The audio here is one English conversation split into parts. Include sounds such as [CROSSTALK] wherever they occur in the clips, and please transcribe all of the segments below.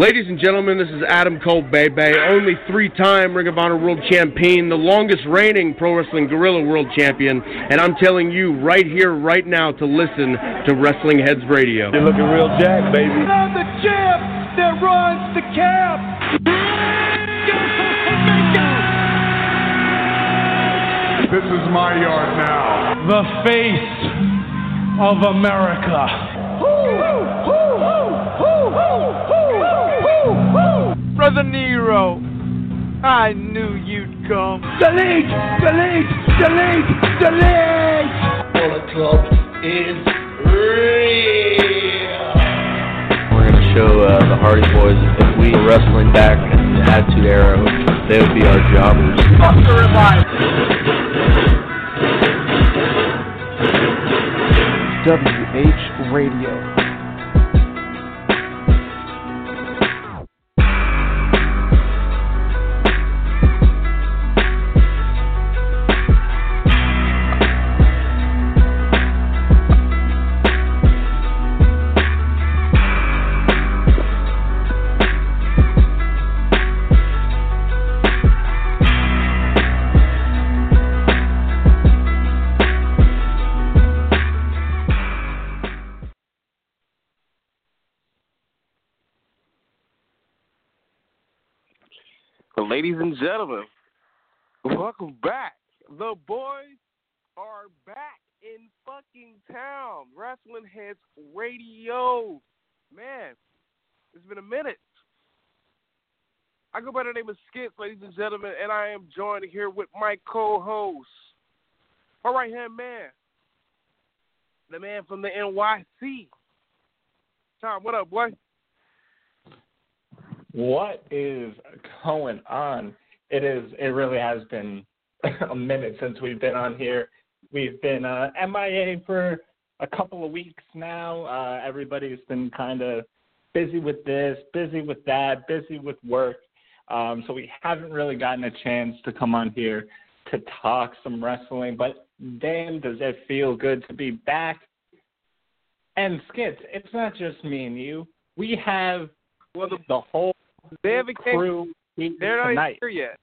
Ladies and gentlemen, this is Adam Cole Bay Bay, only three-time Ring of Honor World Champion, the longest reigning Pro Wrestling Guerrilla World Champion, and I'm telling you right here, right now, to listen to Wrestling Heads Radio. You're looking real jacked, baby. I'm the champ that runs the camp. This is my yard now. The face of America. Brother Nero, I knew you'd come. Delete! Delete! Delete! Delete! Bullet Club is real. We're gonna show uh, the Hardy Boys if we were wrestling back in the Attitude Era, they would be our jobbers. Fucker am I? WH Radio. Ladies and gentlemen, welcome back. The boys are back in fucking town. Wrestling Heads Radio. Man, it's been a minute. I go by the name of Skits, ladies and gentlemen, and I am joined here with my co-host, my right hand man, the man from the NYC. Tom, what up, boy? What is going on? It is. It really has been [LAUGHS] a minute since we've been on here. We've been uh, MIA for a couple of weeks now. Uh, everybody's been kind of busy with this, busy with that, busy with work. Um, so we haven't really gotten a chance to come on here to talk some wrestling. But damn, does it feel good to be back? And Skits, it's not just me and you. We have well, the, the whole they haven't crew came, they're not tonight. here yet.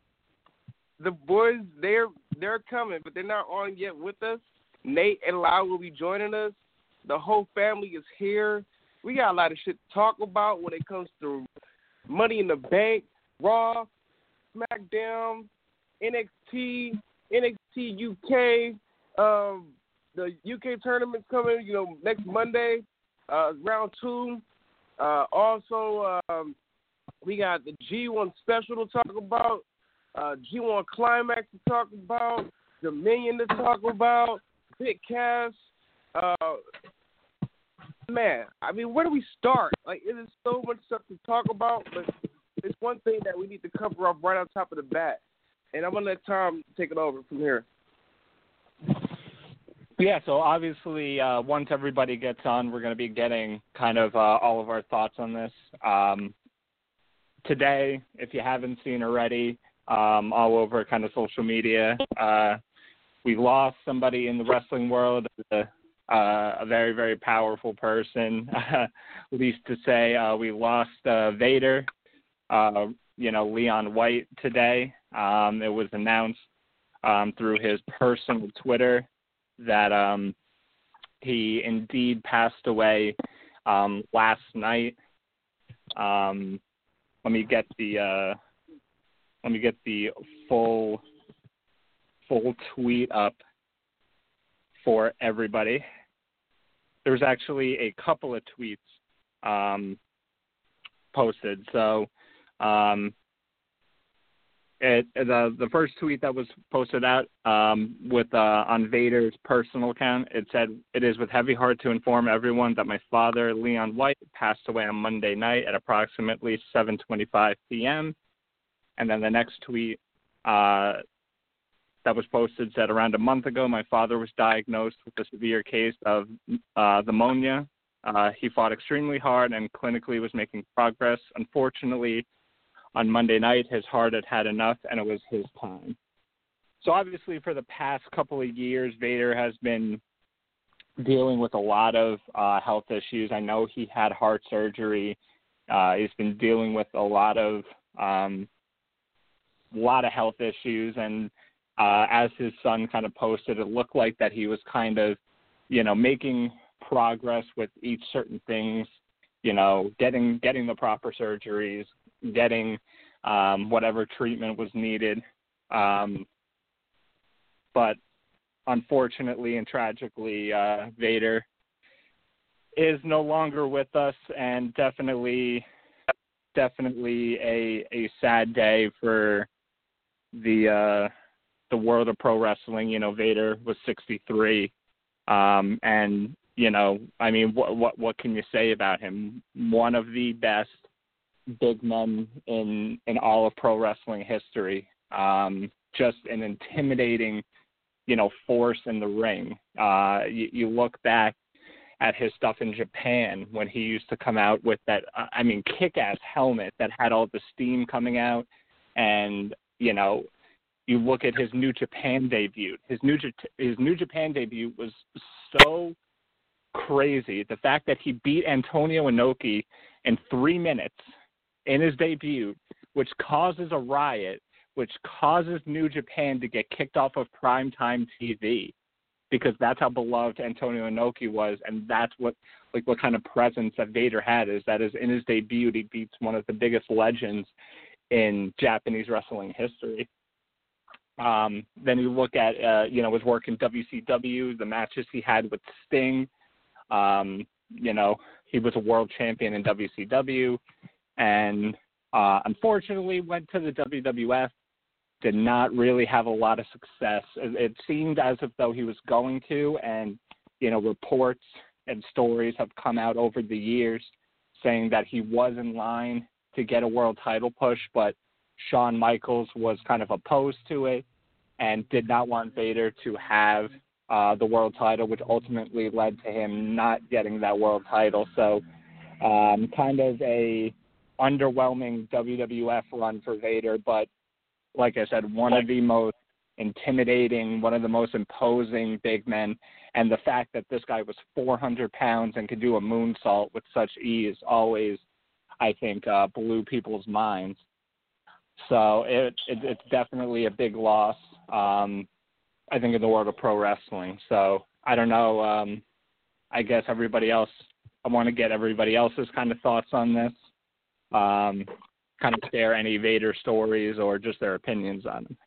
The boys, they're they're coming, but they're not on yet with us. Nate and Lau will be joining us. The whole family is here. We got a lot of shit to talk about when it comes to Money in the Bank, Raw, SmackDown, NXT, NXT UK. Um, the UK tournament's coming. You know, next Monday, uh, round two. Uh, also, um, we got the G1 special to talk about, uh, G1 climax to talk about, Dominion to talk about, Big. Uh, man, I mean, where do we start? Like, it is so much stuff to talk about, but it's one thing that we need to cover off right on top of the bat. And I'm gonna let Tom take it over from here. Yeah, so obviously, uh, once everybody gets on, we're going to be getting kind of uh, all of our thoughts on this. Um, today, if you haven't seen already, um, all over kind of social media, uh, we lost somebody in the wrestling world, uh, a very, very powerful person. [LAUGHS] At least to say, uh, we lost uh, Vader, uh, you know, Leon White today. Um, it was announced um, through his personal Twitter that um, he indeed passed away um, last night. Um, let me get the uh, let me get the full full tweet up for everybody. There's actually a couple of tweets um, posted. So um, it, the the first tweet that was posted out um, with uh, on Vader's personal account, it said, "It is with heavy heart to inform everyone that my father, Leon White, passed away on Monday night at approximately 7:25 p.m." And then the next tweet uh, that was posted said, "Around a month ago, my father was diagnosed with a severe case of uh, pneumonia. Uh, he fought extremely hard and clinically was making progress. Unfortunately." On Monday night, his heart had had enough, and it was his time. So obviously, for the past couple of years, Vader has been dealing with a lot of uh, health issues. I know he had heart surgery. Uh, he's been dealing with a lot of um, a lot of health issues, and uh, as his son kind of posted, it looked like that he was kind of, you know, making progress with each certain things. You know, getting getting the proper surgeries, getting um, whatever treatment was needed. Um, but unfortunately and tragically, uh, Vader is no longer with us, and definitely, definitely a a sad day for the uh, the world of pro wrestling. You know, Vader was 63, um, and you know, I mean, what what what can you say about him? One of the best big men in in all of pro wrestling history. Um, just an intimidating, you know, force in the ring. Uh, you, you look back at his stuff in Japan when he used to come out with that, I mean, kick-ass helmet that had all the steam coming out, and you know, you look at his New Japan debut. His New his New Japan debut was so crazy. The fact that he beat Antonio Inoki in three minutes in his debut, which causes a riot, which causes New Japan to get kicked off of primetime TV because that's how beloved Antonio Inoki was, and that's what like what kind of presence that Vader had is that is in his debut he beats one of the biggest legends in Japanese wrestling history. Um, then you look at uh, you know his work in WCW, the matches he had with Sting. Um, you know he was a world champion in WCW and uh, unfortunately went to the WWF. Did not really have a lot of success. It, it seemed as if though he was going to, and you know reports and stories have come out over the years saying that he was in line to get a world title push, but Shawn Michaels was kind of opposed to it and did not want Vader to have uh, the world title, which ultimately led to him not getting that world title. So, um, kind of a underwhelming WWF run for Vader, but like I said, one of the most intimidating, one of the most imposing big men. And the fact that this guy was 400 pounds and could do a moonsault with such ease always, I think, uh, blew people's minds. So it, it it's definitely a big loss. Um, I think in the world of pro wrestling. So I don't know. Um, I guess everybody else. I want to get everybody else's kind of thoughts on this um, kind of share any Vader stories or just their opinions on them.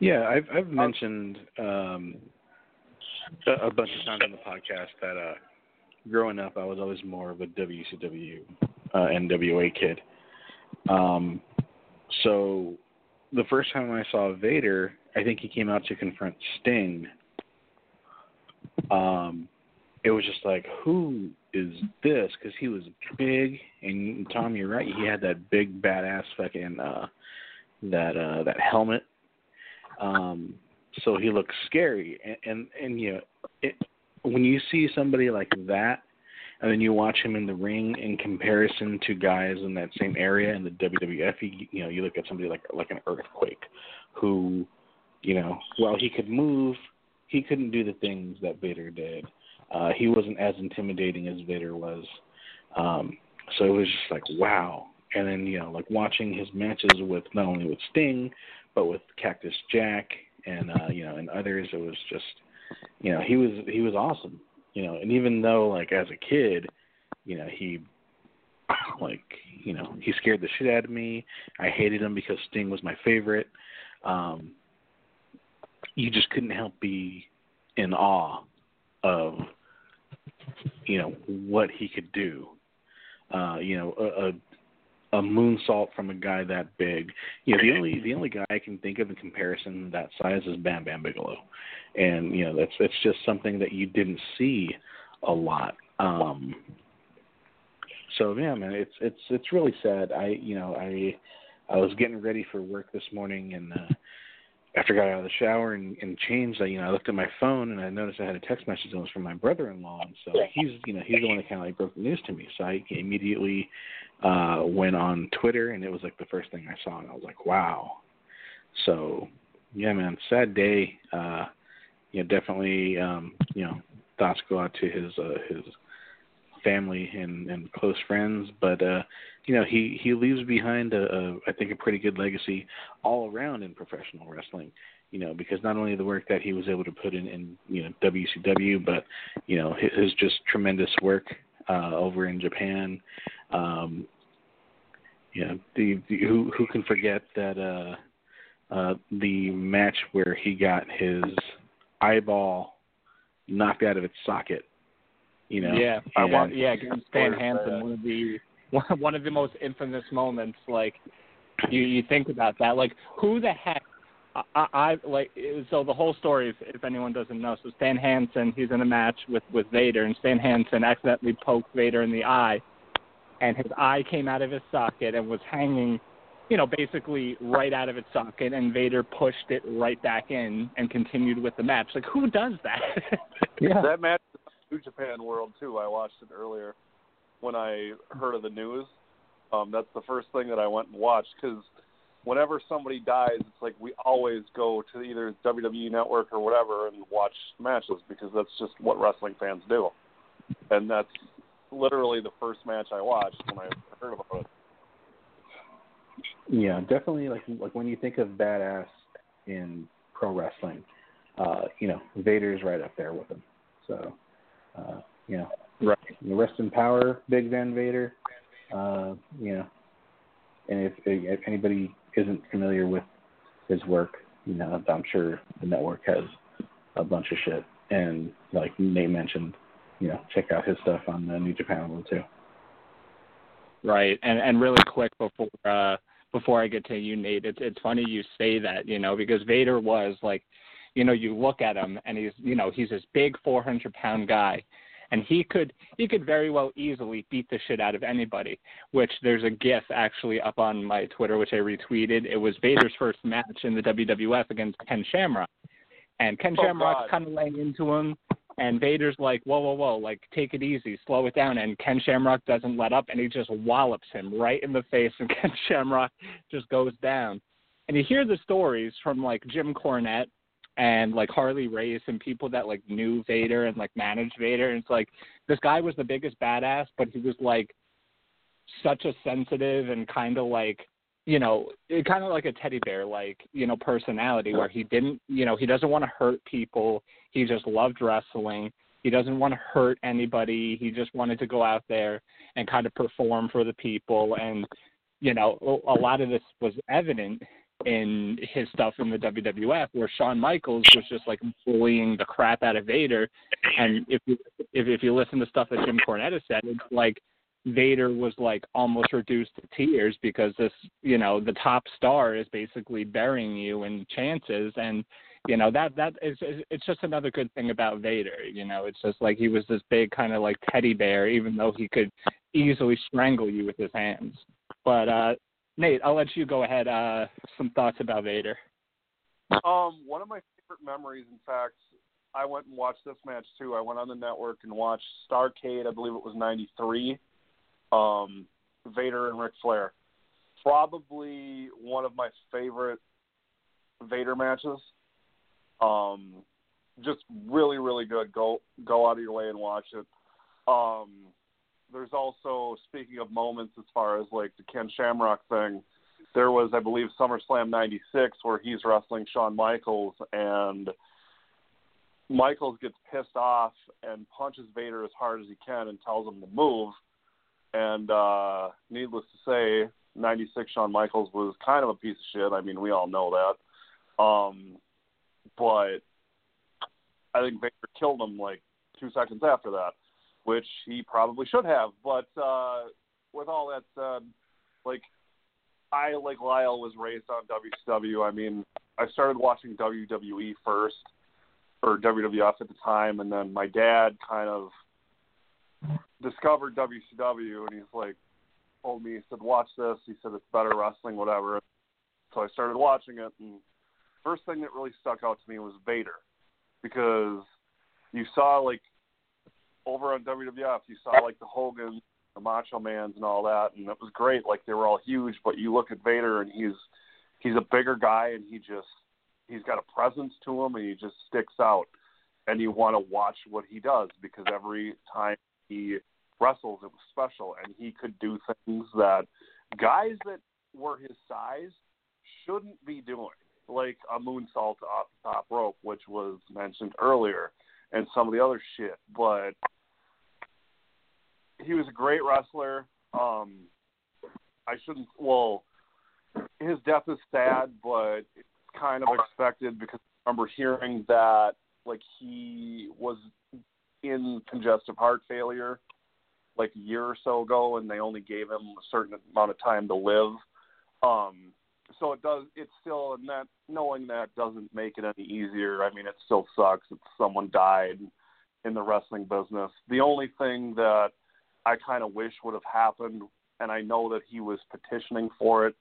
Yeah, I've I've mentioned um, a, a bunch of times on the podcast that uh, growing up I was always more of a WCW uh, NWA kid. Um, so the first time I saw Vader, I think he came out to confront Sting. Um, it was just like, who is this? Because he was big, and Tom, you're right. He had that big badass fucking uh, that uh, that helmet. Um, so he looked scary, and and, and you know, it, when you see somebody like that, and then you watch him in the ring in comparison to guys in that same area in the WWF, you, you know, you look at somebody like like an earthquake, who, you know, while he could move, he couldn't do the things that Vader did uh, he wasn't as intimidating as Vader was. Um, so it was just like wow. And then you know, like watching his matches with not only with Sting, but with Cactus Jack and uh, you know and others, it was just you know he was he was awesome. You know, and even though like as a kid, you know he [COUGHS] like you know he scared the shit out of me. I hated him because Sting was my favorite. Um, you just couldn't help be in awe of you know what he could do. Uh, you know, a, a a moonsault from a guy that big. You know, the only the only guy I can think of in comparison that size is Bam Bam Bigelow, and you know that's that's just something that you didn't see a lot. Um, so yeah, man, it's it's it's really sad. I you know I I was getting ready for work this morning and. uh after I got out of the shower and, and changed, I, you know, I looked at my phone and I noticed I had a text message that was from my brother-in-law, and so he's, you know, he's the one that kind of like broke the news to me. So I immediately uh went on Twitter, and it was like the first thing I saw, and I was like, wow. So, yeah, man, sad day. Uh, you know, definitely, um, you know, thoughts go out to his uh, his family and and close friends, but uh you know he he leaves behind a, a I think a pretty good legacy all around in professional wrestling. You know, because not only the work that he was able to put in in you know WCW, but you know his, his just tremendous work uh, over in Japan. Um, you know, the, the who who can forget that uh, uh, the match where he got his eyeball knocked out of its socket. You know, yeah, I want, yeah, Stan Hansen, one of the one of the most infamous moments. Like you you think about that, like who the heck I, I like so the whole story if, if anyone doesn't know so Stan Hansen he's in a match with with Vader and Stan Hansen accidentally poked Vader in the eye and his eye came out of his socket and was hanging you know basically right out of its socket and Vader pushed it right back in and continued with the match. Like who does that? [LAUGHS] Yeah. That match New Japan World too. I watched it earlier when I heard of the news. Um, that's the first thing that I went and watched because whenever somebody dies, it's like we always go to either WWE Network or whatever and watch matches because that's just what wrestling fans do. And that's literally the first match I watched when I heard about it. Yeah, definitely. Like like when you think of badass in pro wrestling, uh, you know Vader's right up there with him. So, uh, you know, Right. Rest in power, Big Van Vader. Uh, you know, and if, if anybody isn't familiar with his work, you know, I'm sure the network has a bunch of shit. And like Nate mentioned, you know, check out his stuff on the New Japan World too. Right, and and really quick before uh before I get to you, Nate, it's it's funny you say that, you know, because Vader was like, you know, you look at him and he's you know he's this big 400 pound guy, and he could he could very well easily beat the shit out of anybody. Which there's a GIF actually up on my Twitter which I retweeted. It was Vader's first match in the WWF against Ken Shamrock, and Ken oh, Shamrock's kind of laying into him. And Vader's like, whoa, whoa, whoa, like take it easy, slow it down. And Ken Shamrock doesn't let up, and he just wallops him right in the face, and [LAUGHS] Ken Shamrock just goes down. And you hear the stories from like Jim Cornette and like Harley Race and people that like knew Vader and like managed Vader. And it's like this guy was the biggest badass, but he was like such a sensitive and kind of like you know kind of like a teddy bear like you know personality where he didn't you know he doesn't want to hurt people. He just loved wrestling. He doesn't want to hurt anybody. He just wanted to go out there and kind of perform for the people. And you know a lot of this was evident in his stuff in the WWF, where Shawn Michaels was just like bullying the crap out of Vader. And if you if if you listen to stuff that Jim Cornette said, it's like Vader was like almost reduced to tears because this you know the top star is basically burying you in chances and you know that that is it's just another good thing about Vader. You know, it's just like he was this big kind of like teddy bear, even though he could easily strangle you with his hands. But uh Nate, I'll let you go ahead. Uh, some thoughts about Vader. Um, one of my favorite memories, in fact, I went and watched this match too. I went on the network and watched Starcade. I believe it was '93. Um, Vader and Ric Flair. Probably one of my favorite Vader matches. Um, just really, really good. Go go out of your way and watch it. Um, there's also speaking of moments as far as like the Ken Shamrock thing. There was, I believe, SummerSlam '96 where he's wrestling Shawn Michaels and Michaels gets pissed off and punches Vader as hard as he can and tells him to move. And uh, needless to say, '96 Shawn Michaels was kind of a piece of shit. I mean, we all know that. Um, but I think Vader killed him like two seconds after that which he probably should have. But uh, with all that said, like I like Lyle was raised on WCW. I mean, I started watching WWE first or WWF at the time, and then my dad kind of discovered WCW, and he's like told me he said watch this. He said it's better wrestling, whatever. So I started watching it, and first thing that really stuck out to me was Vader, because you saw like over on WWF, you saw like the Hogan, the Macho Man's, and all that, and it was great. Like they were all huge, but you look at Vader, and he's he's a bigger guy, and he just he's got a presence to him, and he just sticks out, and you want to watch what he does because every time he wrestles, it was special, and he could do things that guys that were his size shouldn't be doing, like a moonsault off the top rope, which was mentioned earlier, and some of the other shit. But he was a great wrestler. Um, I shouldn't. Well, his death is sad, but it's kind of expected because I remember hearing that like he was in congestive heart failure like a year or so ago, and they only gave him a certain amount of time to live. Um, so it does. It's still, and that knowing that doesn't make it any easier. I mean, it still sucks that someone died in the wrestling business. The only thing that I kind of wish would have happened, and I know that he was petitioning for it,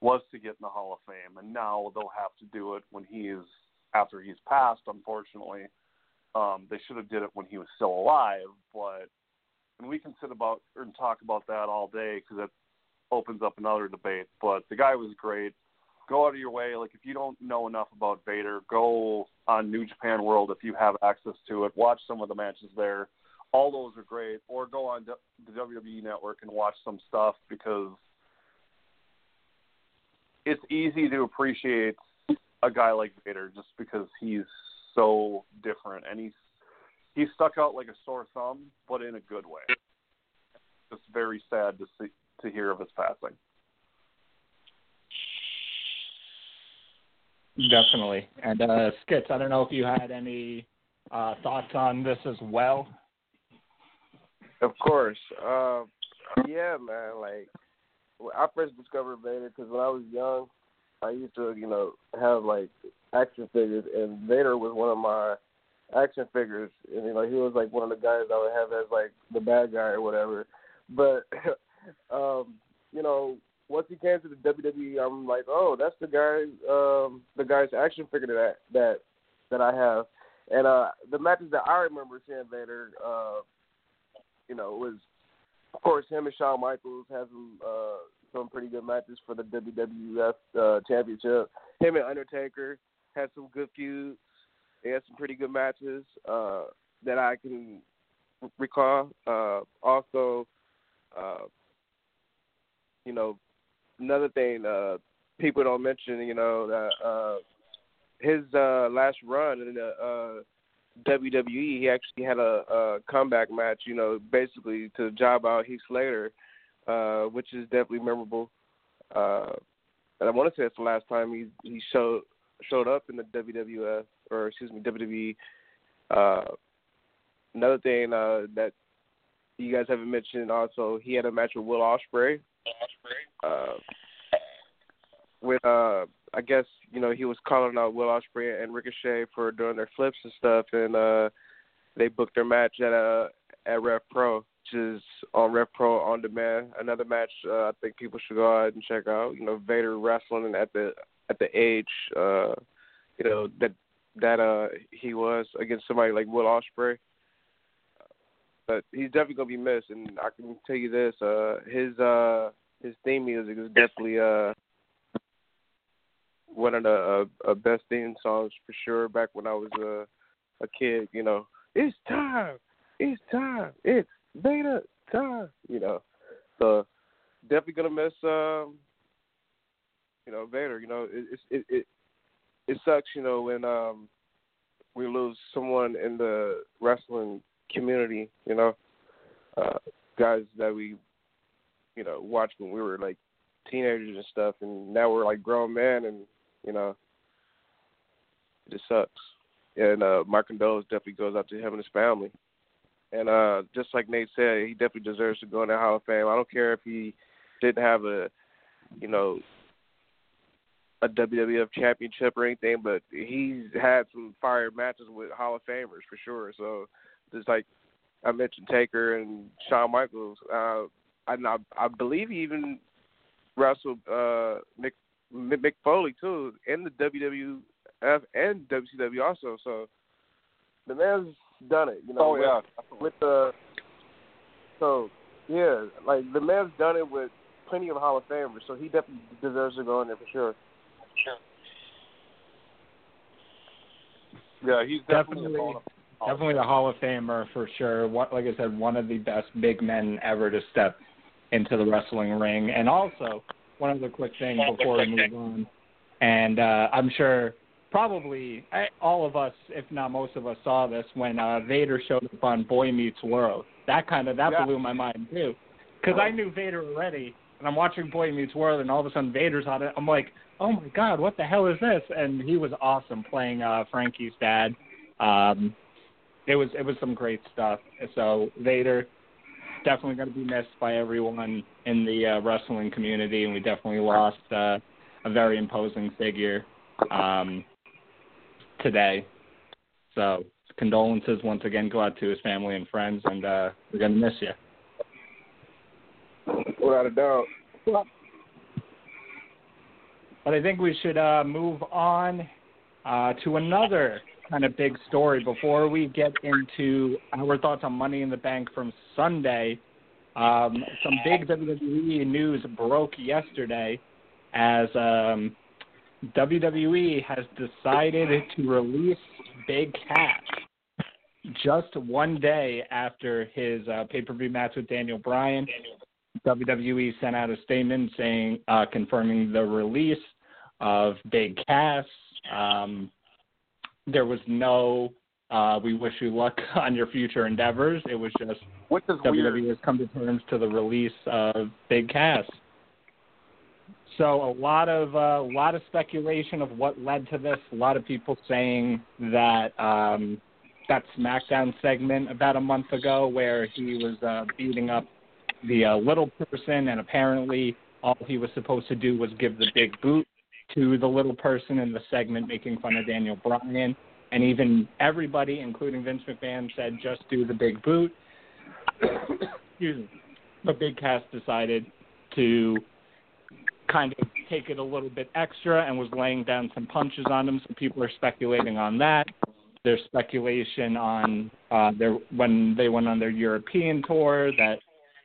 was to get in the Hall of Fame. And now they'll have to do it when he's after he's passed. Unfortunately, um, they should have did it when he was still alive. But and we can sit about and talk about that all day because it opens up another debate. But the guy was great. Go out of your way. Like if you don't know enough about Vader, go on New Japan World if you have access to it. Watch some of the matches there. All those are great. Or go on the WWE Network and watch some stuff because it's easy to appreciate a guy like Vader just because he's so different and he's he stuck out like a sore thumb, but in a good way. It's very sad to see to hear of his passing. Definitely. And uh, Skits, I don't know if you had any uh, thoughts on this as well. Of course. Uh, yeah, man. Like I first discovered Vader because when I was young, I used to, you know, have like action figures, and Vader was one of my action figures, and you know he was like one of the guys I would have as like the bad guy or whatever. But [LAUGHS] um, you know, once he came to the WWE, I'm like, oh, that's the guy, um, the guy's action figure that that that I have. And uh, the matches that I remember seeing Vader, uh, you know, it was of course him and Shawn Michaels had some uh, some pretty good matches for the WWF uh, Championship. Him and Undertaker had some good feuds. They had some pretty good matches uh, that I can recall. Uh, also, uh, you know, another thing uh, people don't mention, you know, that uh, his uh, last run in the uh, WWE, he actually had a, a comeback match, you know, basically to job out Heath Slater, uh, which is definitely memorable. Uh, and I want to say it's the last time he he showed showed up in the WWF or excuse me WWE. Uh, another thing uh, that you guys haven't mentioned also, he had a match with Will Ospreay. Uh, with uh, I guess you know he was calling out Will Ospreay and Ricochet for doing their flips and stuff, and uh, they booked their match at uh at Rev Pro, which is on Rev Pro on demand. Another match uh, I think people should go out and check out. You know, Vader wrestling at the at the age uh, you know that that uh he was against somebody like Will Ospreay. But he's definitely gonna be missed, and I can tell you this: uh, his uh, his theme music is definitely uh, one of the uh, uh, best theme songs for sure. Back when I was uh, a kid, you know, it's time, it's time, it's Vader time, you know. So definitely gonna miss, um, you know, Vader. You know, it, it it it sucks, you know, when um we lose someone in the wrestling community, you know, uh guys that we you know, watched when we were like teenagers and stuff and now we're like grown men and, you know, it just sucks. And uh my condolences definitely goes out to him and his family. And uh just like Nate said, he definitely deserves to go in the Hall of Fame. I don't care if he didn't have a you know, a WWF championship or anything, but he's had some fire matches with Hall of Famers for sure. So just like I mentioned, Taker and Shawn Michaels, uh, I, I believe he even wrestled uh, Mick Mick Foley too in the WWF and WCW also. So the man's done it. You know, oh yeah, with the so yeah, like the man's done it with plenty of Hall of Famers, so he definitely deserves to go in there for sure. Yeah, he's definitely, definitely a definitely a Hall of Famer for sure. What, like I said, one of the best big men ever to step into the wrestling ring. And also, one other quick thing before we move on, and uh, I'm sure probably I, all of us, if not most of us, saw this when uh, Vader showed up on Boy Meets World. That kind of that yeah. blew my mind too, because I knew Vader already, and I'm watching Boy Meets World, and all of a sudden Vader's on it. I'm like, oh my god, what the hell is this? And he was awesome playing uh, Frankie's dad. Um, it was it was some great stuff. So Vader definitely going to be missed by everyone in the uh, wrestling community, and we definitely lost uh, a very imposing figure um, today. So condolences once again go out to his family and friends, and uh, we're going to miss you. Without a doubt. But I think we should uh, move on uh, to another kind of big story before we get into our thoughts on Money in the Bank from Sunday. Um, some big WWE news broke yesterday as um, WWE has decided to release Big Cass just one day after his uh, pay-per-view match with Daniel Bryan. WWE sent out a statement saying, uh, confirming the release of Big Cass. Um, there was no uh, we wish you luck [LAUGHS] on your future endeavors. It was just Which is WWE weird. has come to terms to the release of Big Cass. So a lot of uh, a lot of speculation of what led to this. A lot of people saying that um, that SmackDown segment about a month ago where he was uh, beating up the uh, little person, and apparently all he was supposed to do was give the big boot to the little person in the segment making fun of Daniel Bryan. And even everybody, including Vince McMahon, said just do the big boot. [COUGHS] Excuse me. But Big Cass decided to kind of take it a little bit extra and was laying down some punches on him. Some people are speculating on that. There's speculation on uh, their when they went on their European tour that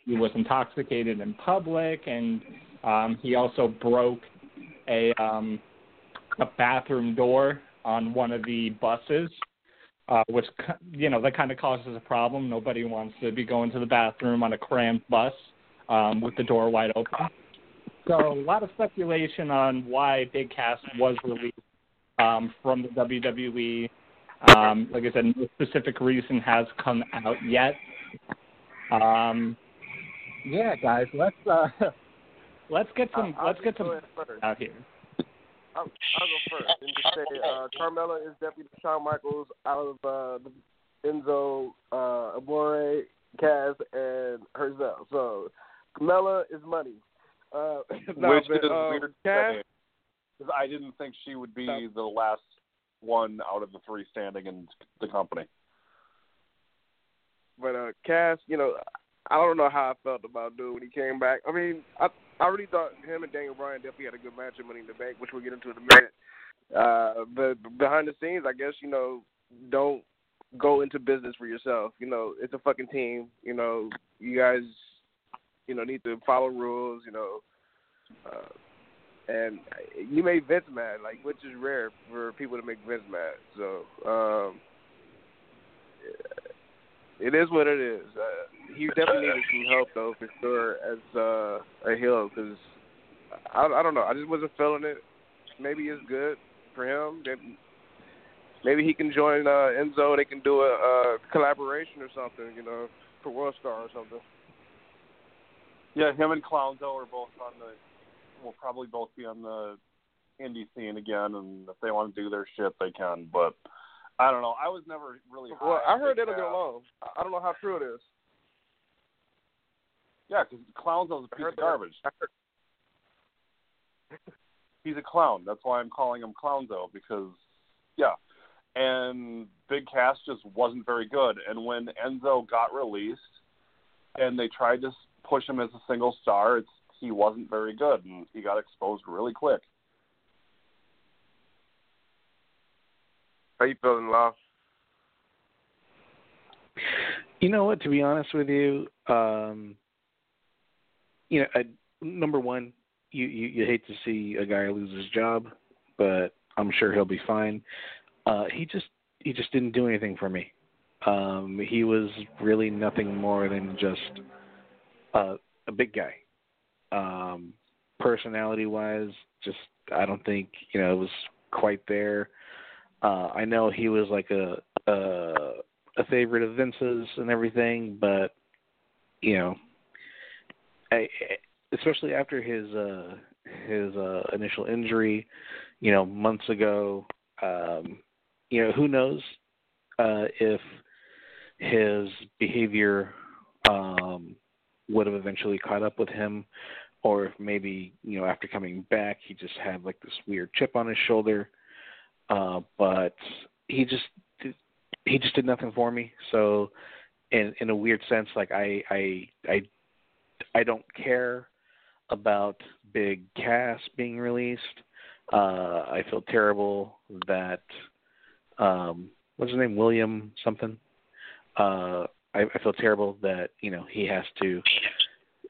he was intoxicated in public, and um, he also broke a um, a bathroom door on one of the buses, uh, which you know that kind of causes a problem. Nobody wants to be going to the bathroom on a cramped bus um, with the door wide open. So a lot of speculation on why Big Cass was released um, from the WWE. Um, like I said, no specific reason has come out yet. Um, yeah, guys, let's uh, [LAUGHS] let's get some I'll let's get some out here. I'll, I'll go first and just say uh, Carmella is definitely Shawn Michaels out of uh, the Enzo, uh, Amore, Cass, and herself. So Carmella is money. Uh, [LAUGHS] no, Which but, is um, weird to Cass, say, 'cause I didn't think she would be the last one out of the three standing in the company. But uh, Cass, you know, I don't know how I felt about dude when he came back. I mean, I I really thought him and Daniel Bryan definitely had a good match at Money in the Bank, which we'll get into in a minute. Uh, but behind the scenes, I guess you know, don't go into business for yourself. You know, it's a fucking team. You know, you guys, you know, need to follow rules. You know, uh, and you made Vince mad, like which is rare for people to make Vince mad. So. um it is what it is. Uh, he definitely needed some help though, for sure, as uh, a heel, because I, I don't know. I just wasn't feeling it. Maybe it's good for him. Maybe, maybe he can join uh, Enzo. They can do a, a collaboration or something, you know, for World Star or something. Yeah, him and Clownzo are both on the. Will probably both be on the indie scene again, and if they want to do their shit, they can. But I don't know. I was never really. Well, I heard it'll get along. I don't know how true it is. Yeah, because Clownzo's a piece of garbage. That. I heard, [LAUGHS] he's a clown. That's why I'm calling him Clownzo because, yeah. And Big Cass just wasn't very good. And when Enzo got released, and they tried to push him as a single star, it's he wasn't very good, and he got exposed really quick. How you feeling, Law? You know what? To be honest with you, um, you know, I, number one, you, you you hate to see a guy lose his job, but I'm sure he'll be fine. Uh, he just he just didn't do anything for me. Um, he was really nothing more than just uh, a big guy. Um, personality wise, just I don't think you know it was quite there. Uh, I know he was like a, a a favorite of Vince's and everything, but you know, I, especially after his uh his uh initial injury, you know, months ago, um, you know, who knows uh if his behavior um would have eventually caught up with him or if maybe, you know, after coming back he just had like this weird chip on his shoulder. Uh but he just he just did nothing for me. So in in a weird sense like I I I I don't care about Big Cass being released. Uh, I feel terrible that um, what's his name, William something. Uh, I, I feel terrible that you know he has to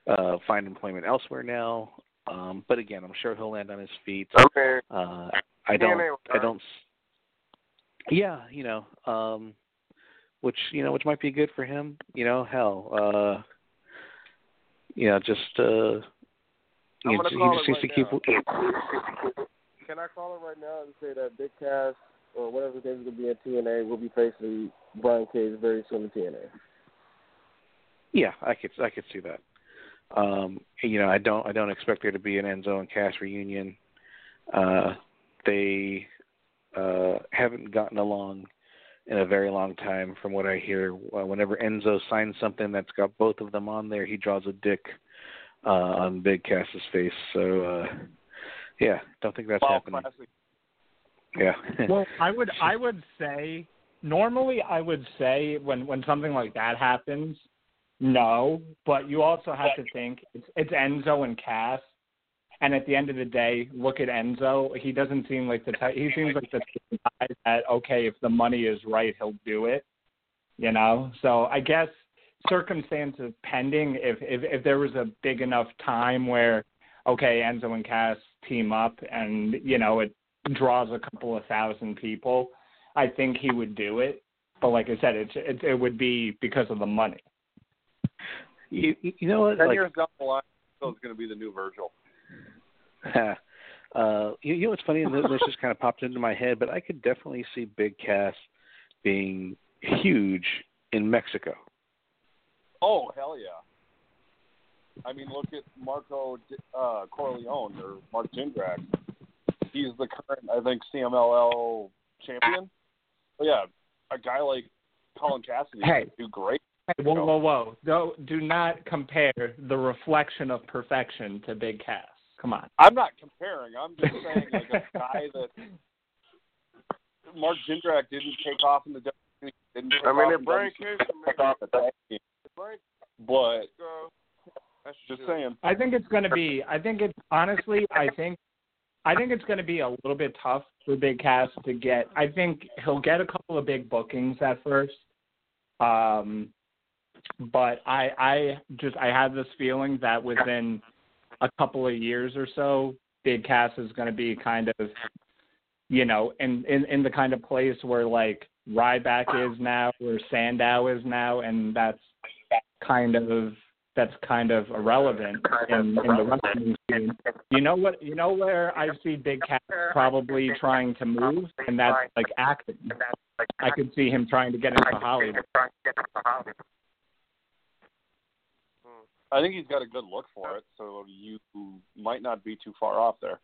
uh, find employment elsewhere now. Um, but again, I'm sure he'll land on his feet. Okay. Uh, I don't. I don't. Yeah, you know, um, which you know, which might be good for him. You know, hell, uh, you know, just uh, you he just needs to keep. Can I call it right now and say that Big Cass or whatever his name is going to be in TNA will be facing Brian Cage very soon in TNA? Yeah, I could I could see that. Um, you know, I don't I don't expect there to be an Enzo and Cass reunion. Uh, they uh, haven't gotten along in a very long time, from what I hear. Uh, whenever Enzo signs something that's got both of them on there, he draws a dick uh, on Big Cass's face. So, uh, yeah, don't think that's Wow, happening. classic. Yeah. [LAUGHS] well, I would I [LAUGHS] would say normally I would say when when something like that happens, no, but you also have to think it's it's Enzo and Cass, and at the end of the day, look at Enzo. He doesn't seem like the type. He seems like the guy that okay, if the money is right, he'll do it. You know, so I guess circumstances pending, if if if there was a big enough time where okay, Enzo and Cass team up, and you know it draws a couple of thousand people, I think he would do it. But like I said, it's it, it would be because of the money. You you know what? Ten Like, years down the line, Phil's going to be the new Virgil. [LAUGHS] uh, you, you know what's funny? This this just kind of popped into my head, but I could definitely see Big Cass being huge in Mexico. Oh hell yeah! I mean, look at Marco uh, Corleone or Mark Jindrak. He's the current, I think, CMLL champion. But yeah, a guy like Colin Cassady Hey. would do great. Hey, whoa, whoa, whoa! Do, do not compare the reflection of perfection to Big Cass. Come on. I'm not comparing. I'm just [LAUGHS] saying, like a guy that Mark Jindrak didn't take off in the WWE. Didn't I mean, off if in Brian Cage took off in tag But. That's just true. saying. I think it's going to be. I think it's honestly. I think. I think it's going to be a little bit tough for Big Cass to get. I think he'll get a couple of big bookings at first. Um, but I, I just I have this feeling that within a couple of years or so, Big Cass is going to be kind of, you know, in, in in the kind of place where like Ryback is now, where Sandow is now, and that's kind of that's kind of irrelevant in, in the wrestling scene. You know what? You know where I see Big Cass probably trying to move, and that's like acting. I could see him trying to get into Hollywood. I think he's got a good look for it, so you might not be too far off there.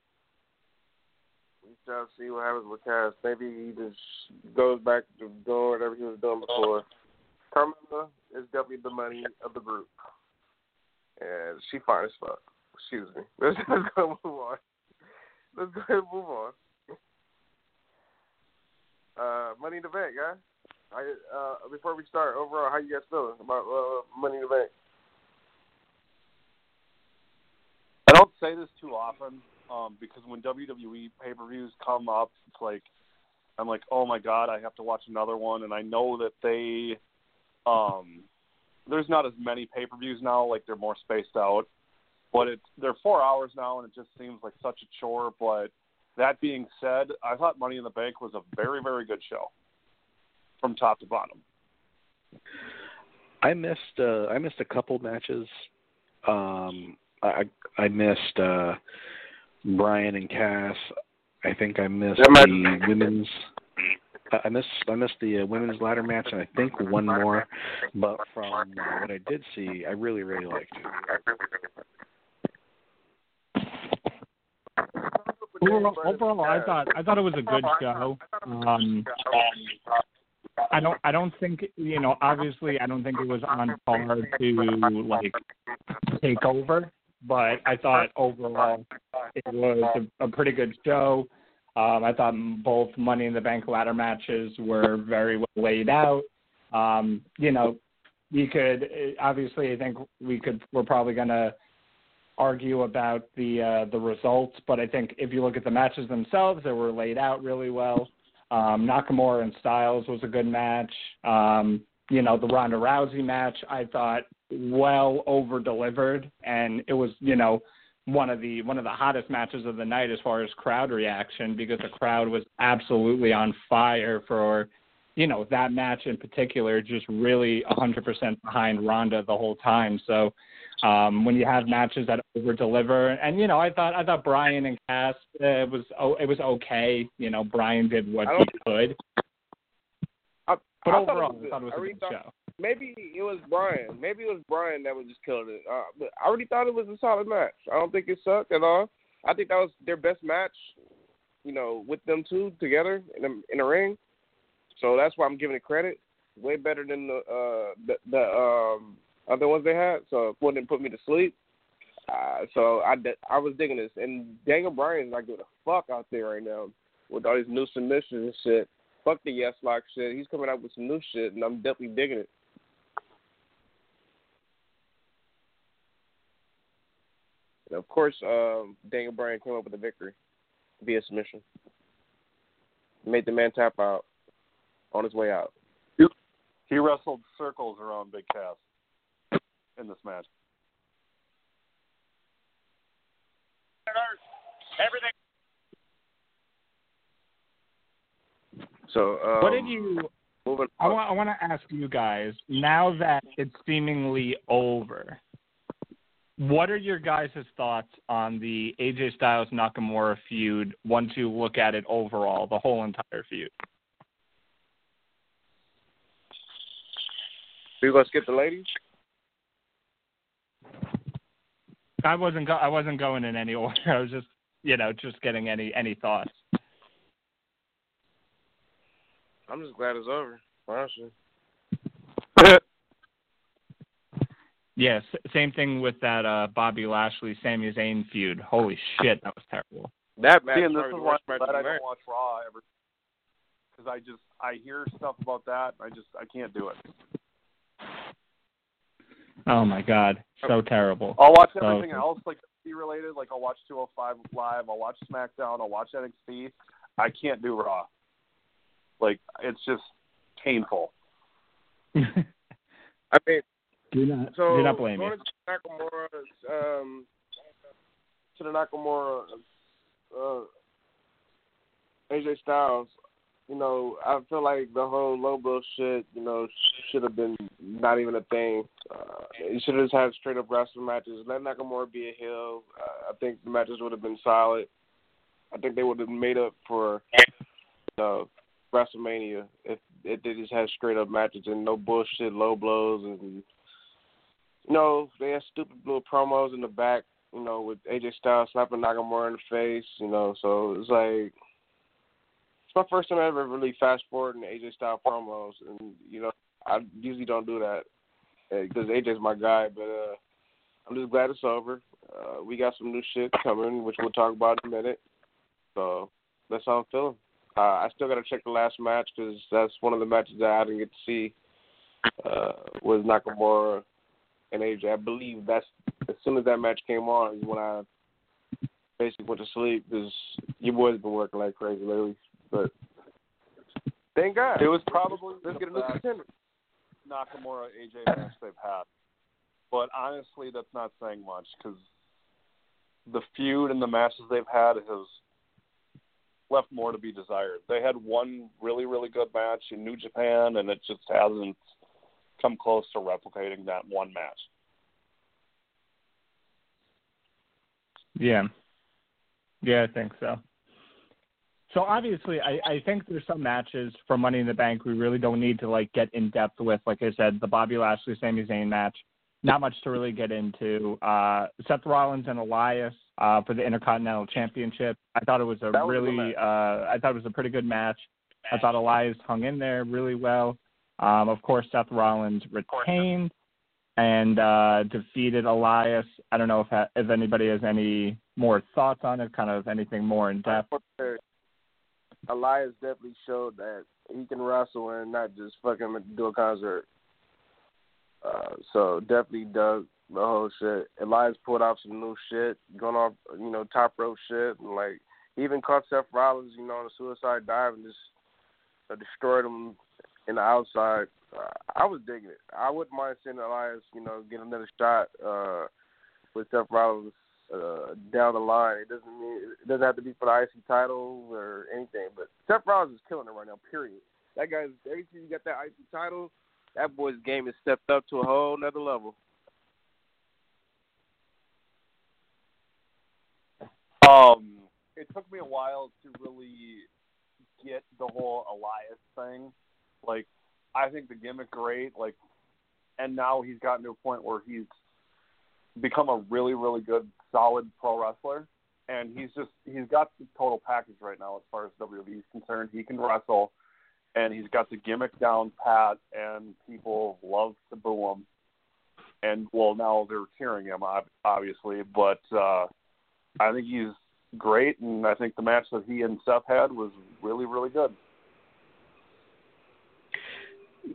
We shall see what happens with Cass. Maybe he just goes back to doing whatever he was doing before. Carmella is definitely the money of the group, and she fine as fuck. Excuse me. [LAUGHS] Let's go move on. let's go ahead and move on. Uh, Money in the Bank, guys. Uh, before we start, overall, how you guys feeling about uh, Money in the Bank? I don't say this too often um, because when WWE pay per views come up, it's like I'm like, oh my god, I have to watch another one, and I know that they um, there's not as many pay per views now, like they're more spaced out, but it's they're four hours now, and it just seems like such a chore. But that being said, I thought Money in the Bank was a very very good show from top to bottom. I missed uh I missed a couple matches. Um I I missed uh Bryan and Cass. I think I missed the women's I missed I missed the uh, women's ladder match and I think one more, but from uh, what I did see, I really really liked. Overall, overall, I thought I thought it was a good show. Um, I don't I don't think you know obviously I don't think it was on par to like take over, but I thought overall it was a, a pretty good show. Um, I thought both Money in the Bank ladder matches were very well laid out. Um, you know, we could obviously I think we could we're probably gonna argue about the uh, the results, but I think if you look at the matches themselves, they were laid out really well. Um, Nakamura and Styles was a good match. Um, you know, the Ronda Rousey match I thought well over delivered, and it was you know one of the one of the hottest matches of the night as far as crowd reaction because the crowd was absolutely on fire for you know that match in particular just really 100% behind Ronda the whole time. So um when you have matches that over deliver and you know I thought I thought Bryan and Cass uh, it was oh it was okay. You know Bryan did what he could. I, but I overall thought it was, I thought it was I a good thought, show Maybe it was Bryan. Maybe it was Bryan that was just killing it. Uh, but I already thought it was a solid match. I don't think it sucked at all. I think that was their best match, you know, with them two together in a, in ring. So that's why I'm giving it credit. Way better than the uh, the, the um, other ones they had. So it wouldn't put me to sleep. Uh, so I I was digging this, and Daniel Bryan's not giving a fuck out there right now with all these new submissions and shit. Fuck the yes lock shit. He's coming out with some new shit, and I'm definitely digging it. Of course, um, Daniel Bryan came up with a victory via submission. Made the man tap out on his way out. He wrestled circles around Big Cass in this match. Everything. So, um, what did you? I want, I want to ask you guys now that it's seemingly over. What are your guys' thoughts on the AJ Styles Nakamura feud once you look at it overall, the whole entire feud? Are you gonna skip the ladies? I wasn't go- I wasn't going in any [LAUGHS] order. I was just you know just getting any any thoughts. I'm just glad it's over, honestly. Yes, yeah, same thing with that uh Bobby Lashley Sami Zayn feud. Holy shit, that was terrible. That match See, and this is the why worst I'm match glad I don't watch Raw ever because I just I hear stuff about that. I just I can't do it. Oh my god, so terrible. I'll watch So- everything else like WWE related. Like I'll watch 205 live. I'll watch SmackDown. I'll watch NXT. I can't do Raw. Like it's just painful. [LAUGHS] I mean, do not so do not blame going you. to Nakamura, um, to the Nakamura, uh, AJ Styles. You know, I feel like the whole low blow shit, you know, should have been not even a thing. Uh, you should have just had straight up wrestling matches. Let Nakamura be a heel. Uh, I think the matches would have been solid. I think they would have made up for, you know, WrestleMania if if they just had straight up matches and no bullshit low blows and you know they had stupid little promos in the back. You know, with AJ Styles slapping Nakamura in the face. You know, so it's like it's my first time ever really fast forwarding AJ Styles promos, and you know I usually don't do that because AJ's my guy. But uh I'm just glad it's over. Uh, we got some new shit coming, which we'll talk about in a minute. So that's how I'm feeling. Uh, I still got to check the last match because that's one of the matches that I didn't get to see. Uh, was Nakamura and AJ. I believe that's as soon as that match came on is when I basically went to sleep because your boy's been working like crazy lately. But thank God, it was probably let's the get a new best contender. Nakamura AJ match they've had. But honestly, that's not saying much because the feud and the matches they've had has left more to be desired. They had one really, really good match in New Japan, and it just hasn't come close to replicating that one match. Yeah. Yeah, I think so. So obviously, I, I think there's some matches for Money in the Bank we really don't need to like get in depth with. Like I said, the Bobby Lashley Sami Zayn match, not much to really get into. Uh, Seth Rollins and Elias uh, for the Intercontinental Championship. I thought it was a was really, uh, I thought it was a pretty good match. I thought Elias hung in there really well. Um, of course, Seth Rollins retained and uh, defeated Elias. I don't know if ha- if anybody has any more thoughts on it, kind of anything more in depth. Elias definitely showed that he can wrestle and not just fucking do a concert. Uh, so definitely dug the whole shit. Elias pulled off some new shit, going off you know top rope shit, and like he even caught Seth Rollins, you know, on a suicide dive and just uh, destroyed him in the outside. Uh, I was digging it. I wouldn't mind seeing Elias, you know, get another shot uh, with Seth Rollins uh, down the line. It doesn't mean it doesn't have to be for the IC title or anything. But Seth Rollins is killing it right now. Period. That guy's every time you got that IC title, that boy's game has stepped up to a whole nother level. Um, it took me a while to really get the whole Elias thing. Like, I think the gimmick great. Like, and now he's gotten to a point where he's become a really, really good, solid pro wrestler. And he's just he's got the total package right now as far as WWE is concerned. He can wrestle, and he's got the gimmick down pat, and people love to boo him. And well, now they're cheering him, obviously, but uh, I think he's great, and I think the match that he and Seth had was really, really good.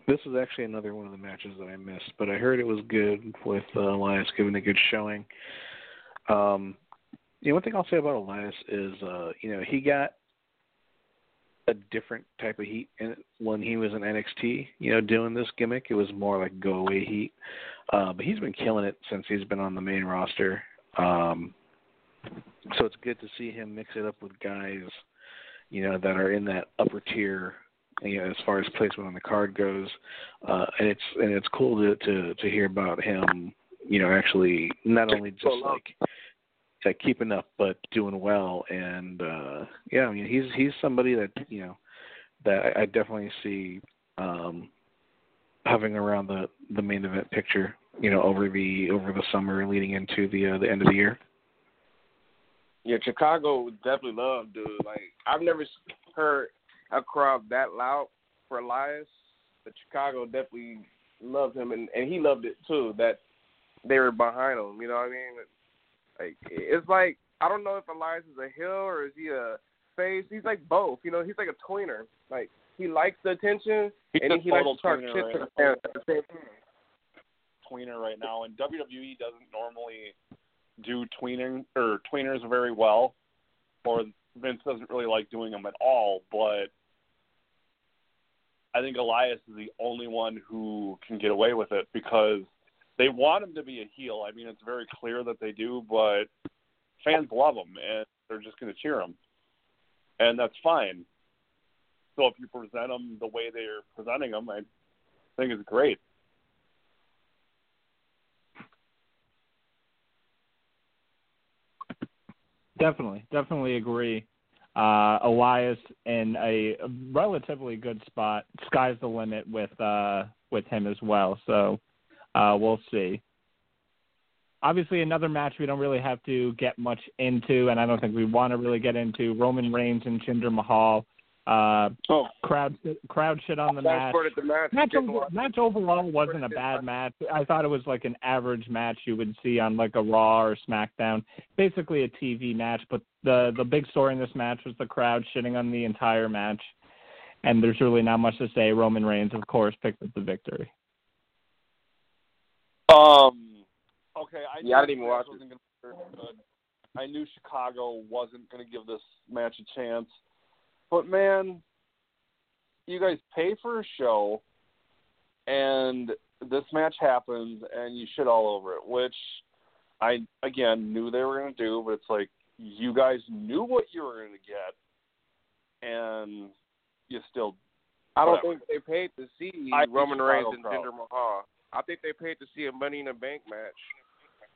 This was actually another one of the matches that I missed, but I heard it was good with uh, Elias giving a good showing. Um, you know, one thing I'll say about Elias is, uh, you know, he got a different type of heat in it when he was in NXT. You know, doing this gimmick, it was more like go away heat. Uh, but he's been killing it since he's been on the main roster. Um, so it's good to see him mix it up with guys, you know, that are in that upper tier you know, as far as placement on the card goes. Uh, and it's and it's cool to, to to hear about him, you know, actually not only just like like keeping up but doing well and uh yeah, I mean he's he's somebody that, you know, that I, I definitely see um having around the the main event picture, you know, over the over the summer leading into the uh, the end of the year. Yeah, Chicago would definitely love dude. Like I've never heard crowd that loud for Elias, but Chicago definitely loved him, and and he loved it too. That they were behind him. You know what I mean? Like it's like I don't know if Elias is a heel or is he a face. He's like both. You know, he's like a tweener. Like he likes the attention He's and he likes to talk shit right to the fans at the same time. tweener right now, and WWE doesn't normally do tweening or tweeners very well, or Vince doesn't really like doing them at all. But I think Elias is the only one who can get away with it because they want him to be a heel. I mean, it's very clear that they do, but fans love him and they're just going to cheer him, and that's fine. So if you present him the way they're presenting him, I think it's great. Definitely, definitely agree. Uh, Elias in a relatively good spot. Sky's the limit with uh, with him as well. So uh, we'll see. Obviously, another match we don't really have to get much into, and I don't think we want to really get into. Roman Reigns and Jinder Mahal. Uh, oh. crowd crowd shit on the That's match. part of the match. Match, over, match overall wasn't a bad [LAUGHS] match. I thought it was like an average match you would see on like a Raw or SmackDown. Basically a TV match, but the the big story in this match was the crowd shitting on the entire match. And there's really not much to say. Roman Reigns, of course, picked up the victory. Um. Okay, I Yeah, I knew didn't even watch it. wasn't gonna be very good. I knew Chicago wasn't going to give this match a chance, but man, you guys pay for a show, and this match happens, and you shit all over it. Which I again knew they were going to do, but it's like you guys knew what you were going to get, and you still. I don't whatever. think they paid to see I Roman Reigns and. Jinder Mahal. I think they paid to see a Money in the Bank match.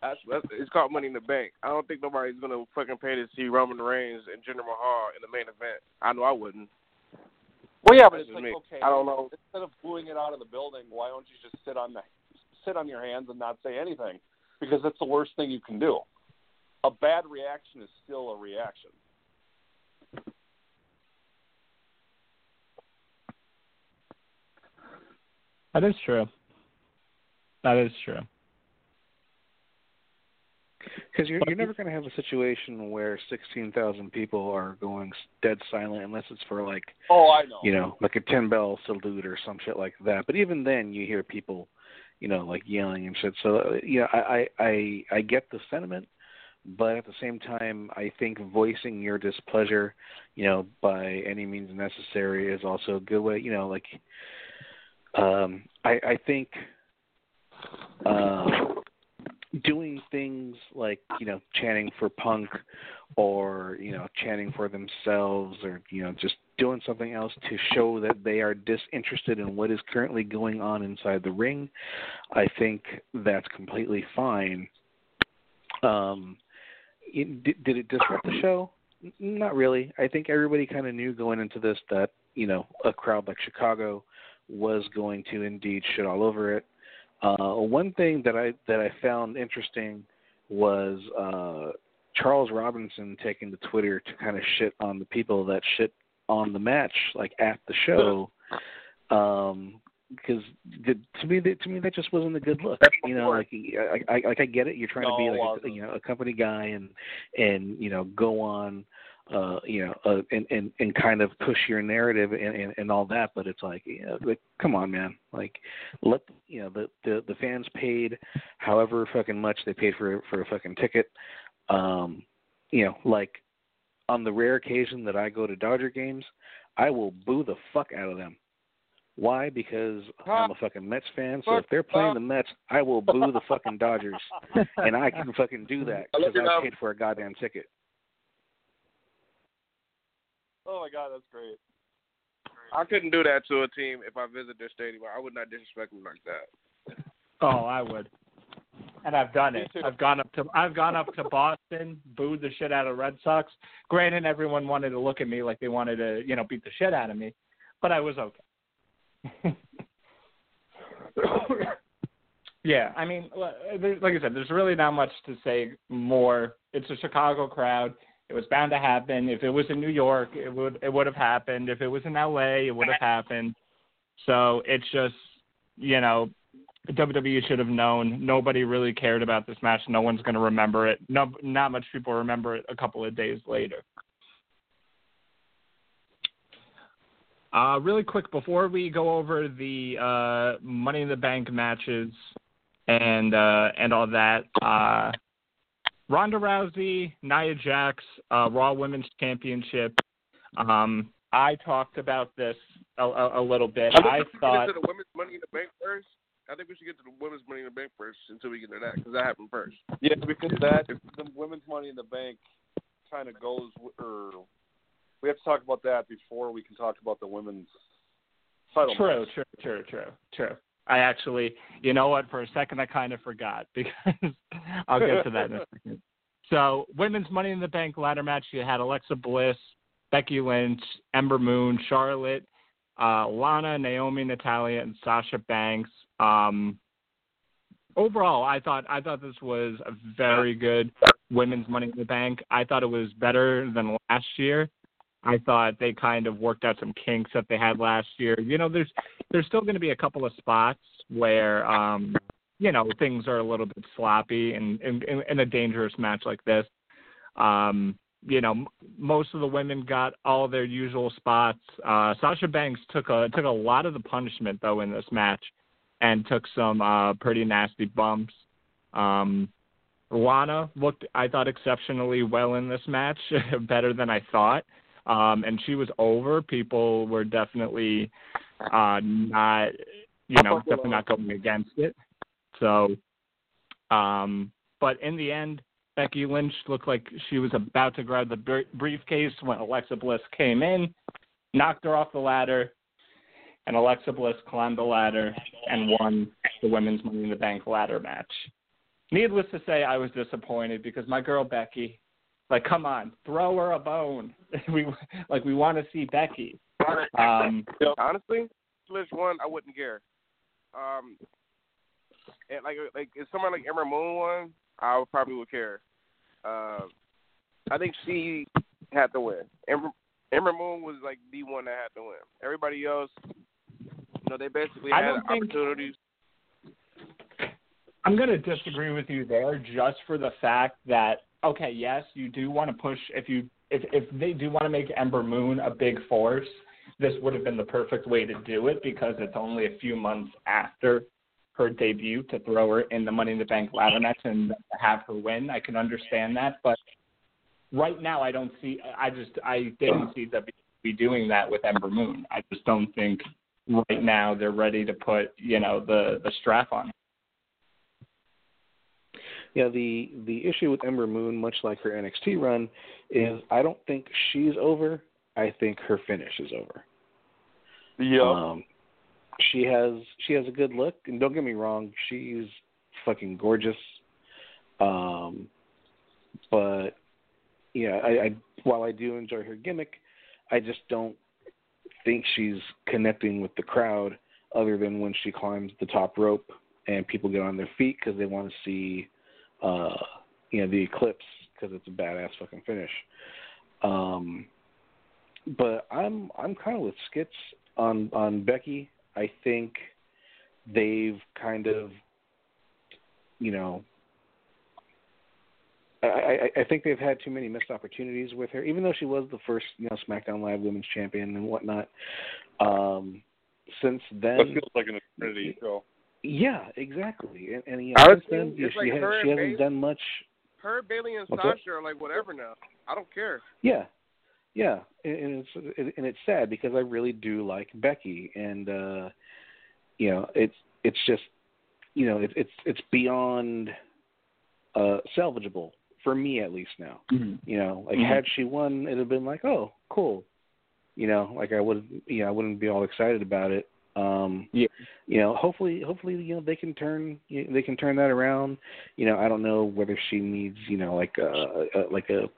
That's, that's it's called Money in the Bank. I don't think nobody's gonna fucking pay to see Roman Reigns and Jinder Mahal in the main event. I know I wouldn't. Well, yeah, but That's it's like me. okay. I don't know. Instead of booing it out of the building, why don't you just sit on the sit on your hands and not say anything? Because that's the worst thing you can do. A bad reaction is still a reaction. That is true. That is true. Because you're you're never going to have a situation where sixteen thousand people are going dead silent unless it's for like Oh, I know. you know like a ten bell salute or some shit like that. But even then, you hear people, you know, like yelling and shit. So uh, yeah, I I I, I get the sentiment, but at the same time, I think voicing your displeasure, you know, by any means necessary is also a good way. You know, like um, I I think. Um, doing things like you know chanting for punk or you know chanting for themselves or you know just doing something else to show that they are disinterested in what is currently going on inside the ring i think that's completely fine. Um it, did, did it disrupt the show? Not really. I think everybody kind of knew going into this that you know a crowd like chicago was going to indeed shit all over it uh, one thing that I that I found interesting was uh, Charles Robinson taking to Twitter to kind of shit on the people that shit on the match, like at the show, um, because to me, that, to me, that just wasn't a good look. You know, like I, I, like I get it, you're trying to be like a, you know a company guy and and you know go on uh you know uh, and and and kind of push your narrative and and, and all that but it's like you know, like come on man. Like let you know the the the fans paid however fucking much they paid for for a fucking ticket. Um you know like on the rare occasion that I go to Dodger games I will boo the fuck out of them. Why? Because I'm a fucking Mets fan so if they're playing the Mets I will boo the fucking Dodgers [LAUGHS] and I can fucking do that because I paid for a goddamn ticket Oh my god, that's great. I couldn't do that to a team if I visit their stadium. I would not disrespect them like that. Oh, I would. And I've done it. I've gone up to I've gone up to Boston, booed the shit out of Red Sox. Granted, everyone wanted to look at me like they wanted to, you know, beat the shit out of me, but I was okay. [COUGHS] yeah, I mean, like I said, there's really not much to say more. It's a Chicago crowd. It was bound to happen. If it was in New York, it would it would have happened. If it was in LA, it would have happened. So it's just, you know, WWE should have known. Nobody really cared about this match. No one's going to remember it. No, not much people remember it a couple of days later. Uh, really quick before we go over the uh, Money in the Bank matches and uh, and all that, uh, Ronda Rousey, Nia Jax, uh, Raw Women's Championship. Um, I talked about this a, a, a little bit. I I think we should thought get to the women's money in the bank first. I think we should get to the women's money in the bank first until we get to that because that happened first. Yeah, because that the women's money in the bank kind of goes, or we have to talk about that before we can talk about the women's title. True, match. true, true, true, true. I actually, you know what? For a second, I kind of forgot [LAUGHS] because I'll get to that in a [LAUGHS] second. So, women's Money in the Bank ladder match. You had Alexa Bliss, Becky Lynch, Ember Moon, Charlotte, uh, Lana, Naomi, Natalya, and Sasha Banks. Um, overall, I thought I thought this was a very good women's Money in the Bank. I thought it was better than last year. I thought they kind of worked out some kinks that they had last year. You know, there's there's still going to be a couple of spots where um you know things are a little bit sloppy and in, a dangerous match like this. Um, you know, most of the women got all their usual spots. Uh, Sasha Banks took a took a lot of the punishment though in this match, and took some uh, pretty nasty bumps. Um, Lana looked, I thought, exceptionally well in this match, [LAUGHS] better than I thought. Um, and she was over. People were definitely uh, not, you know, definitely not going against it. So, um, but in the end, Becky Lynch looked like she was about to grab the briefcase when Alexa Bliss came in, knocked her off the ladder, and Alexa Bliss climbed the ladder and won the Women's Money in the Bank ladder match. Needless to say, I was disappointed because my girl Becky, like, come on, throw her a bone. [LAUGHS] we like we want to see Becky. Um, honestly, Bliss won, I wouldn't care. Um, and like like if someone like Ember Moon won, I would probably would care. Uh, I think she had to win. Ember, Ember Moon was like the one that had to win. Everybody else, you know, they basically had opportunities. I'm going to disagree with you there, just for the fact that okay, yes, you do want to push if you if if they do want to make Ember Moon a big force. This would have been the perfect way to do it because it's only a few months after her debut to throw her in the Money in the Bank match and have her win. I can understand that, but right now I don't see. I just I didn't see WWE doing that with Ember Moon. I just don't think right now they're ready to put you know the the strap on. Yeah, the the issue with Ember Moon, much like her NXT run, is I don't think she's over. I think her finish is over. Yeah. Um, she has she has a good look, and don't get me wrong, she's fucking gorgeous. Um, but yeah, I, I while I do enjoy her gimmick, I just don't think she's connecting with the crowd other than when she climbs the top rope and people get on their feet because they want to see, uh, you know, the eclipse because it's a badass fucking finish. Um, but I'm I'm kind of with Skits on on Becky. I think they've kind of, you know, I, I, I think they've had too many missed opportunities with her, even though she was the first, you know, SmackDown Live Women's Champion and whatnot. Um, since then, that feels like an eternity ago. Yeah, exactly. And, and you know, since then, she, like has, she hasn't Bayley, done much. Her, Bayley, and What's Sasha that? are like whatever now. I don't care. Yeah, yeah, and it's and it's sad because I really do like Becky, and uh you know it's it's just you know it's it's it's beyond uh salvageable for me at least now. Mm-hmm. You know, like Mhm. had she won, it'd have been like, oh, cool. You know, like I would, you know, I wouldn't be all excited about it. Um, yeah. You know, hopefully, hopefully, you know, they can turn, you know, they can turn that around. You know, I don't know whether she needs, you know, like a, a like a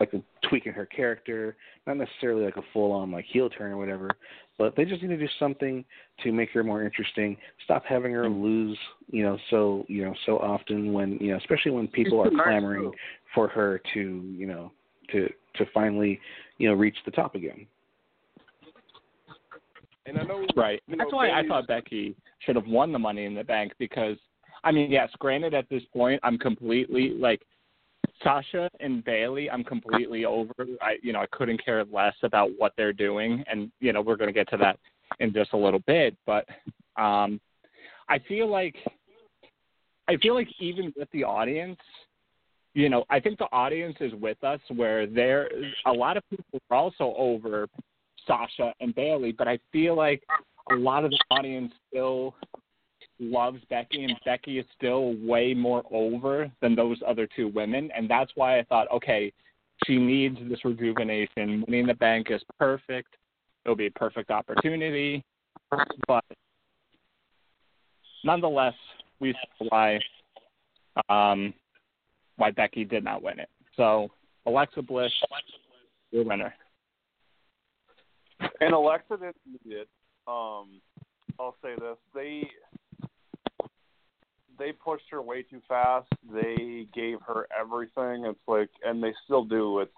like a tweak in her character, not necessarily like a full on like heel turn or whatever, but they just need to do something to make her more interesting. Stop having her lose, you know, so you know, so often when you know, especially when people are clamoring for her to, you know, to to finally, you know, reach the top again. And I know, Right. You know, That's why I thought Becky should have won the Money in the Bank because, I mean, yes, granted, at this point, I'm completely like Sasha and Bayley. I'm completely over. I, you know, I couldn't care less about what they're doing, and you know, we're going to get to that in just a little bit. But um, I feel like, I feel like even with the audience, you know, I think the audience is with us where there a lot of people are also over Sasha and Bayley, but I feel like a lot of the audience still loves Becky, and Becky is still way more over than those other two women, and that's why I thought, okay, she needs this rejuvenation. In the Bank is perfect. It'll be a perfect opportunity, but nonetheless, we saw why um, why Becky did not win it. So Alexa Bliss, your winner. And Alexa didn't need it. Um, I'll say this: they they pushed her way too fast. They gave her everything. It's like, and they still do. It's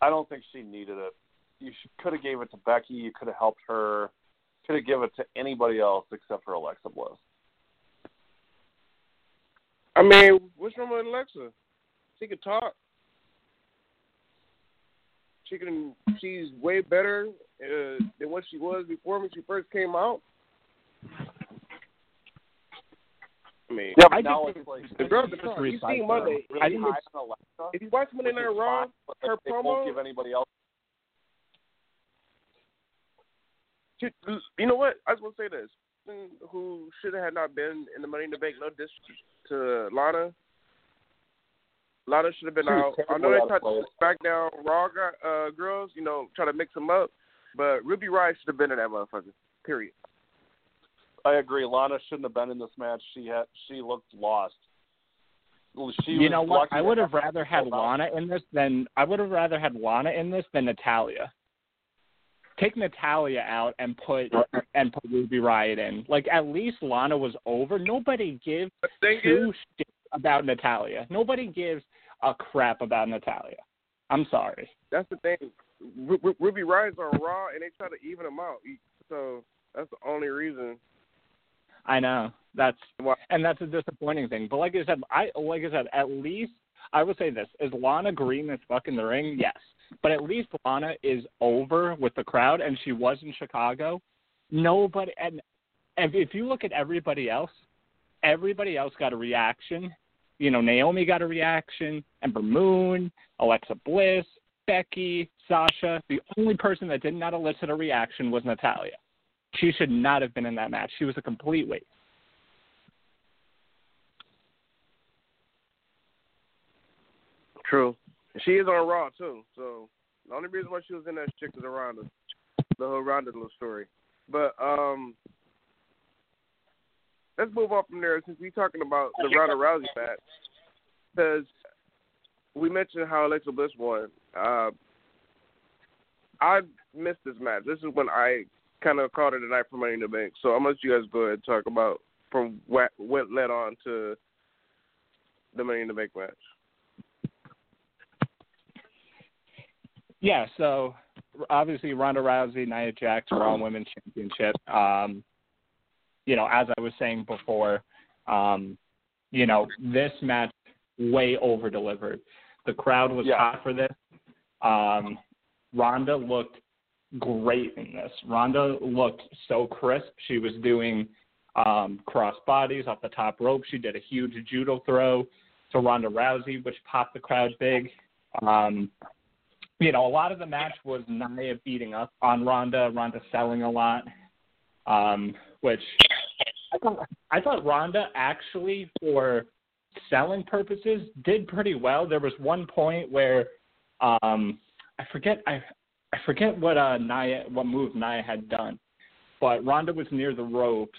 I don't think she needed it. You could have gave it to Becky. You could have helped her. Could have given it to anybody else except for Alexa Bliss. I mean, what's wrong with Alexa? She could talk. She can. She's way better uh, than what she was before when she first came out. I mean, yeah, I now just, it's like the girl, it's the, you really see Monday. really I think high it's, on Alexa, if you watch Monday which Night is Raw, fine, but her they promo, won't give anybody else. she, you know what? I was gonna say this. Who should have not been in the Money in the Bank? No disrespect to Lana. Lana should have been out. I know they out of touched SmackDown Raw uh, girls, you know, try to mix them up, but Ruby Riott should have been in that motherfucker. Period. I agree. Lana shouldn't have been in this match. She had she looked lost. She you was know what? I would have rather had Lana in this than I would have rather had Lana in this than Natalya. Take Natalya out and put and put Ruby Riott in. Like at least Lana was over. Nobody gives two shits about Natalya. Nobody gives a crap about Natalya. I'm sorry. That's the thing. Ru- Ru- Ruby Riott's on Raw, and they try to even them out. So that's the only reason. I know that's and that's a disappointing thing. But like I said, I like I said, at least I would say this: is Lana Green as fuck in the ring? Yes, but at least Lana is over with the crowd, and she was in Chicago. Nobody and and if you look at everybody else, everybody else got a reaction. You know, Naomi got a reaction, Ember Moon, Alexa Bliss, Becky, Sasha. The only person that did not elicit a reaction was Natalya. She should not have been in that match. She was a complete waste. True. She is on Raw too. So the only reason why she was in that shit was around the whole Ronda little story. But um, let's move on from there since we're talking about the Ronda Rousey match because we mentioned how Alexa Bliss won. Uh, I missed this match. This is when I kind of called it a night for Money in the Bank. So I'm gonna let you guys go ahead and talk about from what what led on to the Money in the Bank match. Yeah, so obviously Ronda Rousey, Nia Jax, Raw Women's Championship. Um, you know, as I was saying before, um, you know, this match way over delivered. The crowd was Yeah. hot for this. Um, Ronda looked great in this. Ronda looked so crisp. She was doing um, cross bodies off the top rope. She did a huge judo throw to Ronda Rousey, which popped the crowd big. Um, you know, a lot of the match was Nia beating up on Ronda, Ronda selling a lot, um, which I thought, I thought Ronda actually, for selling purposes, did pretty well. There was one point where um, I forget I I forget what uh Nia what move Nia had done, but Ronda was near the ropes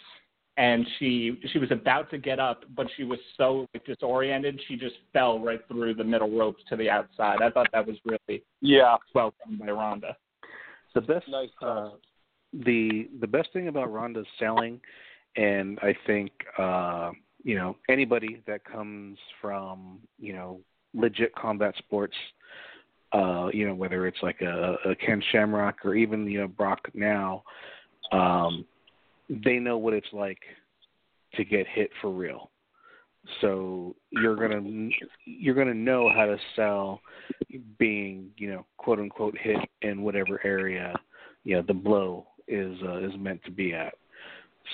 and she she was about to get up, but she was so like, disoriented she just fell right through the middle ropes to the outside. I thought that was really Yeah. well done by Ronda. The best Nice uh, the the best thing about Ronda's selling, and I think uh, you know anybody that comes from you know legit combat sports, uh, you know whether it's like a, a Ken Shamrock or even you know Brock now, um, they know what it's like to get hit for real. So you're gonna you're gonna know how to sell being you know quote unquote hit in whatever area you know the blow is uh, is meant to be at.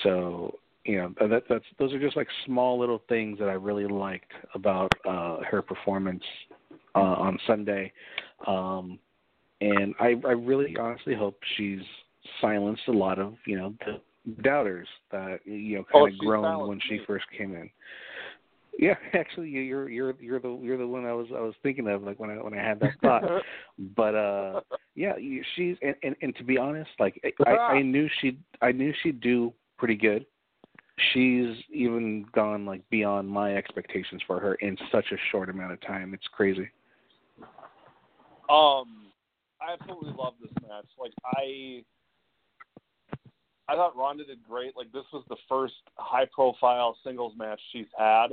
So you know that that's those are just like small little things that I really liked about uh, her performance uh, on Sunday, um, and I I really honestly hope she's silenced a lot of you know the doubters that you know Oh, kind of she groaned when she first came in. Yeah, [LAUGHS] actually, you- you're you're you're the you're the one I was I was thinking of like when I when I had that thought. [LAUGHS] but uh, yeah, she's and, and and to be honest, like I, I knew she I knew she'd do pretty good. She's even gone like beyond my expectations for her in such a short amount of time. It's crazy. Um, I absolutely love this match. Like I, I thought Ronda did great. Like this was the first high-profile singles match she's had.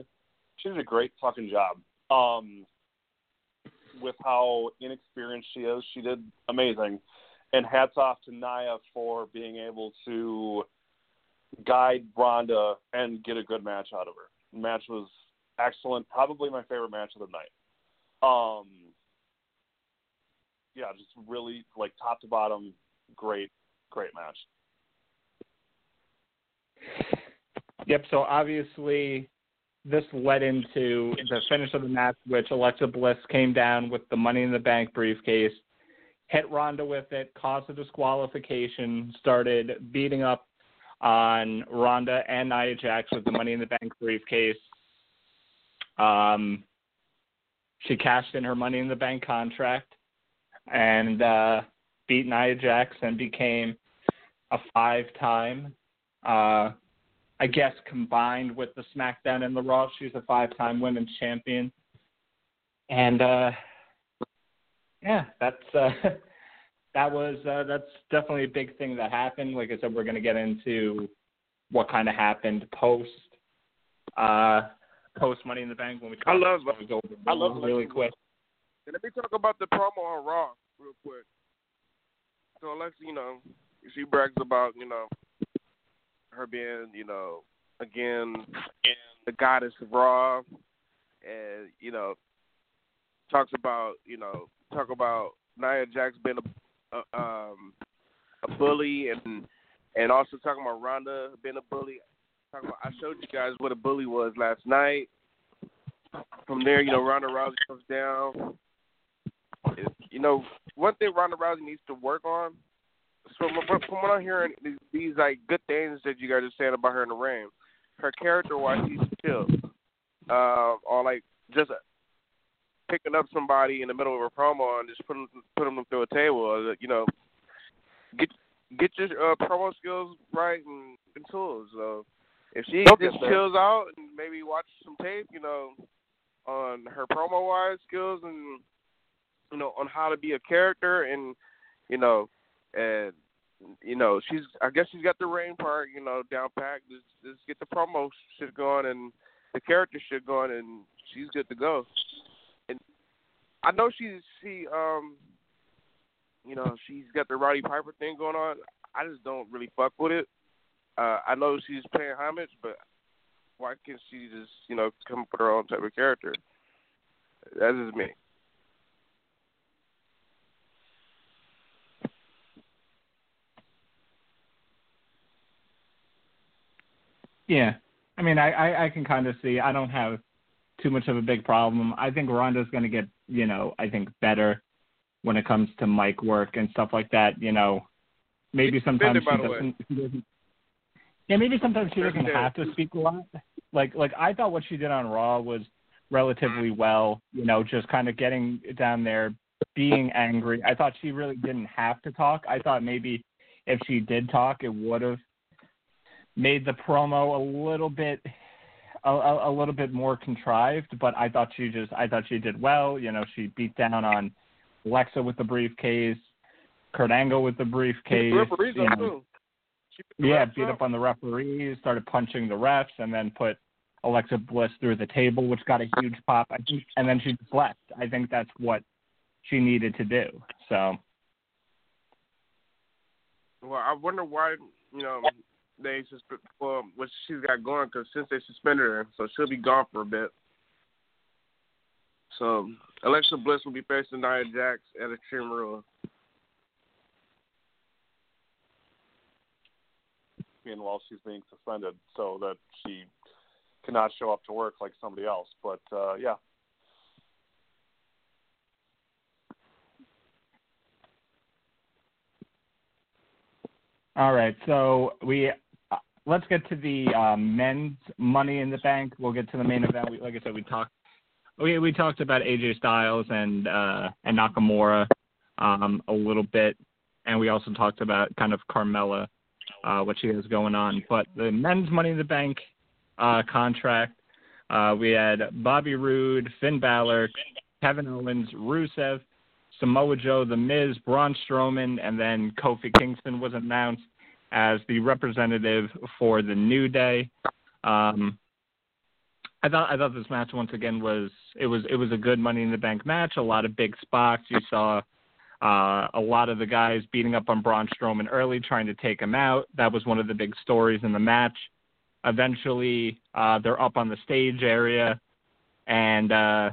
She did a great fucking job. Um, with how inexperienced she is. She did amazing, and hats off to Nia for being able to guide Ronda and get a good match out of her. The match was excellent, probably my favorite match of the night. Um, yeah, just really like top to bottom, great, great match. Yep. So obviously, this led into the finish of the match, which Alexa Bliss came down with the Money in the Bank briefcase, hit Ronda with it, caused a disqualification, started beating up on Ronda and Nia Jax with the Money in the Bank briefcase. Um, she cashed in her Money in the Bank contract and uh, beat Nia Jax and became a five-time. Uh, I guess combined with the SmackDown and the Raw, she's a five-time Women's Champion. And uh, yeah, that's uh, [LAUGHS] that was uh, that's definitely a big thing that happened. Like I said, we're going to get into what kind of happened post uh, post Money in the Bank when we. I love. When we go I love really quick. Let me talk about the promo on Raw real quick. So Alexa, you know, she brags about you know her being you know again the goddess of Raw, and you know talks about you know talk about Nia Jax being a, a um a bully and and also talking about Ronda being a bully. Talking about, I showed you guys what a bully was last night. From there, you know, Ronda Rousey comes down. You know, one thing Ronda Rousey needs to work on. From, from what I'm hearing, these, these like good things that you guys are saying about her in the ring, her character wise, she's chill. Uh, or like just picking up somebody in the middle of a promo and just putting putting them through a table. Or, you know, get get your uh, promo skills right and, and tools. So if she Don't just chills out and maybe watch some tape, you know, on her promo wise skills and you know on how to be a character and you know and you know she's I guess she's got the rain part you know down packed. Just just get the promo shit going and the character shit going and she's good to go. I know she's she um you know she's got the Roddy Piper thing going on. I just don't really fuck with it. Uh, I know she's paying homage, but why can't she just you know come up with her own type of character? That's me. Yeah, I mean, I I, I can kind of see. I don't have too much of a big problem. I think Ronda's going to get, you know, I think better when it comes to mic work and stuff like that. You know, maybe sometimes she doesn't, she doesn't. Yeah, maybe sometimes she doesn't have to speak a lot. Like like I thought what she did on Raw was relatively well. You know, just kind of getting down there, being angry. I thought she really didn't have to talk. I thought maybe if she did talk, it would have made the promo a little bit a, a, a little bit more contrived, but I thought she just I thought she did well. You know, she beat down on Alexa with the briefcase, Kurt Angle with the briefcase. The referees you know. too. She put the Yeah, beat up on the referees, started punching the refs, and then put Alexa Bliss through the table, which got a huge pop. I think, and then she just left. I think that's what she needed to do. So Well, I wonder why you know they suspend well what she's got going because since they suspended her, so she'll be gone for a bit. So Alexa Bliss will be facing Nia Jax at Extreme Rules. And while she's being suspended, so that she cannot show up to work like somebody else. But uh, yeah, All right, so we let's get to the um, men's Money in the Bank. We'll get to the main event. We, like I said, we talked we we talked about AJ Styles and uh, and Nakamura um, a little bit, and we also talked about kind of Carmella, uh, what she has going on. But the men's Money in the Bank uh, contract, uh, we had Bobby Roode, Finn Balor, Kevin Owens, Rusev, Samoa Joe, The Miz, Braun Strowman, and then Kofi Kingston was announced as the representative for the New Day. Um, I thought I thought this match once again was it was it was a good Money in the Bank match. A lot of big spots. You saw uh, a lot of the guys beating up on Braun Strowman early, trying to take him out. That was one of the big stories in the match. Eventually, uh, they're up on the stage area, and uh,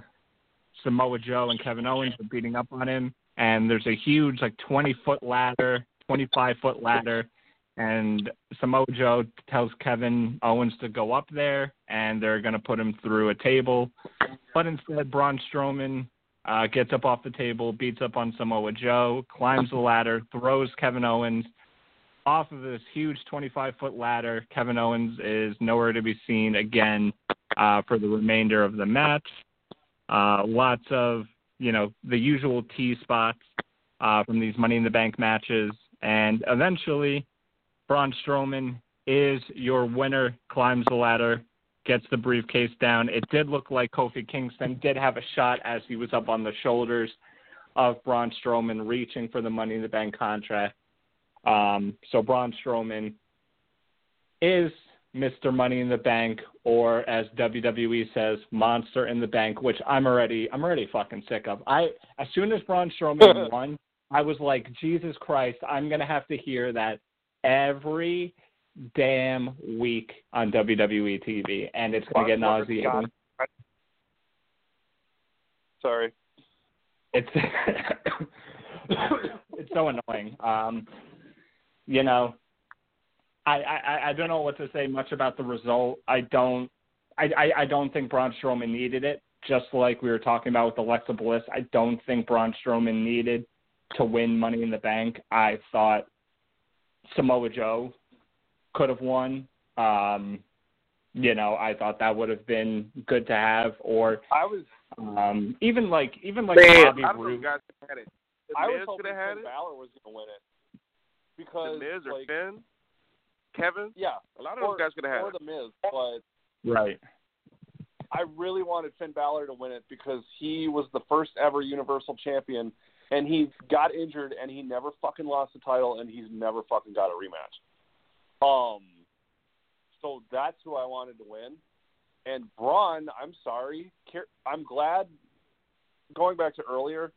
Samoa Joe and Kevin Owens are beating up on him. And there's a huge, like 20 foot ladder, 25 foot ladder, and Samoa Joe tells Kevin Owens to go up there, and they're going to put him through a table. But instead, Braun Strowman uh, gets up off the table, beats up on Samoa Joe, climbs the ladder, throws Kevin Owens off of this huge 25 foot ladder. Kevin Owens is nowhere to be seen again uh, for the remainder of the match. Uh, lots of, you know, the usual T spots uh, from these Money in the Bank matches. And eventually, Braun Strowman is your winner, climbs the ladder, gets the briefcase down. It did look like Kofi Kingston did have a shot as he was up on the shoulders of Braun Strowman reaching for the Money in the Bank contract. Um, so Braun Strowman is Mr. Money in the Bank, or as WWE says, Monster in the Bank, which I'm already I'm already fucking sick of. I as soon as Braun Strowman [LAUGHS] won, I was like, Jesus Christ, I'm gonna have to hear that every damn week on WWE TV, and it's going to get nauseating. Sorry. It's [COUGHS] it's so annoying. Um, you know, I, I I don't know what to say much about the result. I don't I, I, I don't think Braun Strowman needed it. Just like we were talking about with Alexa Bliss, I don't think Braun Strowman needed to win Money in the Bank. I thought Samoa Joe could have won. Um, you know, I thought that would have been good to have. Or I was um, even like even like Man, Bobby I don't Roode. had it. The I was hoping could had Finn it. Balor was going to win it because The Miz or like, Finn, Kevin. yeah, A lot of or, those guys could have had or it. the Miz, but Right. I really wanted Finn Balor to win it because he was the first ever Universal Champion, and he got injured and he never fucking lost the title, and he's never fucking got a rematch. Um, so that's who I wanted to win. And Braun, I'm sorry, I'm glad. Going back to earlier,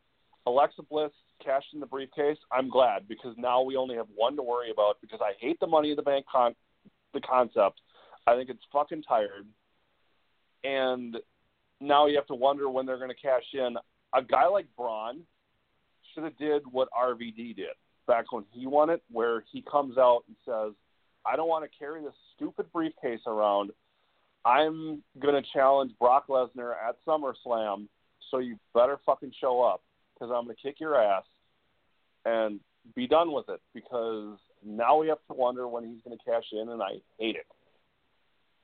Alexa Bliss cashed in the briefcase. I'm glad because now we only have one to worry about. Because I hate the Money in the Bank con- the concept. I think it's fucking tired. And now you have to wonder when they're going to cash in. A guy like Braun should have did what RVD did back when he won it, where he comes out and says, "I don't want to carry this stupid briefcase around. I'm going to challenge Brock Lesnar at SummerSlam, so you better fucking show up because I'm going to kick your ass and be done with it because now we have to wonder when he's going to cash in, and I hate it.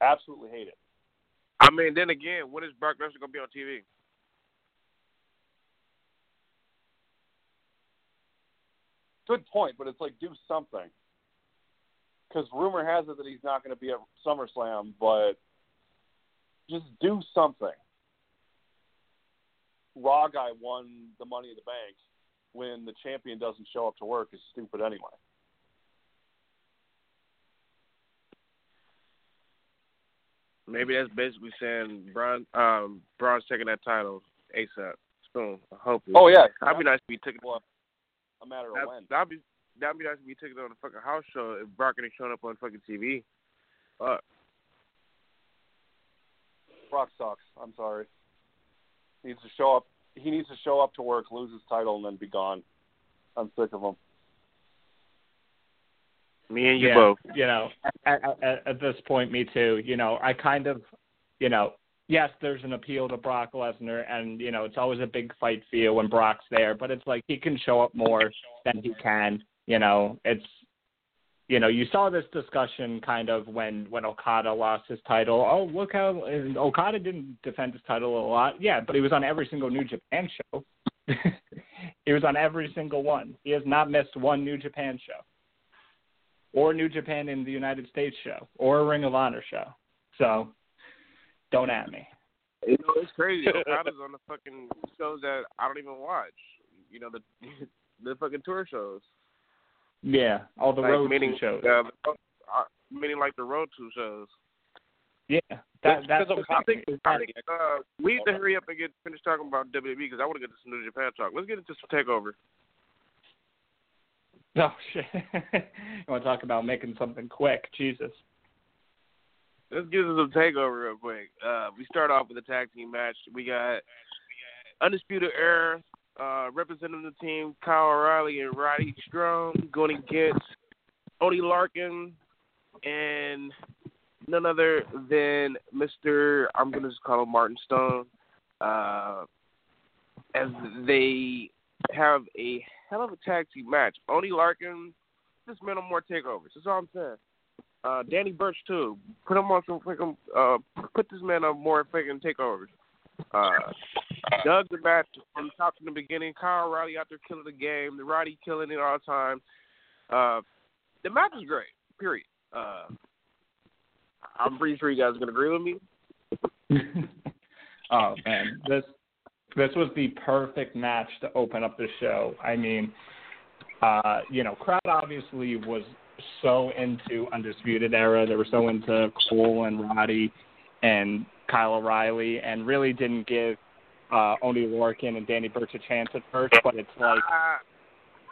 Absolutely hate it. I mean, then again, when is Brock Lesnar gonna be on TV? Good point, but it's like do something. Because rumor has it that he's not going to be at SummerSlam, but just do something. Raw guy won the Money in the Bank when the champion doesn't show up to work is stupid anyway. Maybe that's basically saying Braun, um, Braun's taking that title ASAP soon. Hopefully. Oh yeah, That'd be nice if to be taken. Well, a matter of That, when. that'd be that'd be nice if we took it on a fucking house show if Brock ain't shown up on fucking TV. Fuck. Brock sucks. I'm sorry. He needs to show up. He needs to show up to work, lose his title, and then be gone. I'm sick of him. Me and you yeah, both. You know, at, at, at this point, me too. You know, I kind of, you know, yes, there's an appeal to Brock Lesnar, and you know, it's always a big fight for you when Brock's there. But it's like he can show up more than he can. You know, it's, you know, you saw this discussion kind of when when Okada lost his title. Oh, look how Okada didn't defend his title a lot. Yeah, but he was on every single New Japan show. [LAUGHS] he was on every single one. He has not missed one New Japan show or New Japan in the United States show, or a Ring of Honor show. So, don't at me. You know, it's crazy. Okada's on the fucking shows that I don't even watch. You know, the [LAUGHS] the fucking tour shows. Yeah, all the like, road meaning, shows. Uh, uh, meaning like the road two shows. Yeah, that that's the I think, I think uh, we need to hurry up and get finished talking about WWE because I want to get to some New Japan talk. Let's get into some takeover. Oh [LAUGHS] shit! you want to talk about making something quick? Jesus. Let's get into some takeover real quick. Uh, we start off with a tag team match. We got Undisputed Era uh, representing the team, Kyle O'Reilly and Roddy Strong, going against Oney Lorcan and none other than Mr. I'm to just call him Martin Stone. Uh, as they have a hell of a tag team match. Oney Lorcan, this on more takeovers. That's all I'm saying. Uh, Danny Burch too. Put him on some freaking. Uh, put this man on more freaking takeovers. Uh, dug the match from the top to the beginning. Kyle O'Reilly out there killing the game. The Roddy killing it all the time. Uh, the match is great. Period. Uh, I'm pretty sure you guys are gonna agree with me. [LAUGHS] oh man, this this was the perfect match to open up the show. I mean, uh, you know, crowd obviously was so into Undisputed Era. They were so into Cole and Roddy and Kyle O'Reilly, and really didn't give uh, Oney Lorcan and Danny Burch a chance at first. But it's like, Uh,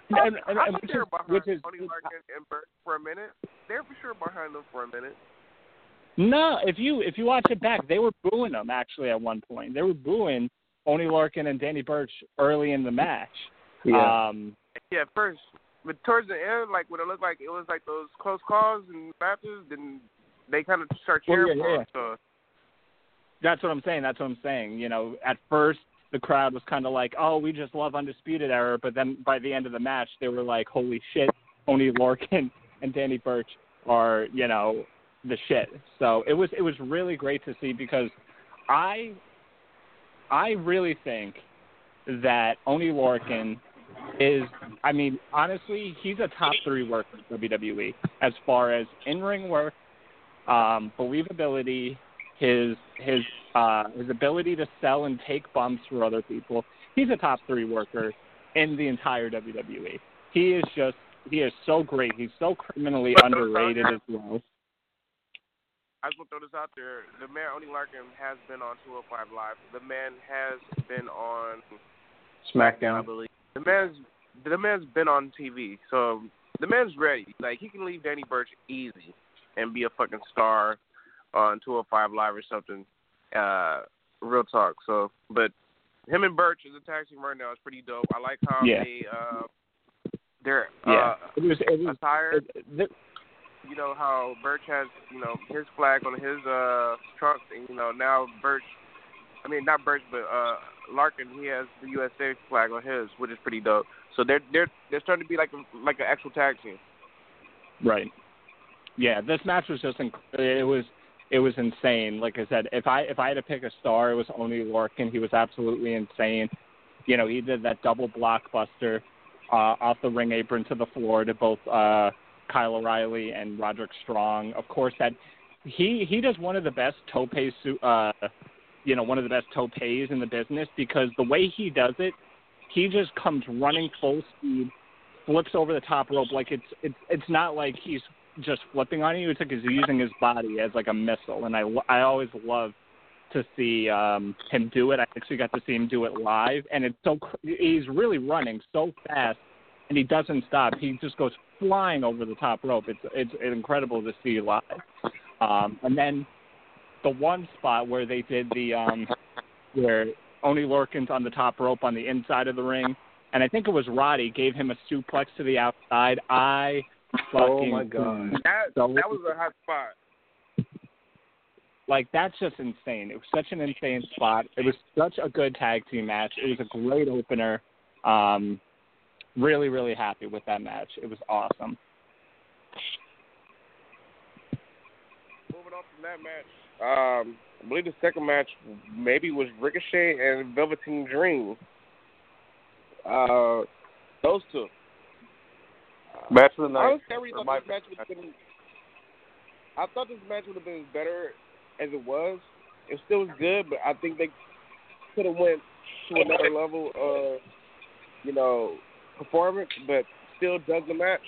and, and, and which they were is, behind which is Tony Lorcan and Burke for a minute. They're for sure behind them for a minute. no. If you if you watch it back, they were booing them actually at one point. They were booing Oney Lorcan and Danny Burch early in the match. Yeah. Um, Yeah, first, but towards the end, like when it looked like it was like those close calls and matches, then they kind of start Well, cheering yeah, for yeah. him. So That's what I'm saying. That's what I'm saying. You know, at first the crowd was kind of like, "Oh, we just love Undisputed Era," but then by the end of the match, they were like, "Holy shit, Oney Lorcan [LAUGHS] and Danny Burch are, you know, the shit." So it was it was really great to see because I I really think that Oney Lorcan is I mean, honestly, he's a top three worker in WWE as far as in ring work, um, believability, his his uh his ability to sell and take bumps for other people. He's a top three worker in the entire WWE. He is just he is so great. He's so criminally underrated as well. I just want to throw this out there. The man Oney Lorcan has been on 205 Live. The man has been on SmackDown, I believe. The man's the man's been on TV, so the man's ready. Like he can leave Danny Burch easy and be a fucking star on 205 Live or something. Uh, real talk. So, but him and Burch is a tag right now It's pretty dope. I like how Yeah. they uh, they're Yeah, uh, it was it was attire. it, th- You know how Burch has you know his flag on his uh trunk, and you know now Burch. I mean not Burch, but uh Lorcan. He has the USA flag on his, which is pretty dope. So they're they're they're starting to be like a, like an actual tag team. Right. Yeah, this match was just inc- it was it was insane. Like I said, if I if I had to pick a star, it was Oney Lorcan. He was absolutely insane. You know, he did that double blockbuster uh, off the ring apron to the floor to both uh, Kyle O'Reilly and Roderick Strong. Of course, that he he does one of the best tope su- uh, you know one of the best topes in the business because the way he does it, he just comes running full speed, flips over the top rope like it's it's it's not like he's just flipping on you. It's like he's using his body as like a missile, and I I always love to see um him do it. I actually got to see him do it live, and it's so he's really running so fast, and he doesn't stop. He just goes flying over the top rope. It's it's incredible to see live. Um, and then the one spot where they did the um where Oney Lorcan's on the top rope on the inside of the ring, and I think it was Roddy gave him a suplex to the outside. I fucking Oh my god. That that was a hot spot. like that's just insane. It was such an insane spot. It was such a good tag team match. It was a great opener. Um, really, really happy with that match. It was awesome. Moving on from that match, um, I believe the second match maybe was Ricochet and Velveteen Dream. Uh, those two. Match of the night. Honestly, I thought my- this match would have been. I thought this match would have been better as it was. It still was good, but I think they could have went to another level of, you know, performance, but still dug the match.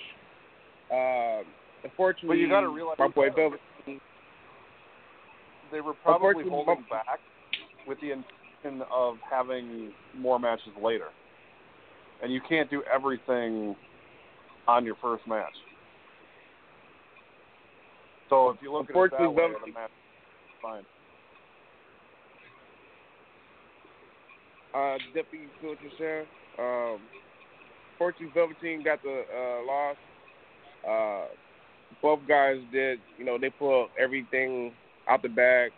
Um, unfortunately, But you gotta realize- my boy Velveteen. They were probably holding back with the intention of having more matches later, and you can't do everything on your first match. So if you look at it that way, the match is fine. Uh, what you're saying. Um, Fortune Velveteen got the uh, loss. Uh, both guys did, you know, they pulled everything out the back,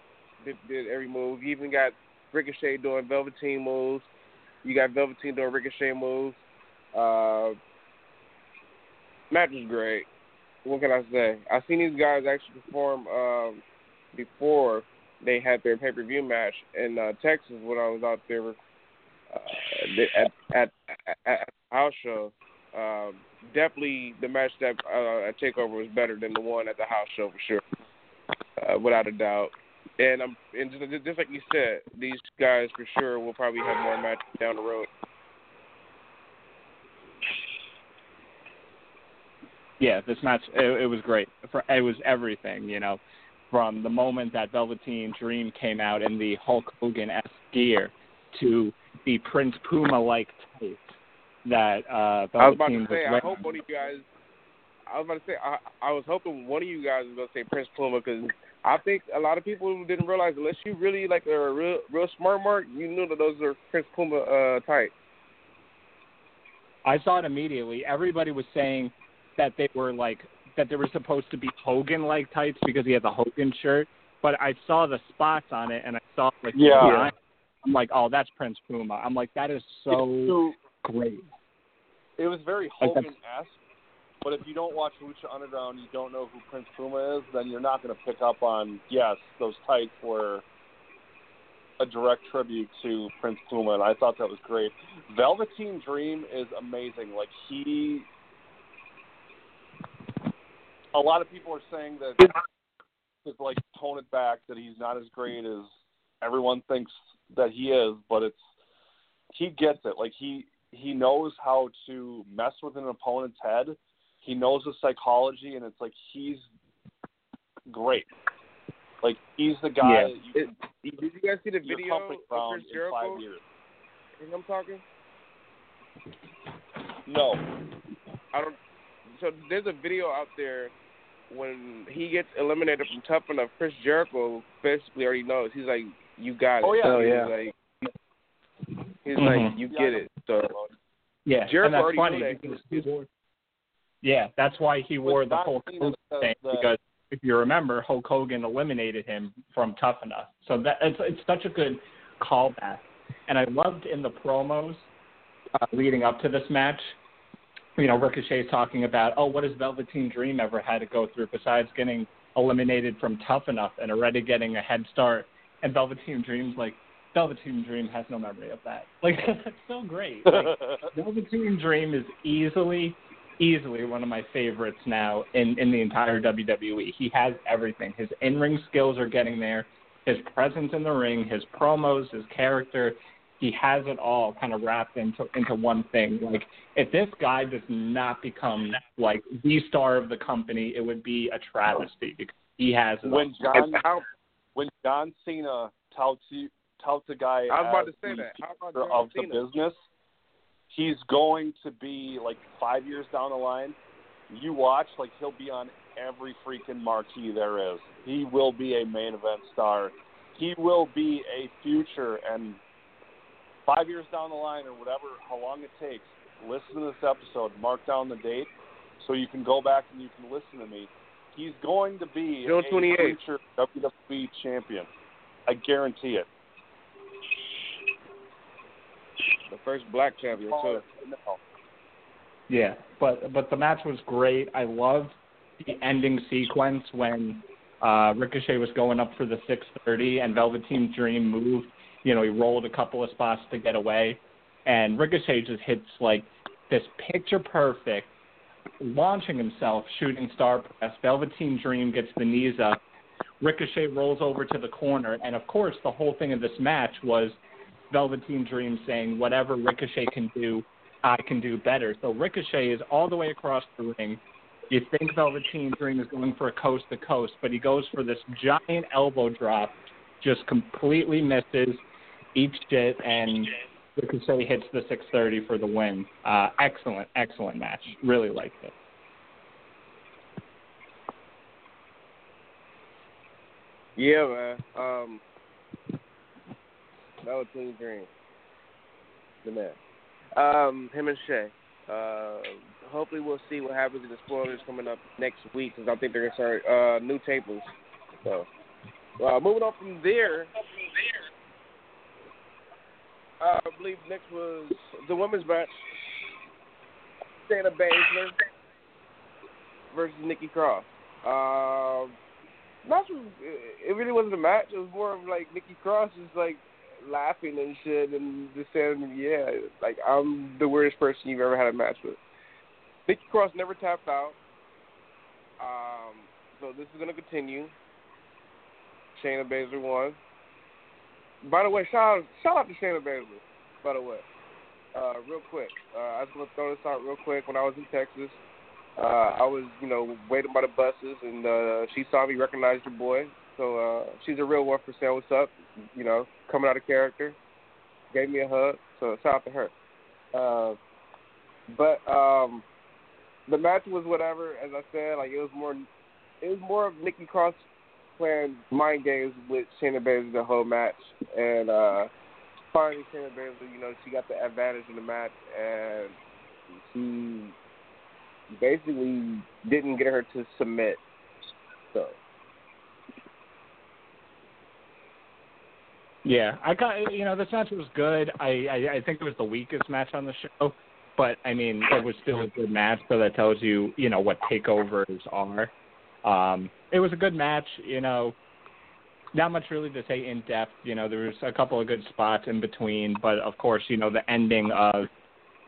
did, did every move. You even got Ricochet doing Velveteen moves. You got Velveteen doing Ricochet moves. Uh, match was great. What can I say? I've seen these guys actually perform um, before they had their pay per view match in uh, Texas when I was out there uh, at, at at at house show. Um, definitely, the match that uh, at Takeover was better than the one at the house show for sure, uh, without a doubt. And I'm and just, just like you said, these guys for sure will probably have more matches down the road. Yeah, this match it, it was great. For it was everything, you know, from the moment that Velveteen Dream came out in the Hulk Hogan esque gear to the Prince Puma like tights that uh Velveteen I was about to say, I hope one of you guys. I was about to say, I, I was hoping one of you guys was gonna say Prince Puma because I think a lot of people didn't realize unless you really like a real, real smart mark, you knew that those are Prince Puma uh, tights. I saw it immediately. Everybody was saying that they were like that they were supposed to be Hogan like tights because he had the Hogan shirt. But I saw the spots on it and I saw like Yeah. design. I'm like, oh, that's Prince Puma. I'm like, that is so great. It was very Hogan esque, but if you don't watch Lucha Underground, you don't know who Prince Puma is, then you're not going to pick up on yes, those tights were a direct tribute to Prince Puma, and I thought that was great. Velveteen Dream is amazing. Like he, a lot of people are saying that it's like tone it back, that he's not as great as everyone thinks that he is, but it's he gets it. Like he he knows how to mess with an opponent's head. He knows the psychology, and it's like he's great. Like he's the guy Yeah. that you can Did you guys see the your video company of around Chris in Jericho? five years. Think I'm talking? No, I don't. So there's a video out there when he gets eliminated from Tough Enough. Chris Jericho basically already knows. He's like, "You got it." Oh, yeah. Oh, He's yeah. Like, he's Mhm. like, "You get it." So Yeah, Jericho and that's already funny knew that. Because he wore. Yeah, that's why he wore the John Hulk Cena Hogan says thing that- because if you remember, Hulk Hogan eliminated him from Tough Enough. So that it's it's such a good callback, and I loved in the promos uh, leading up to this match. You know, Ricochet's talking about, oh, what has Velveteen Dream ever had to go through besides getting eliminated from Tough Enough and already getting a head start? And Velveteen Dream's like, Velveteen Dream has no memory of that. Like [LAUGHS] that's so great. Like, [LAUGHS] Velveteen Dream is easily, easily one of my favorites now in in the entire WWE. He has everything. His in ring skills are getting there. His presence in the ring, his promos, his character. He has it all kind of wrapped into into one thing. Like if this guy does not become like the star of the company, it would be a travesty because he has it when all. John how, when John Cena touts you, touts a guy I was about as to say the that. How about future John of the business, he's going to be like five years down the line. You watch, like he'll be on every freaking marquee there is. He will be a main event star. He will be a future, and five years down the line or whatever, how long it takes, listen to this episode, mark down the date, so you can go back and you can listen to me. He's going to be June a future WWE champion. I guarantee it. The first black champion too. Yeah, but but the match was great. I loved the ending sequence when uh Ricochet was going up for the 630 and Velveteen Dream moved. You know, he rolled a couple of spots to get away, and Ricochet just hits like this picture perfect, launching himself, shooting star press. Velveteen Dream gets the knees up. Ricochet rolls over to the corner, and of course, the whole thing of this match was Velveteen Dream saying, "Whatever Ricochet can do, I can do better." So Ricochet is all the way across the ring, You think Velveteen Dream is going for a coast to coast, but he goes for this giant elbow drop, just completely misses, eats it, and Ricochet hits the 630 for the win. Uh, excellent, excellent match. Really liked it. Yeah, man. Um, that was Team Dream. The man. Um, him and Shay. Uh, hopefully we'll see what happens in the spoilers coming up next week because I think they're gonna start uh, new tables. So, uh, moving on from there. Uh, I believe next was the women's match. Shayna Baszler versus Nikki Cross. Um, match was it really wasn't a match. It was more of like Nikki Cross is like laughing and shit and just saying, yeah, like I'm the weirdest person you've ever had a match with. Nikki Cross never tapped out. Um, so this is gonna continue. Shayna Baszler won. By the way, shout out, shout out to Shayna Baszler. By the way, uh, real quick, uh, I was gonna throw this out real quick. When I was in Texas, uh, I was, you know, waiting by the buses, and uh, she saw me, recognized your boy. So uh, she's a real one for saying what's up, you know, coming out of character. Gave me a hug, so shout out to her. Uh, but um, the match was whatever. As I said, like it was more, it was more of Nikki Cross playing mind games with Shayna Baszler the whole match, and uh, finally Shayna Baszler, you know, she got the advantage in the match, and she basically didn't get her to submit. So. Yeah, I got you know this match was good. I, I I think it was the weakest match on the show, but I mean it was still a good match. So that tells you you know what takeovers are. Um, it was a good match. You know, not much really to say in depth. You know, there was a couple of good spots in between, but of course, you know the ending of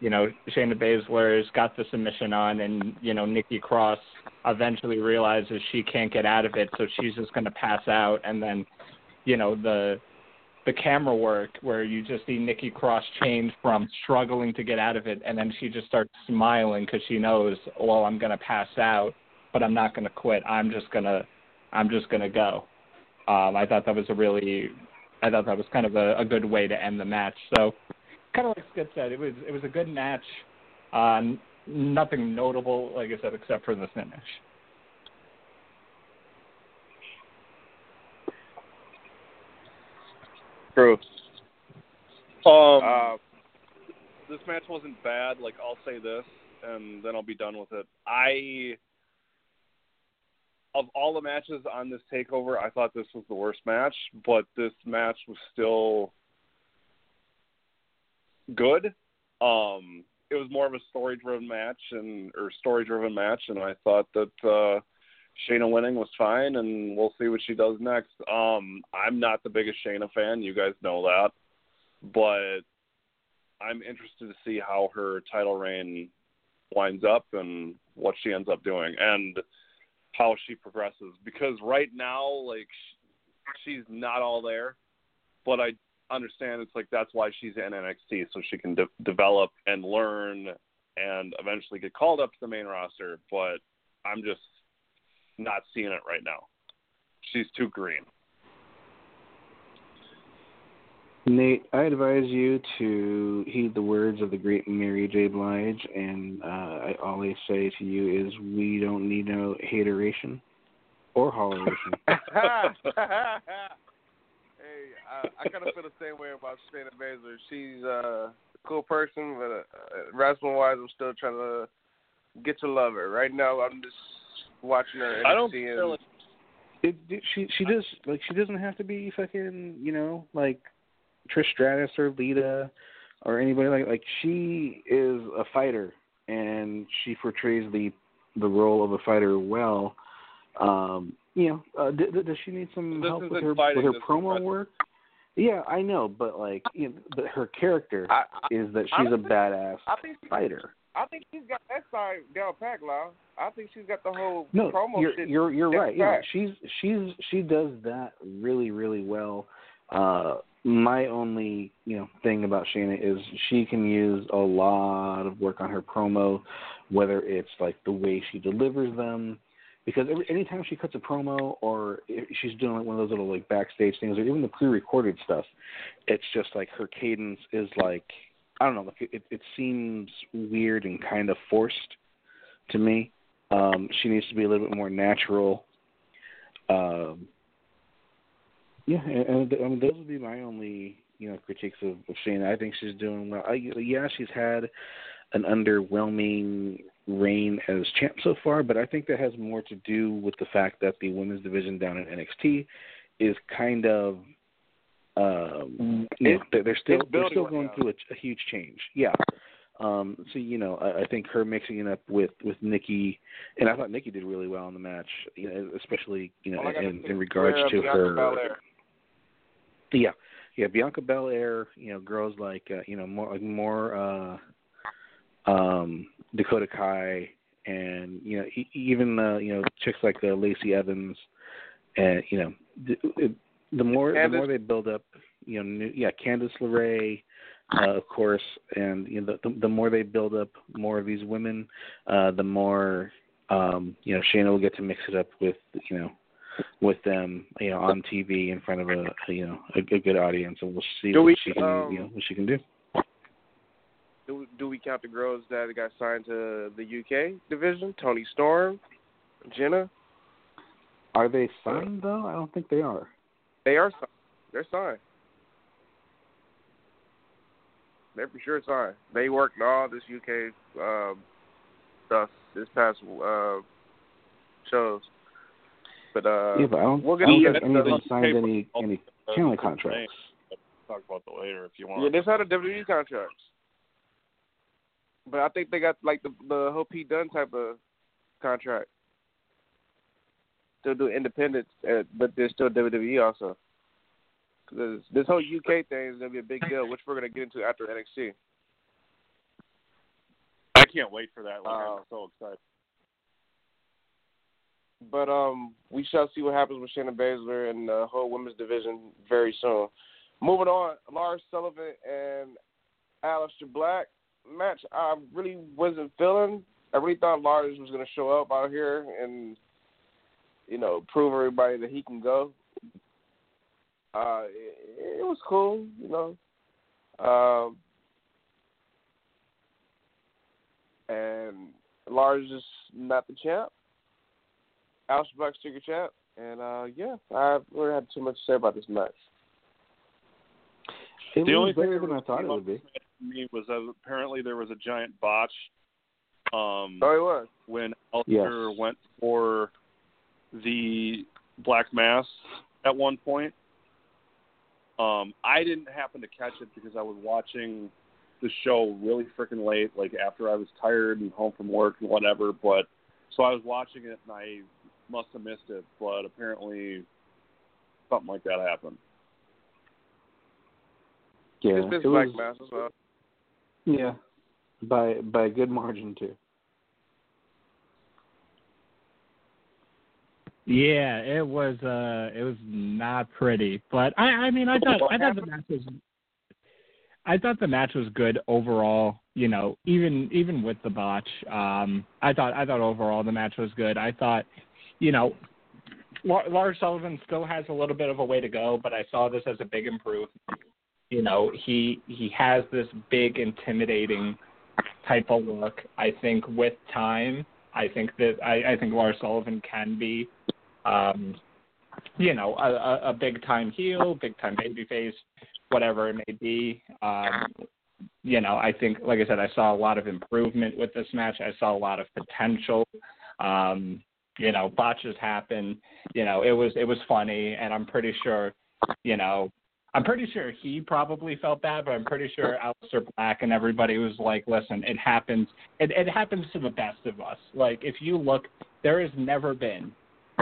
you know, Shayna Baszler's got the submission on, and you know, Nikki Cross eventually realizes she can't get out of it, so she's just going to pass out, and then, you know, the the camera work where you just see Nikki Cross change from struggling to get out of it, and then she just starts smiling because she knows, well, I'm going to pass out, but I'm not going to quit. I'm just gonna, I'm just going to go. Um, I thought that was a really, I thought that was kind of a, a good way to end the match. So kind of like Skip said, it was it was a good match. Uh, nothing notable, like I said, except for the finish. True. Um, Uh, this match wasn't bad. Like I'll say this, and then I'll be done with it. I of all the matches on this takeover, I thought this was the worst match, but this match was still good. Um, it was more of a story driven match and or story driven match, and I thought that uh, Shayna winning was fine, and we'll see what she does next. Um, I'm not the biggest Shayna fan, you guys know that, but I'm interested to see how her title reign winds up and what she ends up doing, and how she progresses. Because right now, like she's not all there, but I understand it's like that's why she's in NXT so she can de- develop and learn and eventually get called up to the main roster. But I'm just not seeing it right now. She's too green. Nate, I advise you to heed the words of the great Mary J. Blige, and uh, I always say to you is we don't need no hateration or holleration. [LAUGHS] [LAUGHS] hey, I, I kind of feel the same way about Shayna Baszler. She's uh, a cool person, but uh, wrestling wise, I'm still trying to get to love her. Right now, I'm just watching her. I don't seeing, feel like it, it, she she does like she doesn't have to be fucking you know like Trish Stratus or Lita or anybody like like she is a fighter and she portrays the the role of a fighter well. Um, you know, uh, d- d- does she need some This help with her fighting, with her promo wrestling. work? Yeah, I know, but like, you know, but her character I, I, is that she's a honestly, badass I think she, fighter. I think she's got that side down packed, Lau. I think she's got the whole No, promo you're shit. you're you're right. Yeah, she's she's she does that really really well. Uh, my only you know thing about Shayna is she can use a lot of work on her promo, whether it's like the way she delivers them, because every anytime she cuts a promo or she's doing like one of those little like backstage things or even the pre-recorded stuff, it's just like her cadence is like I don't know, like it it seems weird and kind of forced to me. Um, she needs to be a little bit more natural. Um, yeah, and, and I mean those would be my only you know critiques of, of Shayna. I think she's doing well. I, yeah, she's had an underwhelming reign as champ so far, but I think that has more to do with the fact that the women's division down in NXT is kind of um you know, they're, they're still they're still going through a, a huge change. Yeah. Um, so you know, I, I think her mixing it up with with Nikki, and I thought Nikki did really well in the match, you know, especially you know oh, in, in regards to her. Belair. Yeah, yeah, Bianca Belair, you know, girls like uh, you know more like more uh, um, Dakota Kai, and you know e- even uh, you know chicks like uh, Lacey Evans, and you know the, the more Candice. the more they build up, you know, new, yeah, Candice LeRae, uh, of course, and you know the, the more they build up more of these women, uh, the more um, you know Shayna will get to mix it up with you know with them, you know, on TV in front of a you know a, a good audience, and we'll see do what we, she can um, you know what she can do. Do do we count the girls that got signed to the UK division? Toni Storm, Jenna. Are they signed though? I don't think they are. They are signed. They're signed. They're for sure signed. They worked all this UK um, stuff this past uh, shows. But uh, yeah, but I don't, we'll get I don't think anybody signed any any channel contracts. Talk about that later if you want. Yeah, they signed a WWE contracts. But I think they got like the the whole Pete Dunne type of contract. Still do independence, uh, but there's still WWE also. Because this whole UK thing is gonna be a big deal, which we're gonna get into after NXT. I can't wait for that. Like, uh, I'm so excited. But um, we shall see what happens with Shayna Baszler and the whole women's division very soon. Moving on, Lars Sullivan and Aleister Black match. I really wasn't feeling. I really thought Lars was going to show up out here and you know prove everybody that he can go. Uh, it, it was cool, you know. Um, and Lars is not the champ. Aleister Black Sticker Champ. And uh, yeah, I really had too much to say about this match. It the only thing that than I thought it would be. Me was that apparently there was a giant botch. Um, oh, it was when Aleister yes. went for the Black Mass at one point. Um, I didn't happen to catch it because I was watching the show really freaking late, like after I was tired and home from work and whatever. But so I was watching it and I must have missed it, but apparently something like that happened. Yeah, it's it Black was, Mass as well. Yeah, by by a good margin too. Yeah, it was uh it was not pretty. But I I mean I thought I thought the match was I thought the match was good overall, you know, even even with the botch. Um I thought I thought overall the match was good. I thought you know, Lars Sullivan still has a little bit of a way to go, but I saw this as a big improvement. You know, he he has this big, intimidating type of look. I think with time, I think that I, I think Lars Sullivan can be, um, you know, a, a big time heel, big time babyface, whatever it may be. Um, you know, I think, like I said, I saw a lot of improvement with this match. I saw a lot of potential. Um, you know, botches happen. You know, it was it was funny, and I'm pretty sure, you know, I'm pretty sure he probably felt bad, but I'm pretty sure Aleister Black and everybody was like, listen, it happens. It, it happens to the best of us. Like, if you look, there has never been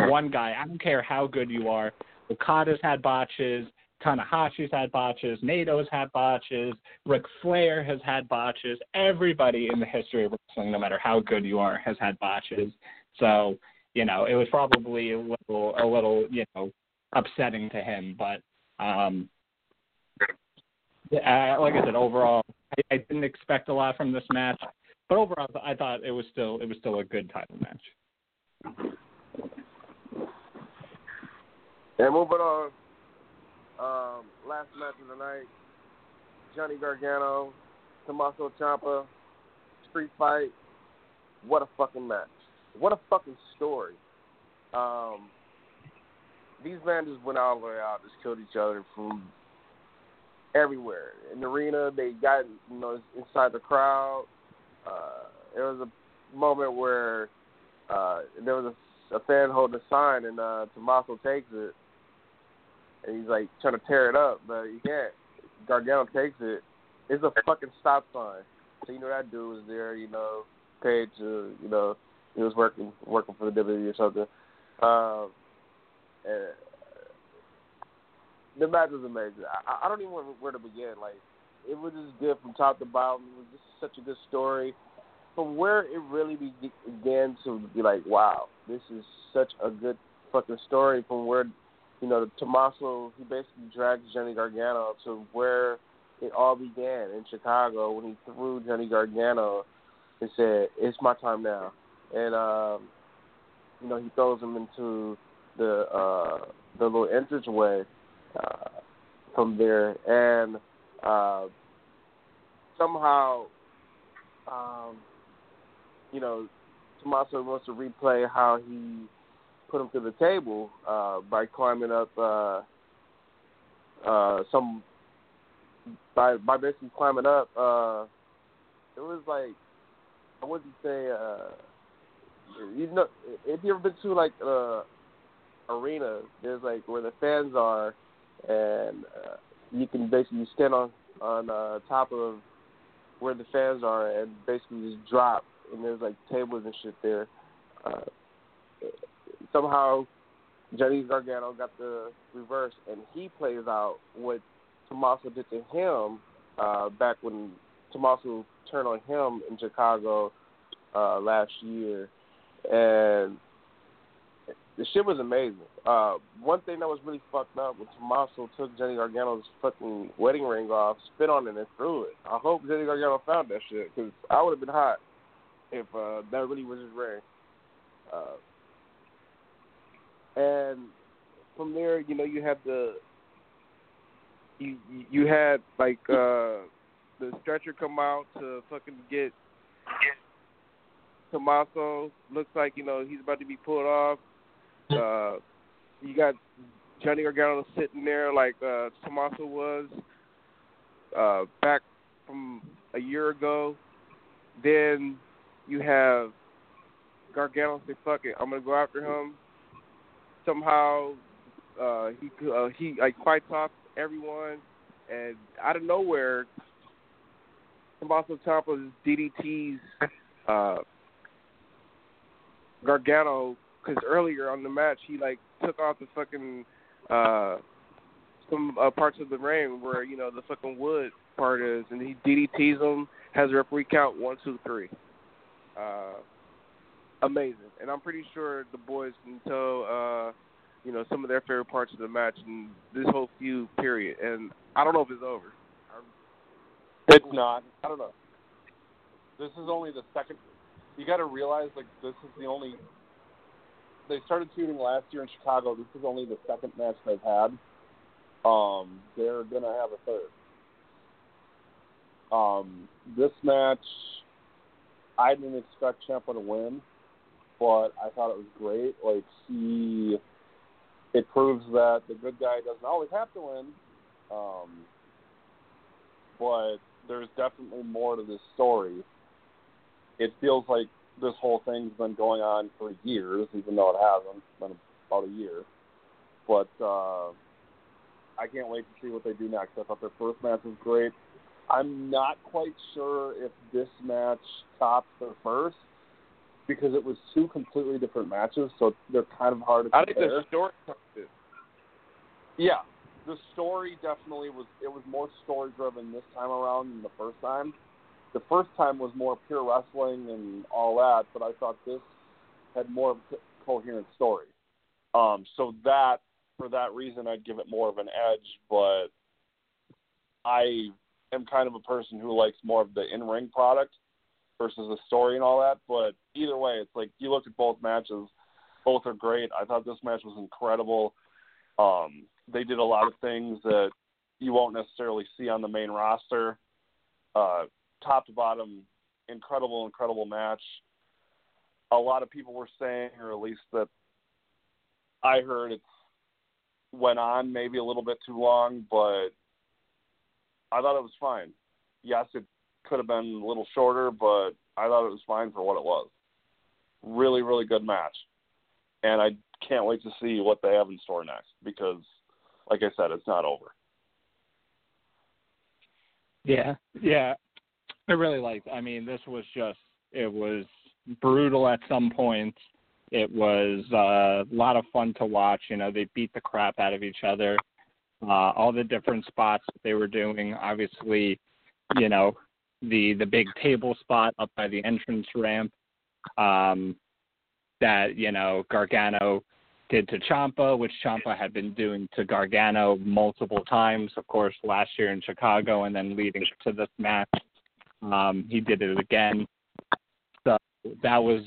one guy. I don't care how good you are. Okada's had botches. Tanahashi's had botches. Naito's had botches. Ric Flair has had botches. Everybody in the history of wrestling, no matter how good you are, has had botches. So you know, it was probably a little a little, you know, upsetting to him, but um Yeah, like I said, overall, I, I didn't expect a lot from this match, but overall, I thought it was still it was still a good title match. And moving on, um, last match of the night: Johnny Gargano, Tommaso Ciampa, street fight. What a fucking match! What a fucking story! Um, these men just went all the way out, just killed each other from everywhere in the arena. They got you know inside the crowd. Uh, there was a moment where uh, there was a, a fan holding a sign, and uh, Tommaso takes it, and he's like trying to tear it up, but he can't. Gargano takes it. It's a fucking stop sign. So you know that dude was there. You know, paid to you know he was working working for the WWE or something. Um, and the match was amazing. I, I don't even know where to begin. Like, it was just good from top to bottom. It was just such a good story. From where it really began to be like, wow, this is such a good fucking story. From where, you know, Tommaso, he basically drags Johnny Gargano to where it all began in Chicago when he threw Johnny Gargano and said, "It's my time now," and um, you know he throws him into the uh, the little entranceway uh, from there, and uh, somehow, um, you know, Tommaso wants to replay how he put him to the table uh, by climbing up uh, uh, some by by basically climbing up. Uh, it was like I wouldn't say uh, you know if you ever been to like uh arena there's like where the fans are and uh, you can basically stand on on uh, top of where the fans are and basically just drop. And there's like tables and shit there. Uh, somehow Johnny Gargano got the reverse, and he plays out what Tommaso did to him uh, back when Tommaso turned on him in Chicago uh, last year, and the shit was amazing. Uh, one thing that was really fucked up when Tommaso took Johnny Gargano's fucking wedding ring off, spit on it, and threw it. I hope Johnny Gargano found that shit because I would have been hot if uh, that really was his ring. Uh, and from there, you know, you had the you you had like uh the stretcher come out to fucking get Tommaso. Looks like you know he's about to be pulled off. Uh, you got Johnny Gargano sitting there like uh, Tommaso was uh, back from a year ago. Then you have Gargano say, "Fuck it, I'm gonna go after him." Somehow, uh, he uh, he like fights off everyone, and out of nowhere, Tommaso Ciampa DDT's uh, Gargano because earlier on the match he like took off the fucking uh some uh, parts of the ring where you know the fucking wood part is, and he DDTs him. Has a referee count one, two, three. Uh, amazing, and I'm pretty sure the boys can tell uh, you know some of their favorite parts of the match and this whole feud period. And I don't know if it's over. It's not. I don't know. This is only the second. You got to realize like this is the only they started shooting last year in Chicago. This is only the second match they've had. Um, they're gonna have a third. Um, this match, I didn't expect Ciampa to win, but I thought it was great. Like he, it proves that the good guy doesn't always have to win. Um, but there's definitely more to this story. It feels like this whole thing's been going on for years, even though it hasn't. It's been about a year. But uh, I can't wait to see what they do next. I thought their first match was great. I'm not quite sure if this match tops the first because it was two completely different matches, so they're kind of hard to compare. I think the story. Yeah, the story definitely was. It was more story driven this time around than the first time the first time was more pure wrestling and all that, but I thought this had more of a coherent story. Um, so that for that reason, I'd give it more of an edge. But I am kind of a person who likes more of the in-ring product versus the story and all that. But either way, it's like you look at both matches, both are great. I thought this match was incredible. Um, they did a lot of things that you won't necessarily see on the main roster. Uh, top to bottom, incredible, incredible match. A lot of people were saying, or at least that I heard, it went on maybe a little bit too long, but I thought it was fine. Yes, it could have been a little shorter, but I thought it was fine for what it was. Really, really good match. And I can't wait to see what they have in store next because, like I said, it's not over. Yeah, yeah. I really liked. I mean, this was just it was brutal at some points. It was uh, a lot of fun to watch. You know, they beat the crap out of each other. Uh, all the different spots they were doing. Obviously, you know, the the big table spot up by the entrance ramp. Um, that you know Gargano did to Ciampa, which Ciampa had been doing to Gargano multiple times, of course, last year in Chicago, and then leading to this match, um, he did it again. So that was,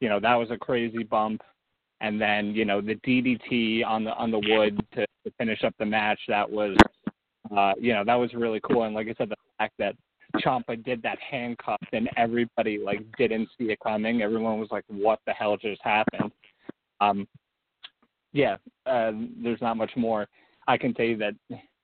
you know, that was a crazy bump. And then, you know, the DDT on the on the wood to, to finish up the match. That was, uh, you know, that was really cool. And like I said, the fact that Ciampa did that handcuff and everybody like didn't see it coming. Everyone was like, "What the hell just happened?" Um, yeah, uh, there's not much more I can say that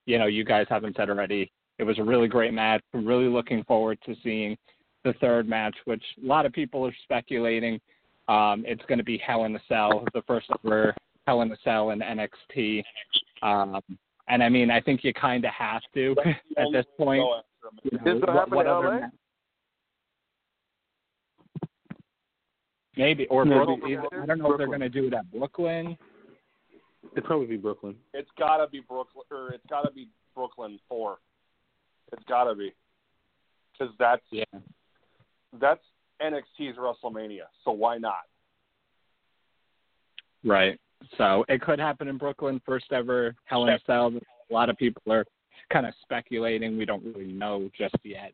you know you guys haven't said already. It was a really great match. Really looking forward to seeing the third match, which a lot of people are speculating. Um, it's going to be Hell in Cell, the first ever Hell in Cell in NXT. Um, and I mean, I think you kind of have to [LAUGHS] at this point. Is this what, what in other LA? Maybe or No, Brook- it'd I don't know if they're going to do it at Brooklyn. It'd probably be Brooklyn. It's gotta be Brooklyn, or it's gotta be Brooklyn four. It's gotta be, because that's Yeah. that's NXT's WrestleMania. So why not? Right. So it could happen in Brooklyn, first ever Hell in a Cell. A lot of people are kind of speculating. We don't really know just yet.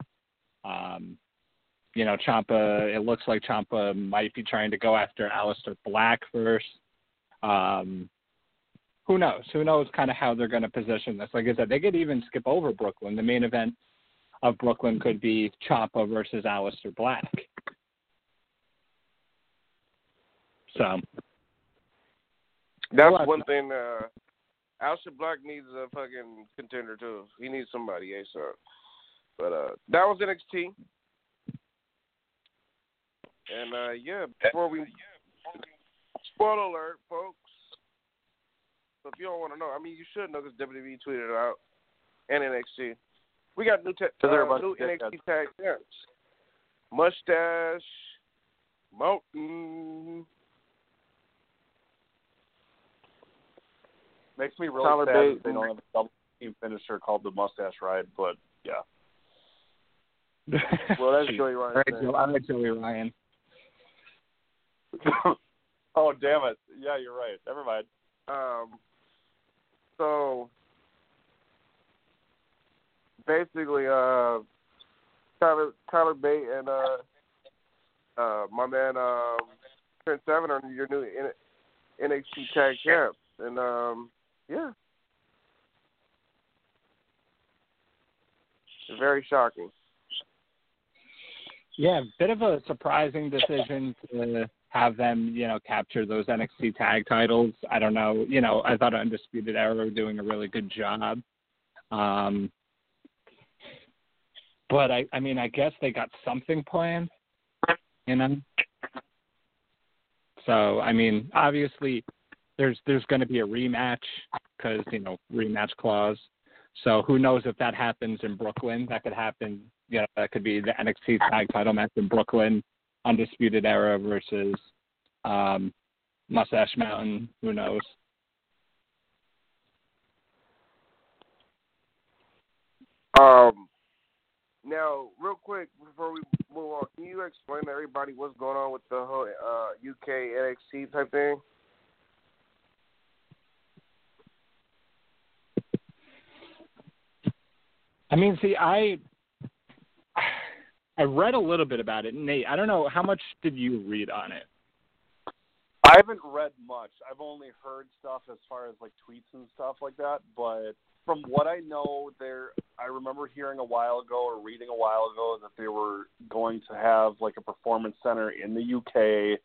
Um, you know, Ciampa. It looks like Ciampa might be trying to go after Aleister Black first. Um, who knows? Who knows kind of how they're going to position this? Like I said, they could even skip over Brooklyn. The main event of Brooklyn could be Ciampa versus Aleister Black. So That's Well, one thing. Uh, Aleister Black needs a fucking contender too. He needs somebody ASAP. But uh, that was NXT. And uh, yeah, before we spoiler alert, folks. So if you don't want to know, I mean, you should know because WWE tweeted it out and NXT. We got new te- Cause they're uh, new NXT tag champs. Mustache, Mountain, Makes me really Tyler sad they don't have a double team finisher called the Mustache Ride. But yeah, [LAUGHS] Well, that's Joey Ryan. right, Joe, I'm with Joey Ryan. oh damn it! Yeah, you're right. Never mind. Um, so basically, uh, Tyler Tyler Bate and uh, uh, my man um, Trent Seven are your new N- NXT tag champs, and um, yeah, very shocking. Yeah, a bit of a surprising decision to have them, you know, capture those NXT tag titles. I don't know, you know, I thought Undisputed Era were doing a really good job. Um, but I, I mean, I guess they got something planned, you know. So I mean, obviously, there's there's going to be a rematch because you know rematch clause. So who knows if that happens in Brooklyn? That could happen. You know, that could be the NXT tag title match in Brooklyn, Undisputed Era versus um, Mustache Mountain. Who knows? Um, now, real quick before we move on, can you explain to everybody what's going on with the whole uh, UK NXT type thing? I mean, see, I I read a little bit about it, Nate. I don't know how much did you read on it. I haven't read much. I've only heard stuff as far as like tweets and stuff like that. But from what I know, there, I remember hearing a while ago or reading a while ago that they were going to have like a performance center in the UK,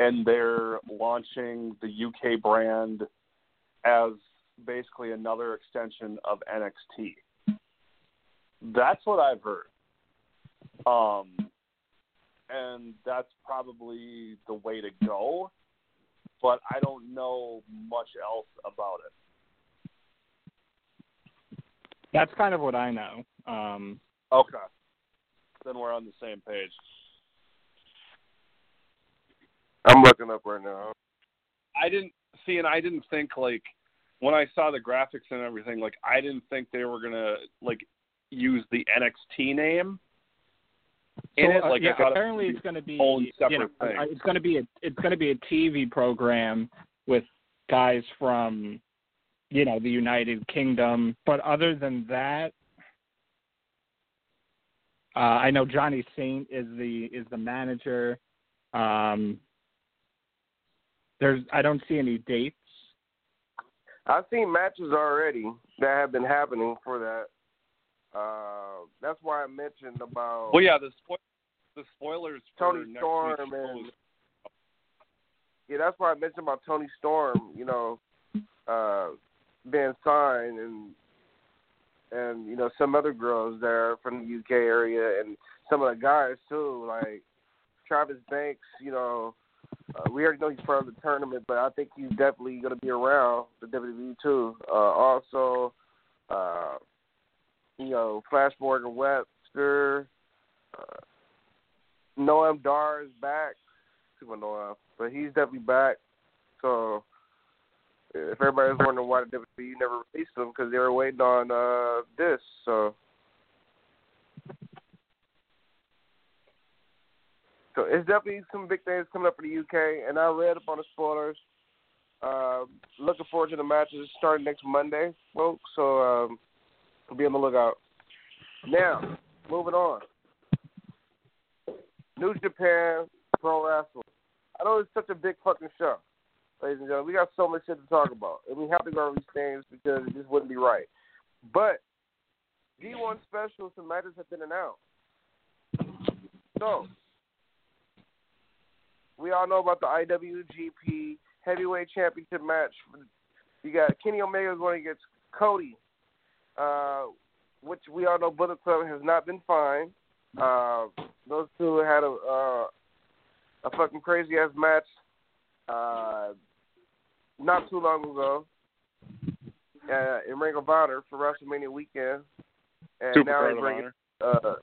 and they're launching the UK brand as basically another extension of NXT. That's what I've heard. Um, and that's probably the way to go, but I don't know much else about it. That's kind of what I know. Um, okay. Then we're on the same page. I'm looking up right now. I didn't see, and I didn't think like when I saw the graphics and everything, like I didn't think they were gonna like use the NXT name in so, it. uh, Like yeah, apparently it's going to be you know, uh, it's going to be a it's going to be a TV program with guys from you know the United Kingdom. But other than that, uh, I know Johnny Saint is the is the manager. Um, there's I don't see any dates. I've seen matches already that have been happening for that. Uh, that's why I mentioned about Well, yeah, the spoil- the spoilers for Toni Storm and yeah, that's why I mentioned about Toni Storm. You know, uh, being signed and and you know some other girls there from the UK area and some of the guys too, like Travis Banks. You know, uh, we already know he's part of the tournament, but I think he's definitely going to be around the WWE too. Uh, also, uh, you know, Flash Morgan Webster, uh, Noam Dar is back. Super Noam, but he's definitely back. So if everybody's wondering why the WWE never released them, because they were waiting on uh, this. So. So it's definitely some big things coming up for the UK, and I read up on the spoilers. Uh, looking forward to the matches starting next Monday, folks. So um, be on the lookout. Now, moving on. New Japan Pro Wrestling. I know it's such a big fucking show, ladies and gentlemen. We got so much shit to talk about, and we have to go over these things because it just wouldn't be right. But G1 Special, some matches have been announced. So, we all know about the IWGP Heavyweight Championship match. You got Kenny Omega going against Cody, uh, which we all know Bullet Club has not been fine. Uh, those two had a uh, a fucking crazy ass match uh, not too long ago uh, in Ring of Honor for WrestleMania weekend, and Super now they bring it. Uh,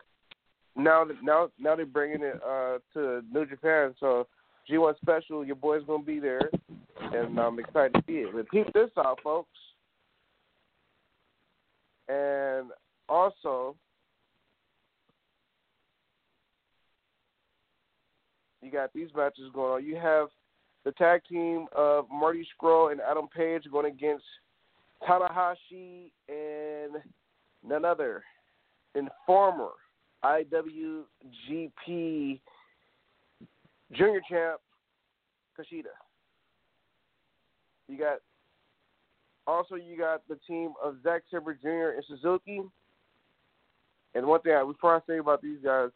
now, now, now they're bringing it uh, to New Japan. So G1 Special, your boy's gonna be there, and I'm excited to see it. But keep this out, folks. And also, you got these matches going on. You have the tag team of Marty Scurll and Adam Page going against Tanahashi and none other than former IWGP Junior Champ Kushida. You got also you got the team of Zack Sabre Jr. and Suzuki. And one thing I, before I say about these guys,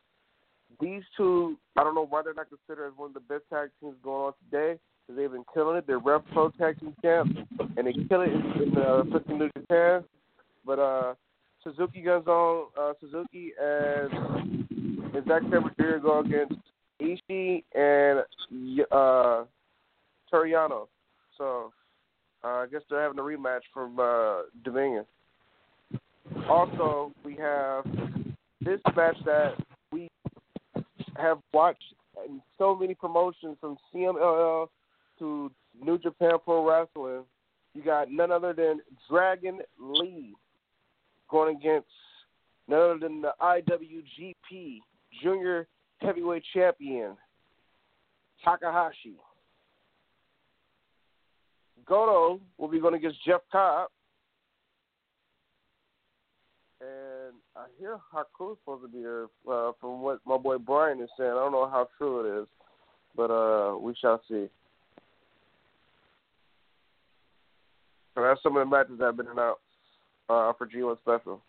these two, I don't know why they're not considered as one of the best tag teams going on today. Because they've been killing it. They're ref Pro Tag Team champs, and they kill it in, uh, freaking New Japan. But uh, Suzuki goes on uh, Suzuki and, and Zack Sabre Jr. go against Ishii and uh, Toru Yano. So uh, I guess they're having a rematch from uh, Dominion. Also, we have this match that we have watched in so many promotions from CMLL to New Japan Pro Wrestling. You got none other than Dragon Lee going against none other than the IWGP Junior Heavyweight Champion Takahashi. Goto will be going against Jeff Cobb. And and I hear Haku's supposed to be there. Uh, from what my boy Brian is saying, I don't know how true it is, but uh, we shall see. So that's some of the matches that have been announced uh, for G1 Special.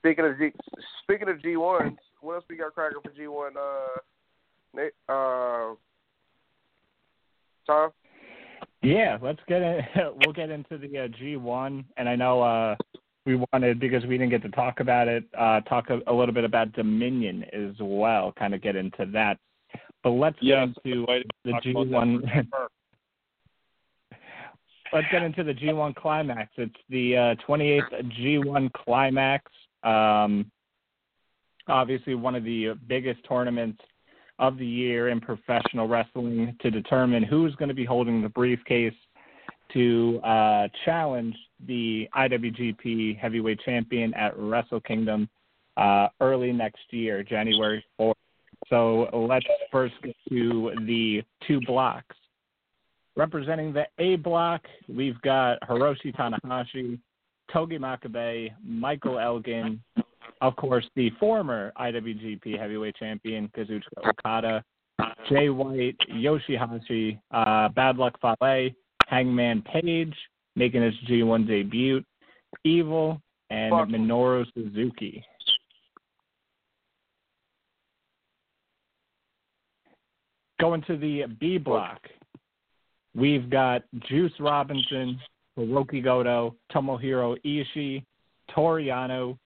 Speaking of G, speaking of G ones, what else we got cracking for G one? Uh, Nate, uh, Tom. Yeah, let's get in. [LAUGHS] We'll get into the uh, G1, and I know uh, we wanted because we didn't get to talk about it. Uh, talk a, a little bit about Dominion as well. Kind of get into that, but let's yes, get into the G1. [LAUGHS] let's get into the G1 climax. It's the uh, 28th G1 climax. Um, obviously, one of the biggest tournaments of the year in professional wrestling to determine who's going to be holding the briefcase to uh, challenge the IWGP Heavyweight Champion at Wrestle Kingdom uh, early next year, January 4th. So let's first get to the two blocks. Representing the A block, we've got Hiroshi Tanahashi, Togi Makabe, Michael Elgin, of course, the former IWGP Heavyweight Champion Kazuchika Okada, Jay White, Yoshihashi, uh, Bad Luck Fale, Hangman Page making his G1 debut, Evil, and Fuck. Minoru Suzuki. Going to the B block, we've got Juice Robinson, Hiroki Goto, Tomohiro Ishii, Toru Yano,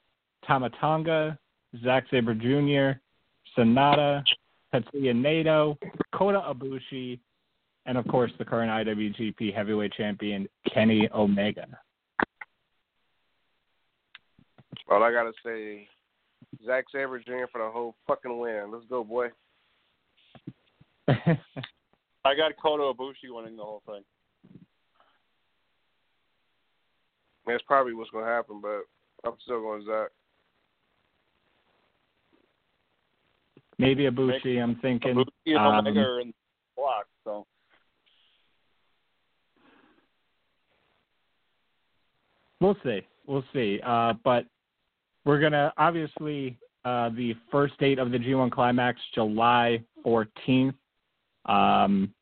Tama Tonga, Zack Sabre Jr., Sanada, Tetsuya Naito, Kota Ibushi, and of course the current IWGP Heavyweight Champion Kenny Omega. All I gotta say, Zack Sabre Jr. for the whole fucking win. Let's go, boy. [LAUGHS] I got Kota Ibushi winning the whole thing. That's probably what's gonna happen, but I'm still going Zack. Maybe Ibushi. I'm thinking. Ibushi and um, are in the block, so We'll see. We'll see. Uh, but we're gonna obviously uh, the first date of the G1 Climax, July 14th. Um,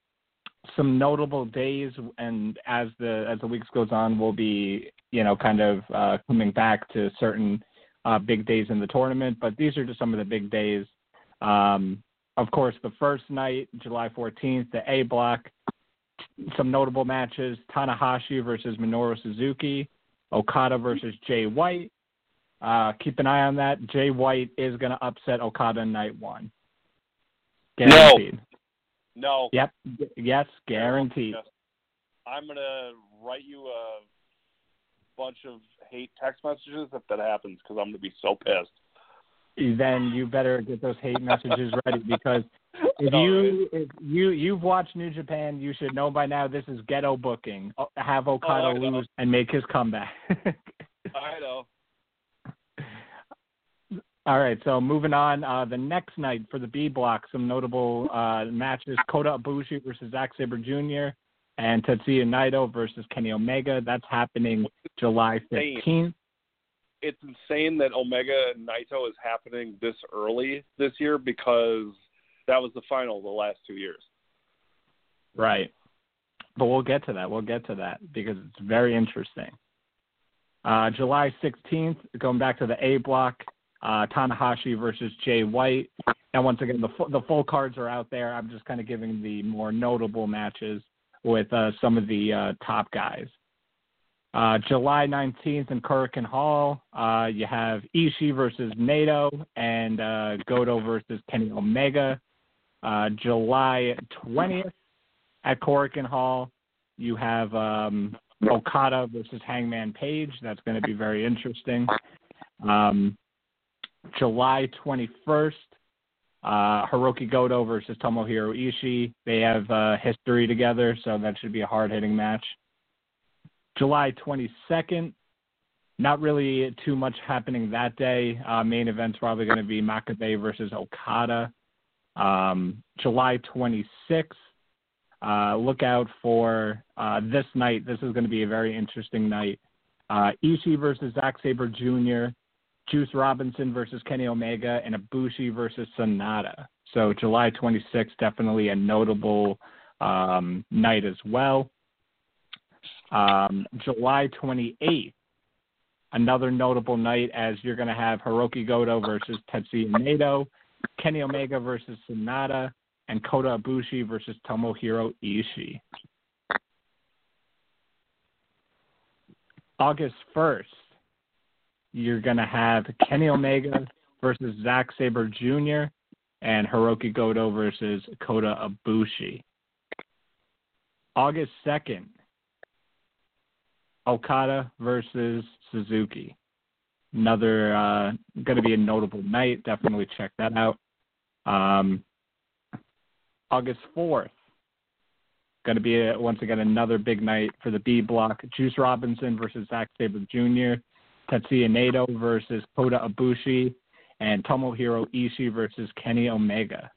some notable days, and as the as the weeks goes on, we'll be you know kind of uh, coming back to certain uh, big days in the tournament. But these are just some of the big days. Um, of course, the first night, July 14th, the A block. Some notable matches: Tanahashi versus Minoru Suzuki, Okada versus Jay White. Uh, keep an eye on that. Jay White is going to upset Okada in night one. Guaranteed. no. Yep. Yes, guaranteed. I'm gonna write you a bunch of hate text messages if that happens because I'm gonna be so pissed. Then you better get those hate [LAUGHS] messages ready because if you if you you've watched New Japan, you should know by now this is Gedo booking. Have Okada Oh, I know. lose and make his comeback. I know. All right, so moving on. Uh, the next night for the B block, some notable uh, matches: Kota Ibushi versus Zack Sabre Jr. and Tetsuya Naito versus Kenny Omega. That's happening July fifteenth. It's insane that Omega Naito is happening this early this year because that was the final the last two years. Right. But we'll get to that. We'll get to that because it's very interesting. Uh, July 16th, going back to the A block, uh, Tanahashi versus Jay White. And once again, the, fu- the full cards are out there. I'm just kind of giving the more notable matches with uh, some of the uh, top guys. Uh, July 19th in Korakuen Hall, uh, you have Ishii versus Naito and uh, Goto versus Kenny Omega. Uh, July 20th at Korakuen Hall, you have um, Okada versus Hangman Page. That's going to be very interesting. Um, July 21st, uh, Hiroki Goto versus Tomohiro Ishii. They have uh, history together, so that should be a hard hitting match. July 22nd, not really too much happening that day. Uh, main event's probably going to be Makabe versus Okada. Um, July 26th, uh, look out for uh, this night. This is going to be a very interesting night. Uh, Ishii versus Zack Sabre Jr., Juice Robinson versus Kenny Omega, and Ibushi versus Sanada. So July 26th, definitely a notable um, night as well. Um, July 28th, another notable night as you're going to have Hiroki Goto versus Tetsuya Naito, Kenny Omega versus Sanada, and Kota Ibushi versus Tomohiro Ishii. August 1st, you're going to have Kenny Omega versus Zack Sabre Jr. and Hiroki Goto versus Kota Ibushi. August 2nd, Okada versus Suzuki. Another uh, going to be a notable night. Definitely check that out. Um, August 4th, going to be a, once again another big night for the B block. Juice Robinson versus Zack Sabre Jr., Tetsuya Naito versus Kota Ibushi, and Tomohiro Ishii versus Kenny Omega.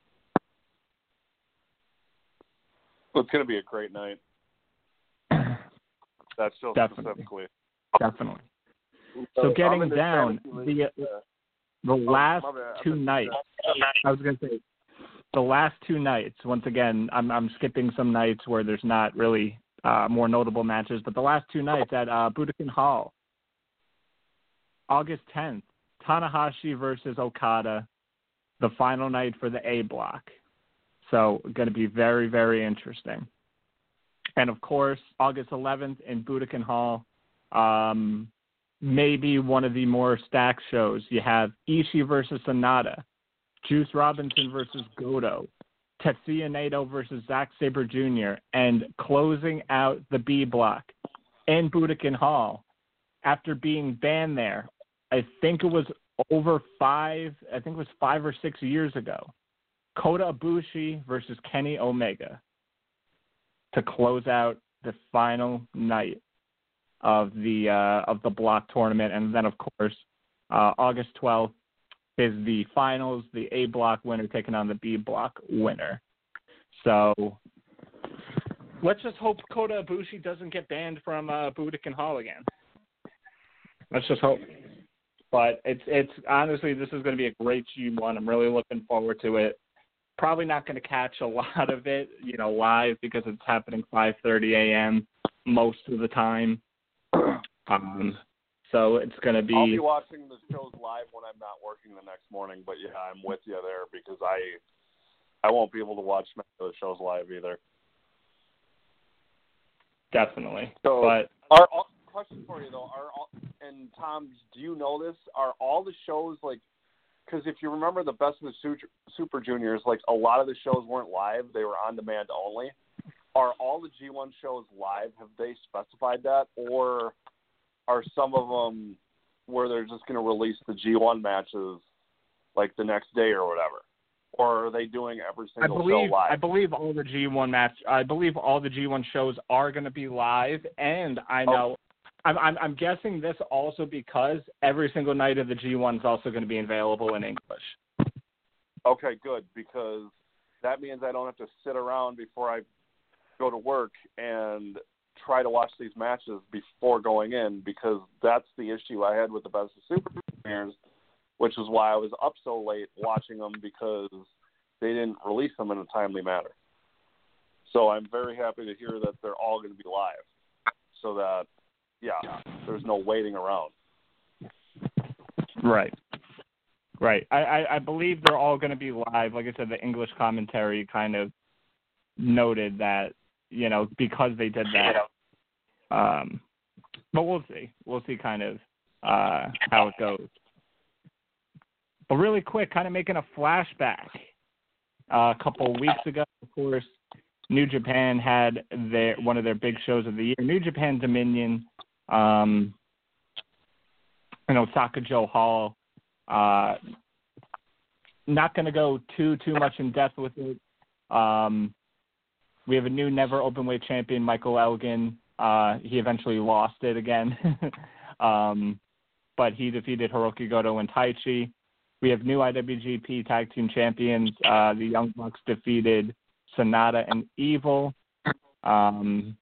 Well, it's going to be a great night. That's still Definitely. specifically. Definitely. So I'm getting down fantasy the uh, the last my two nights. I was going to say the last two nights. Once again, I'm I'm skipping some nights where there's not really uh, more notable matches, but the last two nights at uh, Budokan Hall, August 10th, Tanahashi versus Okada, the final night for the A block. So going to be very very interesting. And of course, August 11th in Budokan Hall, um, maybe one of the more stacked shows. You have Ishii versus Sanada, Juice Robinson versus Goto, Tetsuya Naito versus Zack Sabre Jr., and closing out the B block in Budokan Hall after being banned there. I think it was over five, I think it was five or six years ago. Kota Ibushi versus Kenny Omega to close out the final night of the uh, of the block tournament, and then of course uh, August 12th is the finals. The A block winner taking on the B block winner. So let's just hope Kota Ibushi doesn't get banned from uh, Budokan Hall again. Let's just hope. But it's it's honestly this is going to be a great G1. I'm really looking forward to it. Probably not going to catch a [LAUGHS] lot of it, you know, live because it's happening 5:30 a.m. most of the time. [CLEARS THROAT] Um, so it's going to be. I'll be watching the shows live when I'm not working the next morning. But yeah, I'm with you there because I I won't be able to watch many of the shows live either. definitely. So, but all, question for you though? Are all, and Tom, do you know this? Are all the shows like? Because if you remember the best of the Super, Super Juniors, like a lot of the shows weren't live; they were on demand only. Are all the G1 shows live? Have they specified that, or are some of them where they're just going to release the G1 matches like the next day or whatever? Or are they doing every I single believe show live? I believe all the G1 match. I believe all the G1 shows are going to be live, and I oh. know. I'm, I'm I'm guessing this also because every single night of the G1 is also going to be available in English. Okay, good because that means I don't have to sit around before I go to work and try to watch these matches before going in because that's the issue I had with the best of Super Juniors, which is why I was up so late watching them because they didn't release them in a timely manner. So I'm very happy to hear that they're all going to be live, so that yeah, there's no waiting around. Right. Right. I, I, I believe they're all going to be live. Like I said, the English commentary kind of noted that, you know, because they did that. Um, but we'll see. We'll see kind of uh, how it goes. But really quick, kind of making a flashback. Uh, a couple of weeks ago, of course, New Japan had their one of their big shows of the year, New Japan Dominion, um, know Osaka-jo Hall. Uh, not going to go too too much in depth with it. Um, we have a new never open weight champion, Michael Elgin. Uh, he eventually lost it again, [LAUGHS] um, but he defeated Hiroki Goto and Taichi. We have new IWGP Tag Team Champions. Uh, the Young Bucks defeated Sanada and Evil. Um,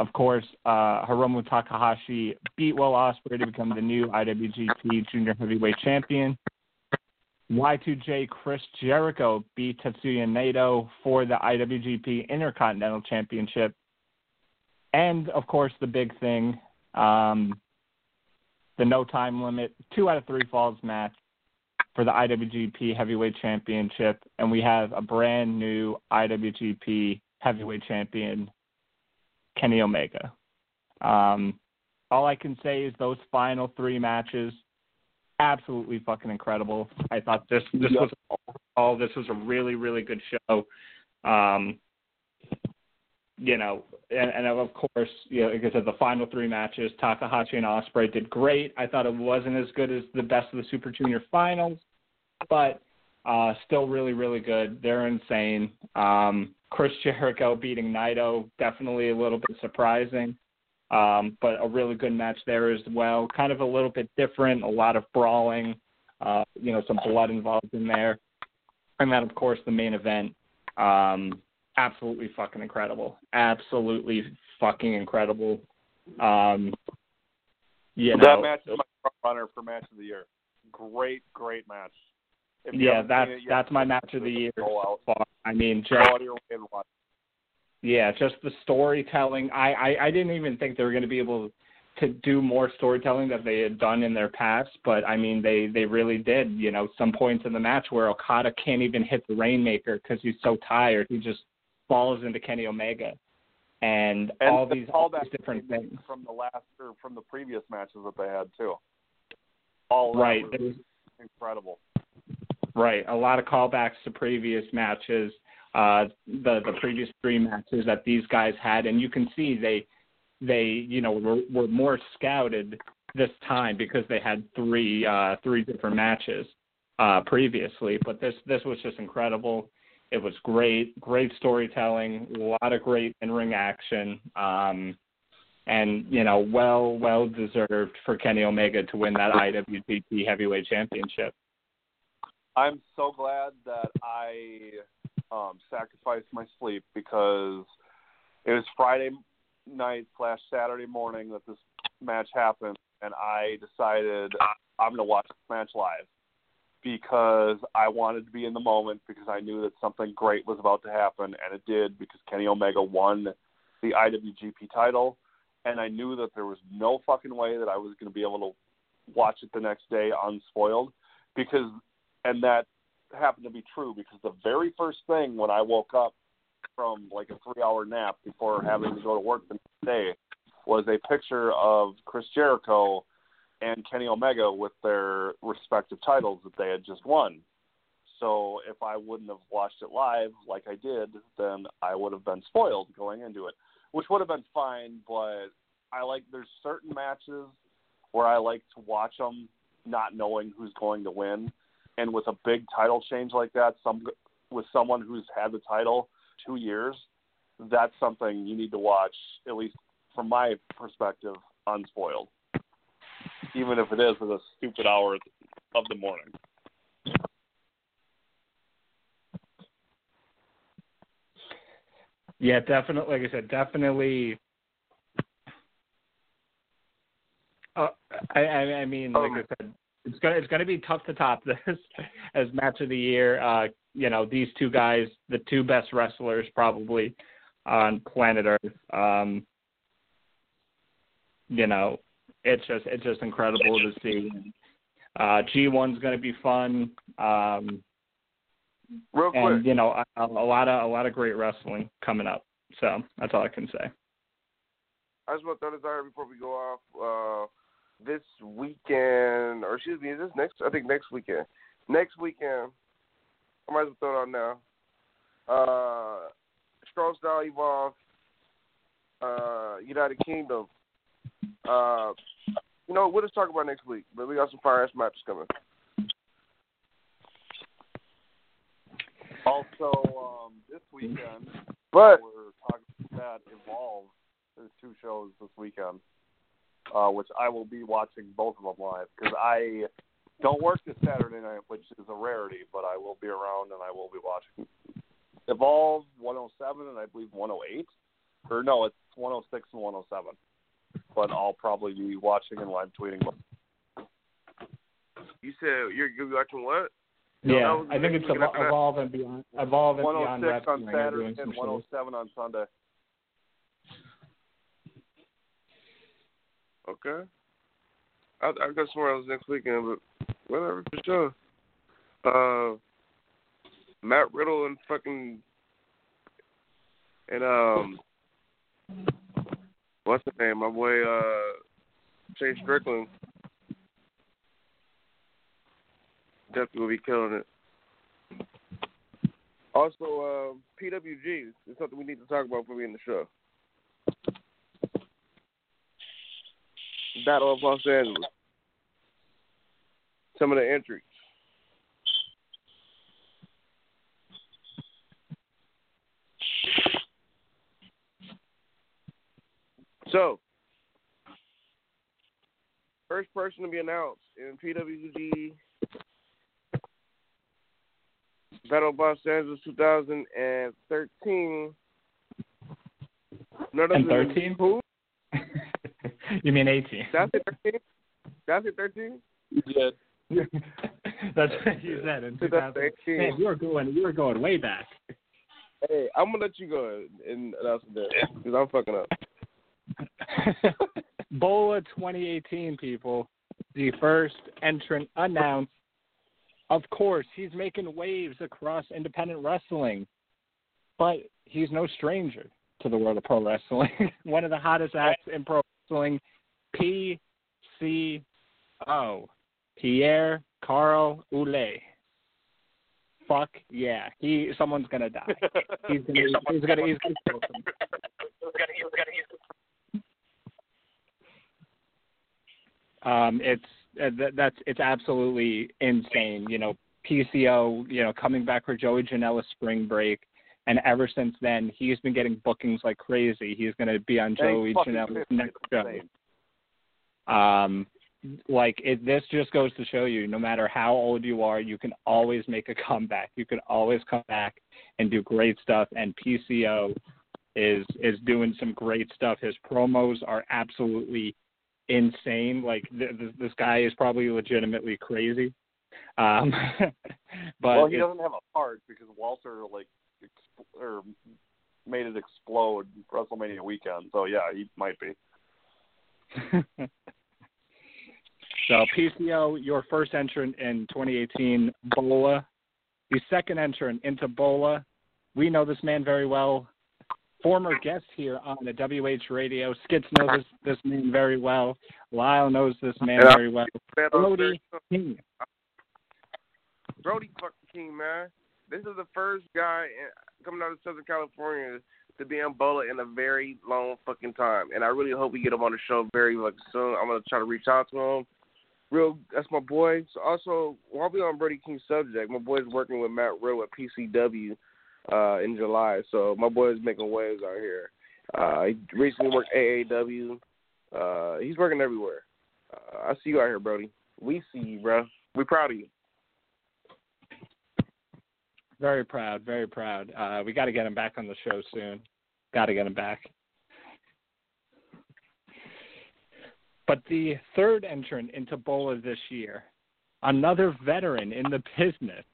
of course, uh, Hiromu Takahashi beat Will Ospreay to become the new IWGP Junior Heavyweight Champion. Y2J Chris Jericho beat Tetsuya Naito for the IWGP Intercontinental Championship. And, of course, the big thing, um, the no time limit, two out of three falls match for the IWGP Heavyweight Championship. And we have a brand new IWGP Heavyweight Champion, Kenny Omega. Um, all I can say is those final three matches absolutely fucking incredible. I thought this this yep. was all this was a really really good show. Um, you know, and, and of course, you know, like I said, the final three matches, Takahashi and Ospreay did great. I thought it wasn't as good as the best of the Super Junior finals, but uh, still really, really good. They're insane. Um, Chris Jericho beating Naito, definitely a little bit surprising. Um, but a really good match there as well. Kind of a little bit different, a lot of brawling, uh, you know, some blood involved in there. And then, of course, the main event. Um, absolutely fucking incredible. Absolutely fucking incredible. Um, you know, that match is my front runner for match of the year. Great, great match. yeah, that's it, that's my match of the year so far. I mean, just, yeah, just the storytelling. I, I I didn't even think they were going to be able to do more storytelling that they had done in their past, but I mean they they really did. You know, some points in the match where Okada can't even hit the Rainmaker because he's so tired. He just falls into Kenny Omega, and, and all these, all these different things from the last or from the previous matches that they had too. All right, was incredible. Right, a lot of callbacks to previous matches uh, the the previous three matches that these guys had, and you can see they they you know were, were more scouted this time because they had three uh, three different matches uh, previously. But this this was just incredible. It was great, great storytelling, a lot of great in ring action, um, and you know well well deserved for Kenny Omega to win that IWGP Heavyweight Championship. I'm so glad that I um, sacrificed my sleep because it was Friday night slash Saturday morning that this match happened, and I decided I'm going to watch this match live because I wanted to be in the moment because I knew that something great was about to happen, and it did because Kenny Omega won the IWGP title, and I knew that there was no fucking way that I was going to be able to watch it the next day unspoiled because and that happened to be true because the very first thing when I woke up from like a three hour nap before having to go to work the next day was a picture of Chris Jericho and Kenny Omega with their respective titles that they had just won. So if I wouldn't have watched it live like I did, then I would have been spoiled going into it, which would have been fine. But I like there's certain matches where I like to watch them not knowing who's going to win and with a big title change like that, some with someone who's had the title two years, that's something you need to watch, at least from my perspective, unspoiled. Even if it is at a stupid hour of the morning. Yeah, definitely. Like I said, definitely. Uh, I, I mean, like I said, it's gonna it's gonna be tough to top this [LAUGHS] as match of the year. Uh, you know, these two guys, the two best wrestlers probably on planet Earth. Um, you know, it's just it's just incredible to see. Uh, G1's going to be fun. Um, Real quick, and you know, a, a lot of a lot of great wrestling coming up. So that's all I can say. I just want to throw this out before we go off. Uh, this weekend, or excuse me, is this next? I think next weekend. Next weekend, I might as well throw it out now. Uh, Strong Style Evolve, uh, United Kingdom. Uh, you know, we'll just talk about next week, but we got some fire ass matches coming. Also, um, this weekend, but we're talking about Evolve. There's two shows this weekend uh, which I will be watching both of them live because I don't work this Saturday night, which is a rarity, but I will be around and I will be watching. Evolve 107 and I believe 108, or no, it's 106 and 107. But I'll probably be watching and live tweeting. You said you're, you're watching what? Yeah, No, that I think it's weekend after. Evolve and Beyond. Evolve and Beyond 106 on Saturday doing some and shows. 107 on Sunday. Okay. I I got somewhere else next weekend, but whatever for sure. Uh, Matt Riddle and fucking and um, what's the name? My boy uh, Shane Strickland. Definitely will be killing it. Also, uh, PWG is something we need to talk about for me in the show. Battle of Los Angeles. Some of the entries. So, first person to be announced in PWG Battle of Los Angeles 2013. None other And than 13? Who? You mean 18? That's it, 13? That's it, 13? You did. That's what you said in 2000. 2018. Man, you were going. You were going way back. Hey, I'm gonna let you go and announce it because I'm fucking up. [LAUGHS] Bola 2018 people, the first entrant announced. Of course, he's making waves across independent wrestling, but he's no stranger to the world of pro wrestling. [LAUGHS] One of the hottest acts in pro wrestling, PCO, Pierre Carl Ouellet. Fuck yeah, he someone's gonna die. [LAUGHS] He's gonna he's he's gonna, he's gonna kill um, it's uh, that, that's it's absolutely insane. You know, PCO, you know, coming back for Joey Janela spring break, and ever since then he's been getting bookings like crazy. He's going to be on Joey Janela's next show. Um, like it, this just goes to show you, no matter how old you are, you can always make a [LAUGHS] comeback. You can always come back and do great stuff. And PCO is is doing some great stuff. His promos are absolutely insane. Like th- th- this guy is probably legitimately crazy. Um, [LAUGHS] but well, he doesn't have a heart because Walter like or made it explode WrestleMania weekend. So yeah, he might be. [LAUGHS] So PCO, your first entrant in 2018, Bola. The second entrant into Bola, we know this man very well. Former guest here on the WH Radio. Skits knows this, this man very well. Lyle knows this man Yeah. very well. Brody King. Brody fucking King, man. This is the first guy in, coming out of Southern California to be on Bola in a very long fucking time, and I really hope we get him on the show very like soon. I'm gonna try to reach out to him. Real, that's my boy. So also, while we on Brody King's subject, my boy's working with Matt Riddle at PCW uh, in July. So my boy's making waves out here. Uh, he recently worked AAW. Uh, he's working everywhere. Uh, I see you out here, Brody. We see you, bro. We proud of you. Very proud, very proud. Uh, we got to get him back on the show soon. Got to get him back. But the third entrant into Bola this year, another veteran in the business.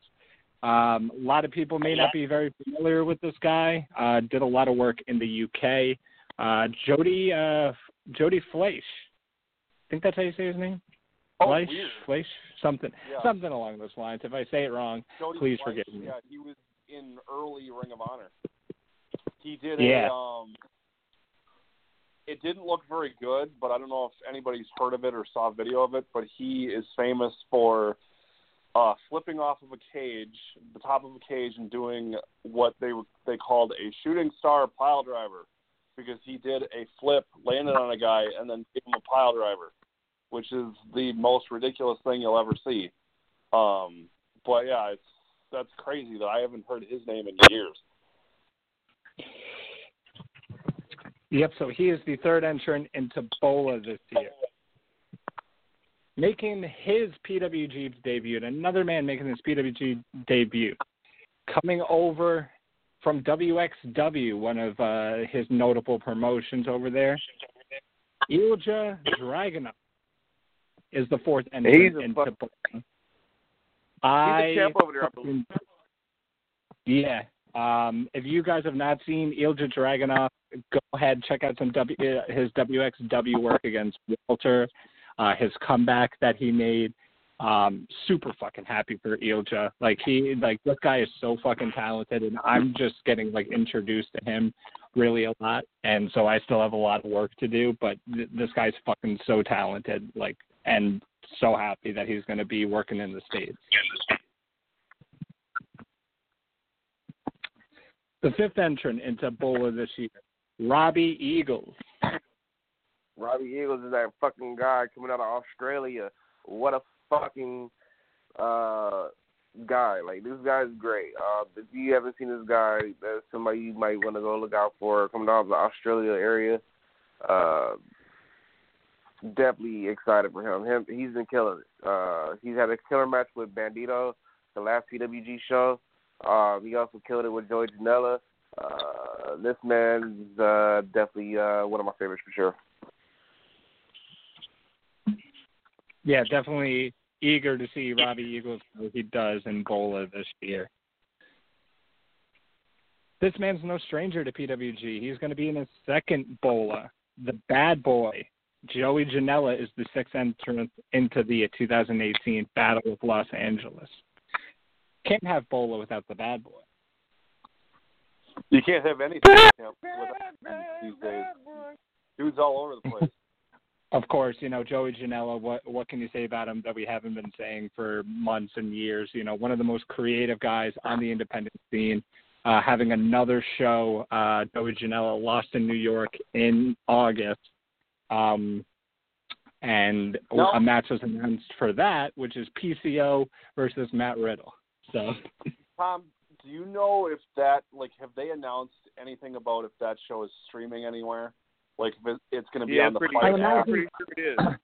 Um, a lot of people may not be very familiar with this guy. Uh, did a lot of work in the UK. Uh, Jody uh, Jody Fleisch. I think that's how you say his name. Oh, Fleisch. Fleisch, something, Yeah. something along those lines. If I say it wrong, Jody please Fleisch, forgive me. Yeah, he was in early Ring of Honor. He did Yeah. a um it didn't look very good, but I don't know if anybody's heard of it or saw a video of it, but he is famous for uh flipping off of a cage, the top of a cage and doing what they they called a shooting star pile driver because he did a flip, landed on a guy and then gave him a pile driver, which is the most ridiculous thing you'll ever see. Um but yeah, it's that's crazy that I haven't heard his name in years. Yep, so he is the third entrant into Bola this year. Making his PWG debut, another man making his PWG debut. Coming over from WXW, one of uh, his notable promotions over there. Ilja Dragunov is the fourth entrant He's a into fuck-. I He's a champ over there, I believe. yeah. Um, if you guys have not seen Ilja Dragunov, go ahead check out some w, uh, his WXW work against Walter, uh, his comeback that he made. Um, super fucking happy for Ilja. Like he, like this guy is so fucking talented, and I'm just getting like introduced to him really a lot, and so I still have a lot of work to do. But th- this guy's fucking so talented, like, and so happy that he's going to be working in the states. The fifth entrant into Bola this year, Robbie Eagles. Robbie Eagles is that fucking guy coming out of Australia. What a fucking uh guy. Like this guy's great. Uh if you haven't seen this guy, that's somebody you might want to go look out for coming out of the Australia area. Uh definitely excited for him. Him he's been killing it. Uh he's had a killer match with Bandito, the last PWG show. Um he also killed it with Joey Janela. Uh this man's uh definitely uh one of my favorites for sure. Yeah, definitely eager to see Robbie Eagles how he does in Bola this year. This man's no stranger to PWG. He's going to be in his second Bola. The bad boy, Joey Janela, is the sixth entrant into the 2018 Battle of Los Angeles. Can't have Bola without the bad boy. You can't have anything with without him these days. Dude's all over the place. [LAUGHS] Of course, you know Joey Janela. What what can you say about him that we haven't been saying for months and years? You know, one of the most creative guys on the independent scene. Uh, having another show, uh, Joey Janela, Lost in New York in August, um, and No. a match was announced for that, which is PCO versus Matt Riddle. So Tom, do you know if that like have they announced anything about if that show is streaming anywhere? Like if it's going to be Yeah, on the pretty, Fight I'm app? I'm pretty sure it is.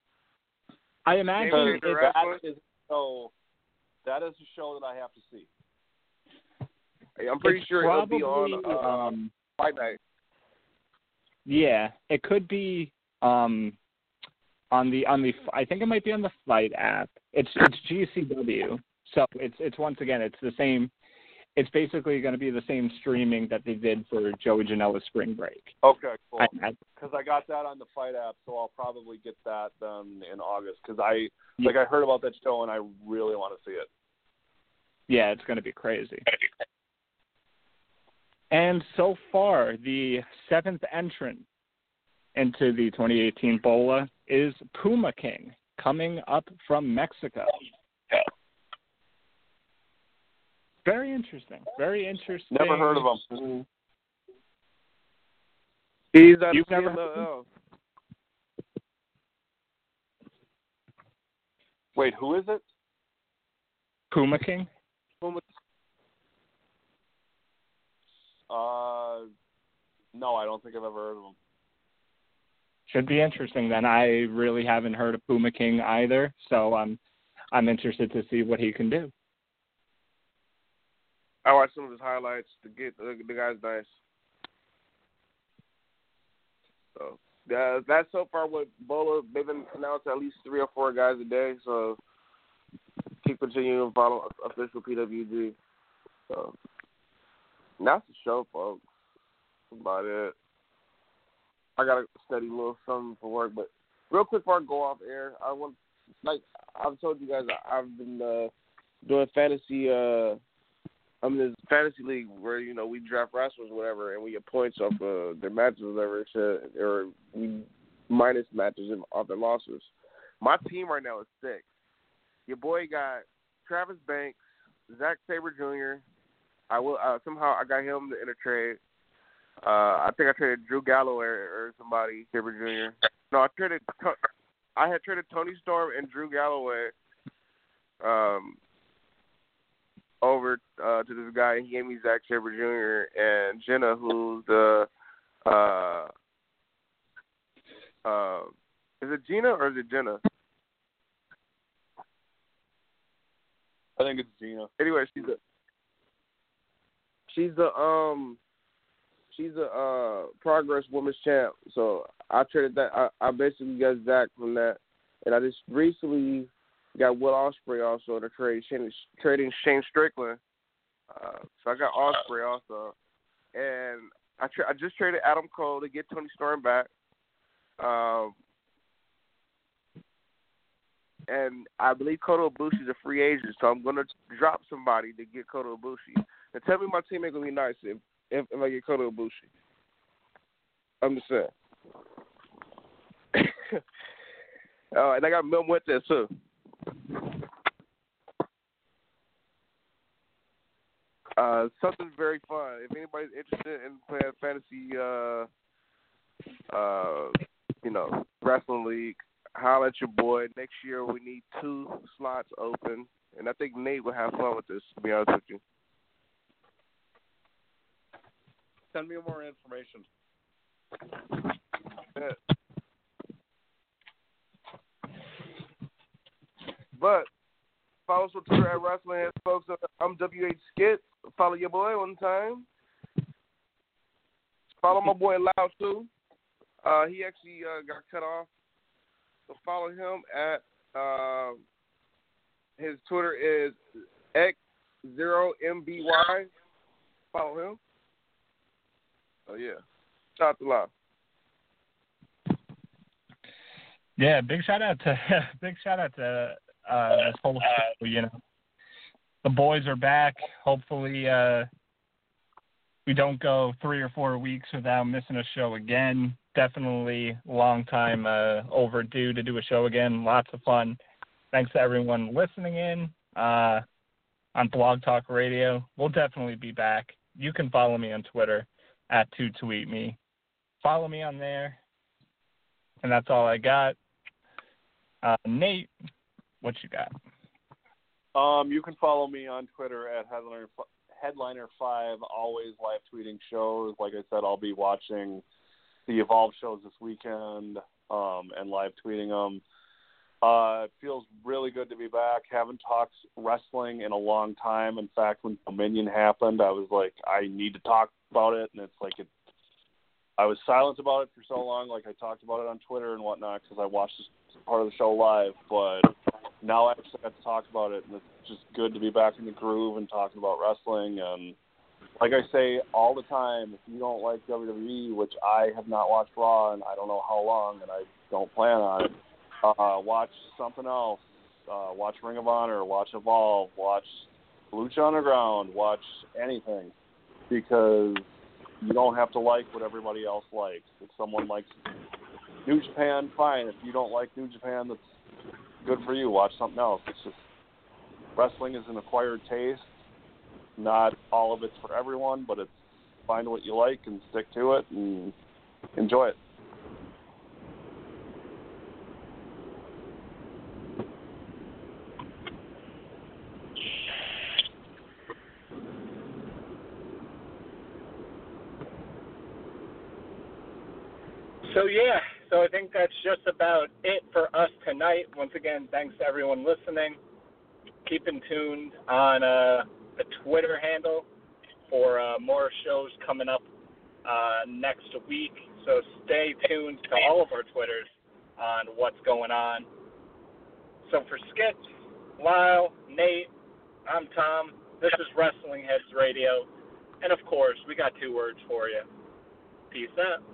I imagine Maybe it, the That wrestling? is so. That is a show that I have to see. I'm pretty it's sure probably, it'll be on uh, um, Fight Night. Yeah, it could be um on the on the I think it might be on the FITE app. It's it's GCW. So it's it's once again it's the same it's basically going to be the same streaming that they did for Joey Janela's Spring Break. Okay, cool. I, I, Because I got that on the FITE app, so I'll probably get that then in August. Because I like I heard about that show and I really want to see it. yeah, it's going to be crazy. And so far, the seventh entrant into the 2018 Bola is Puma King, coming up from Mexico. Very interesting. Very interesting. Never heard of him. He's at You've never heard CMLL. Wait, who is it? Puma King. Puma- Uh, no, I don't think I've ever heard of him. Should be interesting then. I really haven't heard of Puma King either, so I'm I'm interested to see what he can do. I watched some of his highlights. to get the, guy's nice. So uh, that's so far what Bola. They've been announced at least three or four guys a day. So keep continuing to follow official PWG. So that's the show, folks. That's about it. I got to study a little something for work, but real quick before I go off air, I want like I've told you guys I've been uh, doing fantasy. uh I'm in this fantasy league where you know we draft wrestlers whatever, and we get points off uh, their matches whatever, so, or we minus matches and off their losses. My team right now is six. Your boy got Travis Banks, Zack Sabre Jr. I will uh, somehow I got him in a trade. Uh, I think I traded Drew Galloway or somebody Sabre Jr. No, I traded. I had traded Toni Storm and Drew Galloway. Um, over uh, to this guy. He gave me Zack Sabre Jr. and Jenna, who's the uh, uh, is it Gina or is it Jenna? I think it's Gina. Anyway, she's a she's a um she's a uh progress women's champ. So I traded that. I, I basically got Zack from that, and I just recently got Will Ospreay also to trade Shane, trading Shane Strickland. Uh, so I got Ospreay also, and I tra- I just traded Adam Cole to get Toni Storm back. Um, and I believe Kota Ibushi is a free agent, so I'm gonna drop somebody to get Kota Ibushi. And tell me my teammate ain't gonna be nice if if, if I get Kota Ibushi. I'm just saying. [LAUGHS] uh, and I got Mil Muertes too. Uh, something very fun. If anybody's interested in playing fantasy, uh, uh, you know, wrestling league, holler at your boy. Next year we need two slots open, and I think Nate will have fun with this. To be honest with you. Send me more information. But follow us on Twitter at Wrestling Heads, folks. I'm WH Skit. Follow your boy one time. Follow my boy Loud too. Uh, he actually uh, got cut off. So follow him at uh, his Twitter is x0mby. Follow him. Oh yeah, shout out to Loud. Yeah, big shout out to [LAUGHS] big shout out to uh, this whole show, you know. The boys are back. Hopefully, uh, we don't go three or four weeks without missing a show again. Definitely long time uh, overdue to do a show again. Lots of fun. Thanks to everyone listening in uh, on Blog Talk Radio. We'll definitely be back. You can follow me on Twitter at to tweet me. Follow me on there. And that's all I got. Uh, Nate, what you got? Um, you can follow me on Twitter at headliner headliner five. Always live tweeting shows. Like I said, I'll be watching the Evolve shows this weekend um, and live tweeting them. Uh, it feels really good to be back. Haven't talked wrestling in a long time. In fact, when Dominion happened, I was like, I need to talk about it, and it's like it. I was silent about it for so long, like I talked about it on Twitter and whatnot, because I watched this part of the show live. But now I actually got to talk about it, and it's just good to be back in the groove and talking about wrestling. And like I say all the time, if you don't like WWE, which I have not watched Raw and I don't know how long, and I don't plan on uh, watch something else. Uh, watch Ring of Honor, watch Evolve, watch Lucha Underground, watch anything, because you don't have to like what everybody else likes. If someone likes New Japan, fine. If you don't like New Japan, that's good for you. Watch something else. It's just wrestling is an acquired taste. Not all of it's for everyone, but it's find what you like and stick to it and enjoy it. So yeah, so I think that's just about it for us tonight. Once again, thanks to everyone listening. Keep in tuned on uh, the Twitter handle for uh, more shows coming up uh, next week. So stay tuned to all of our Twitters on what's going on. So for Skip, Lyle, Nate, I'm Tom. This is Wrestling Heads Radio. And of course, we got two words for you. Peace out.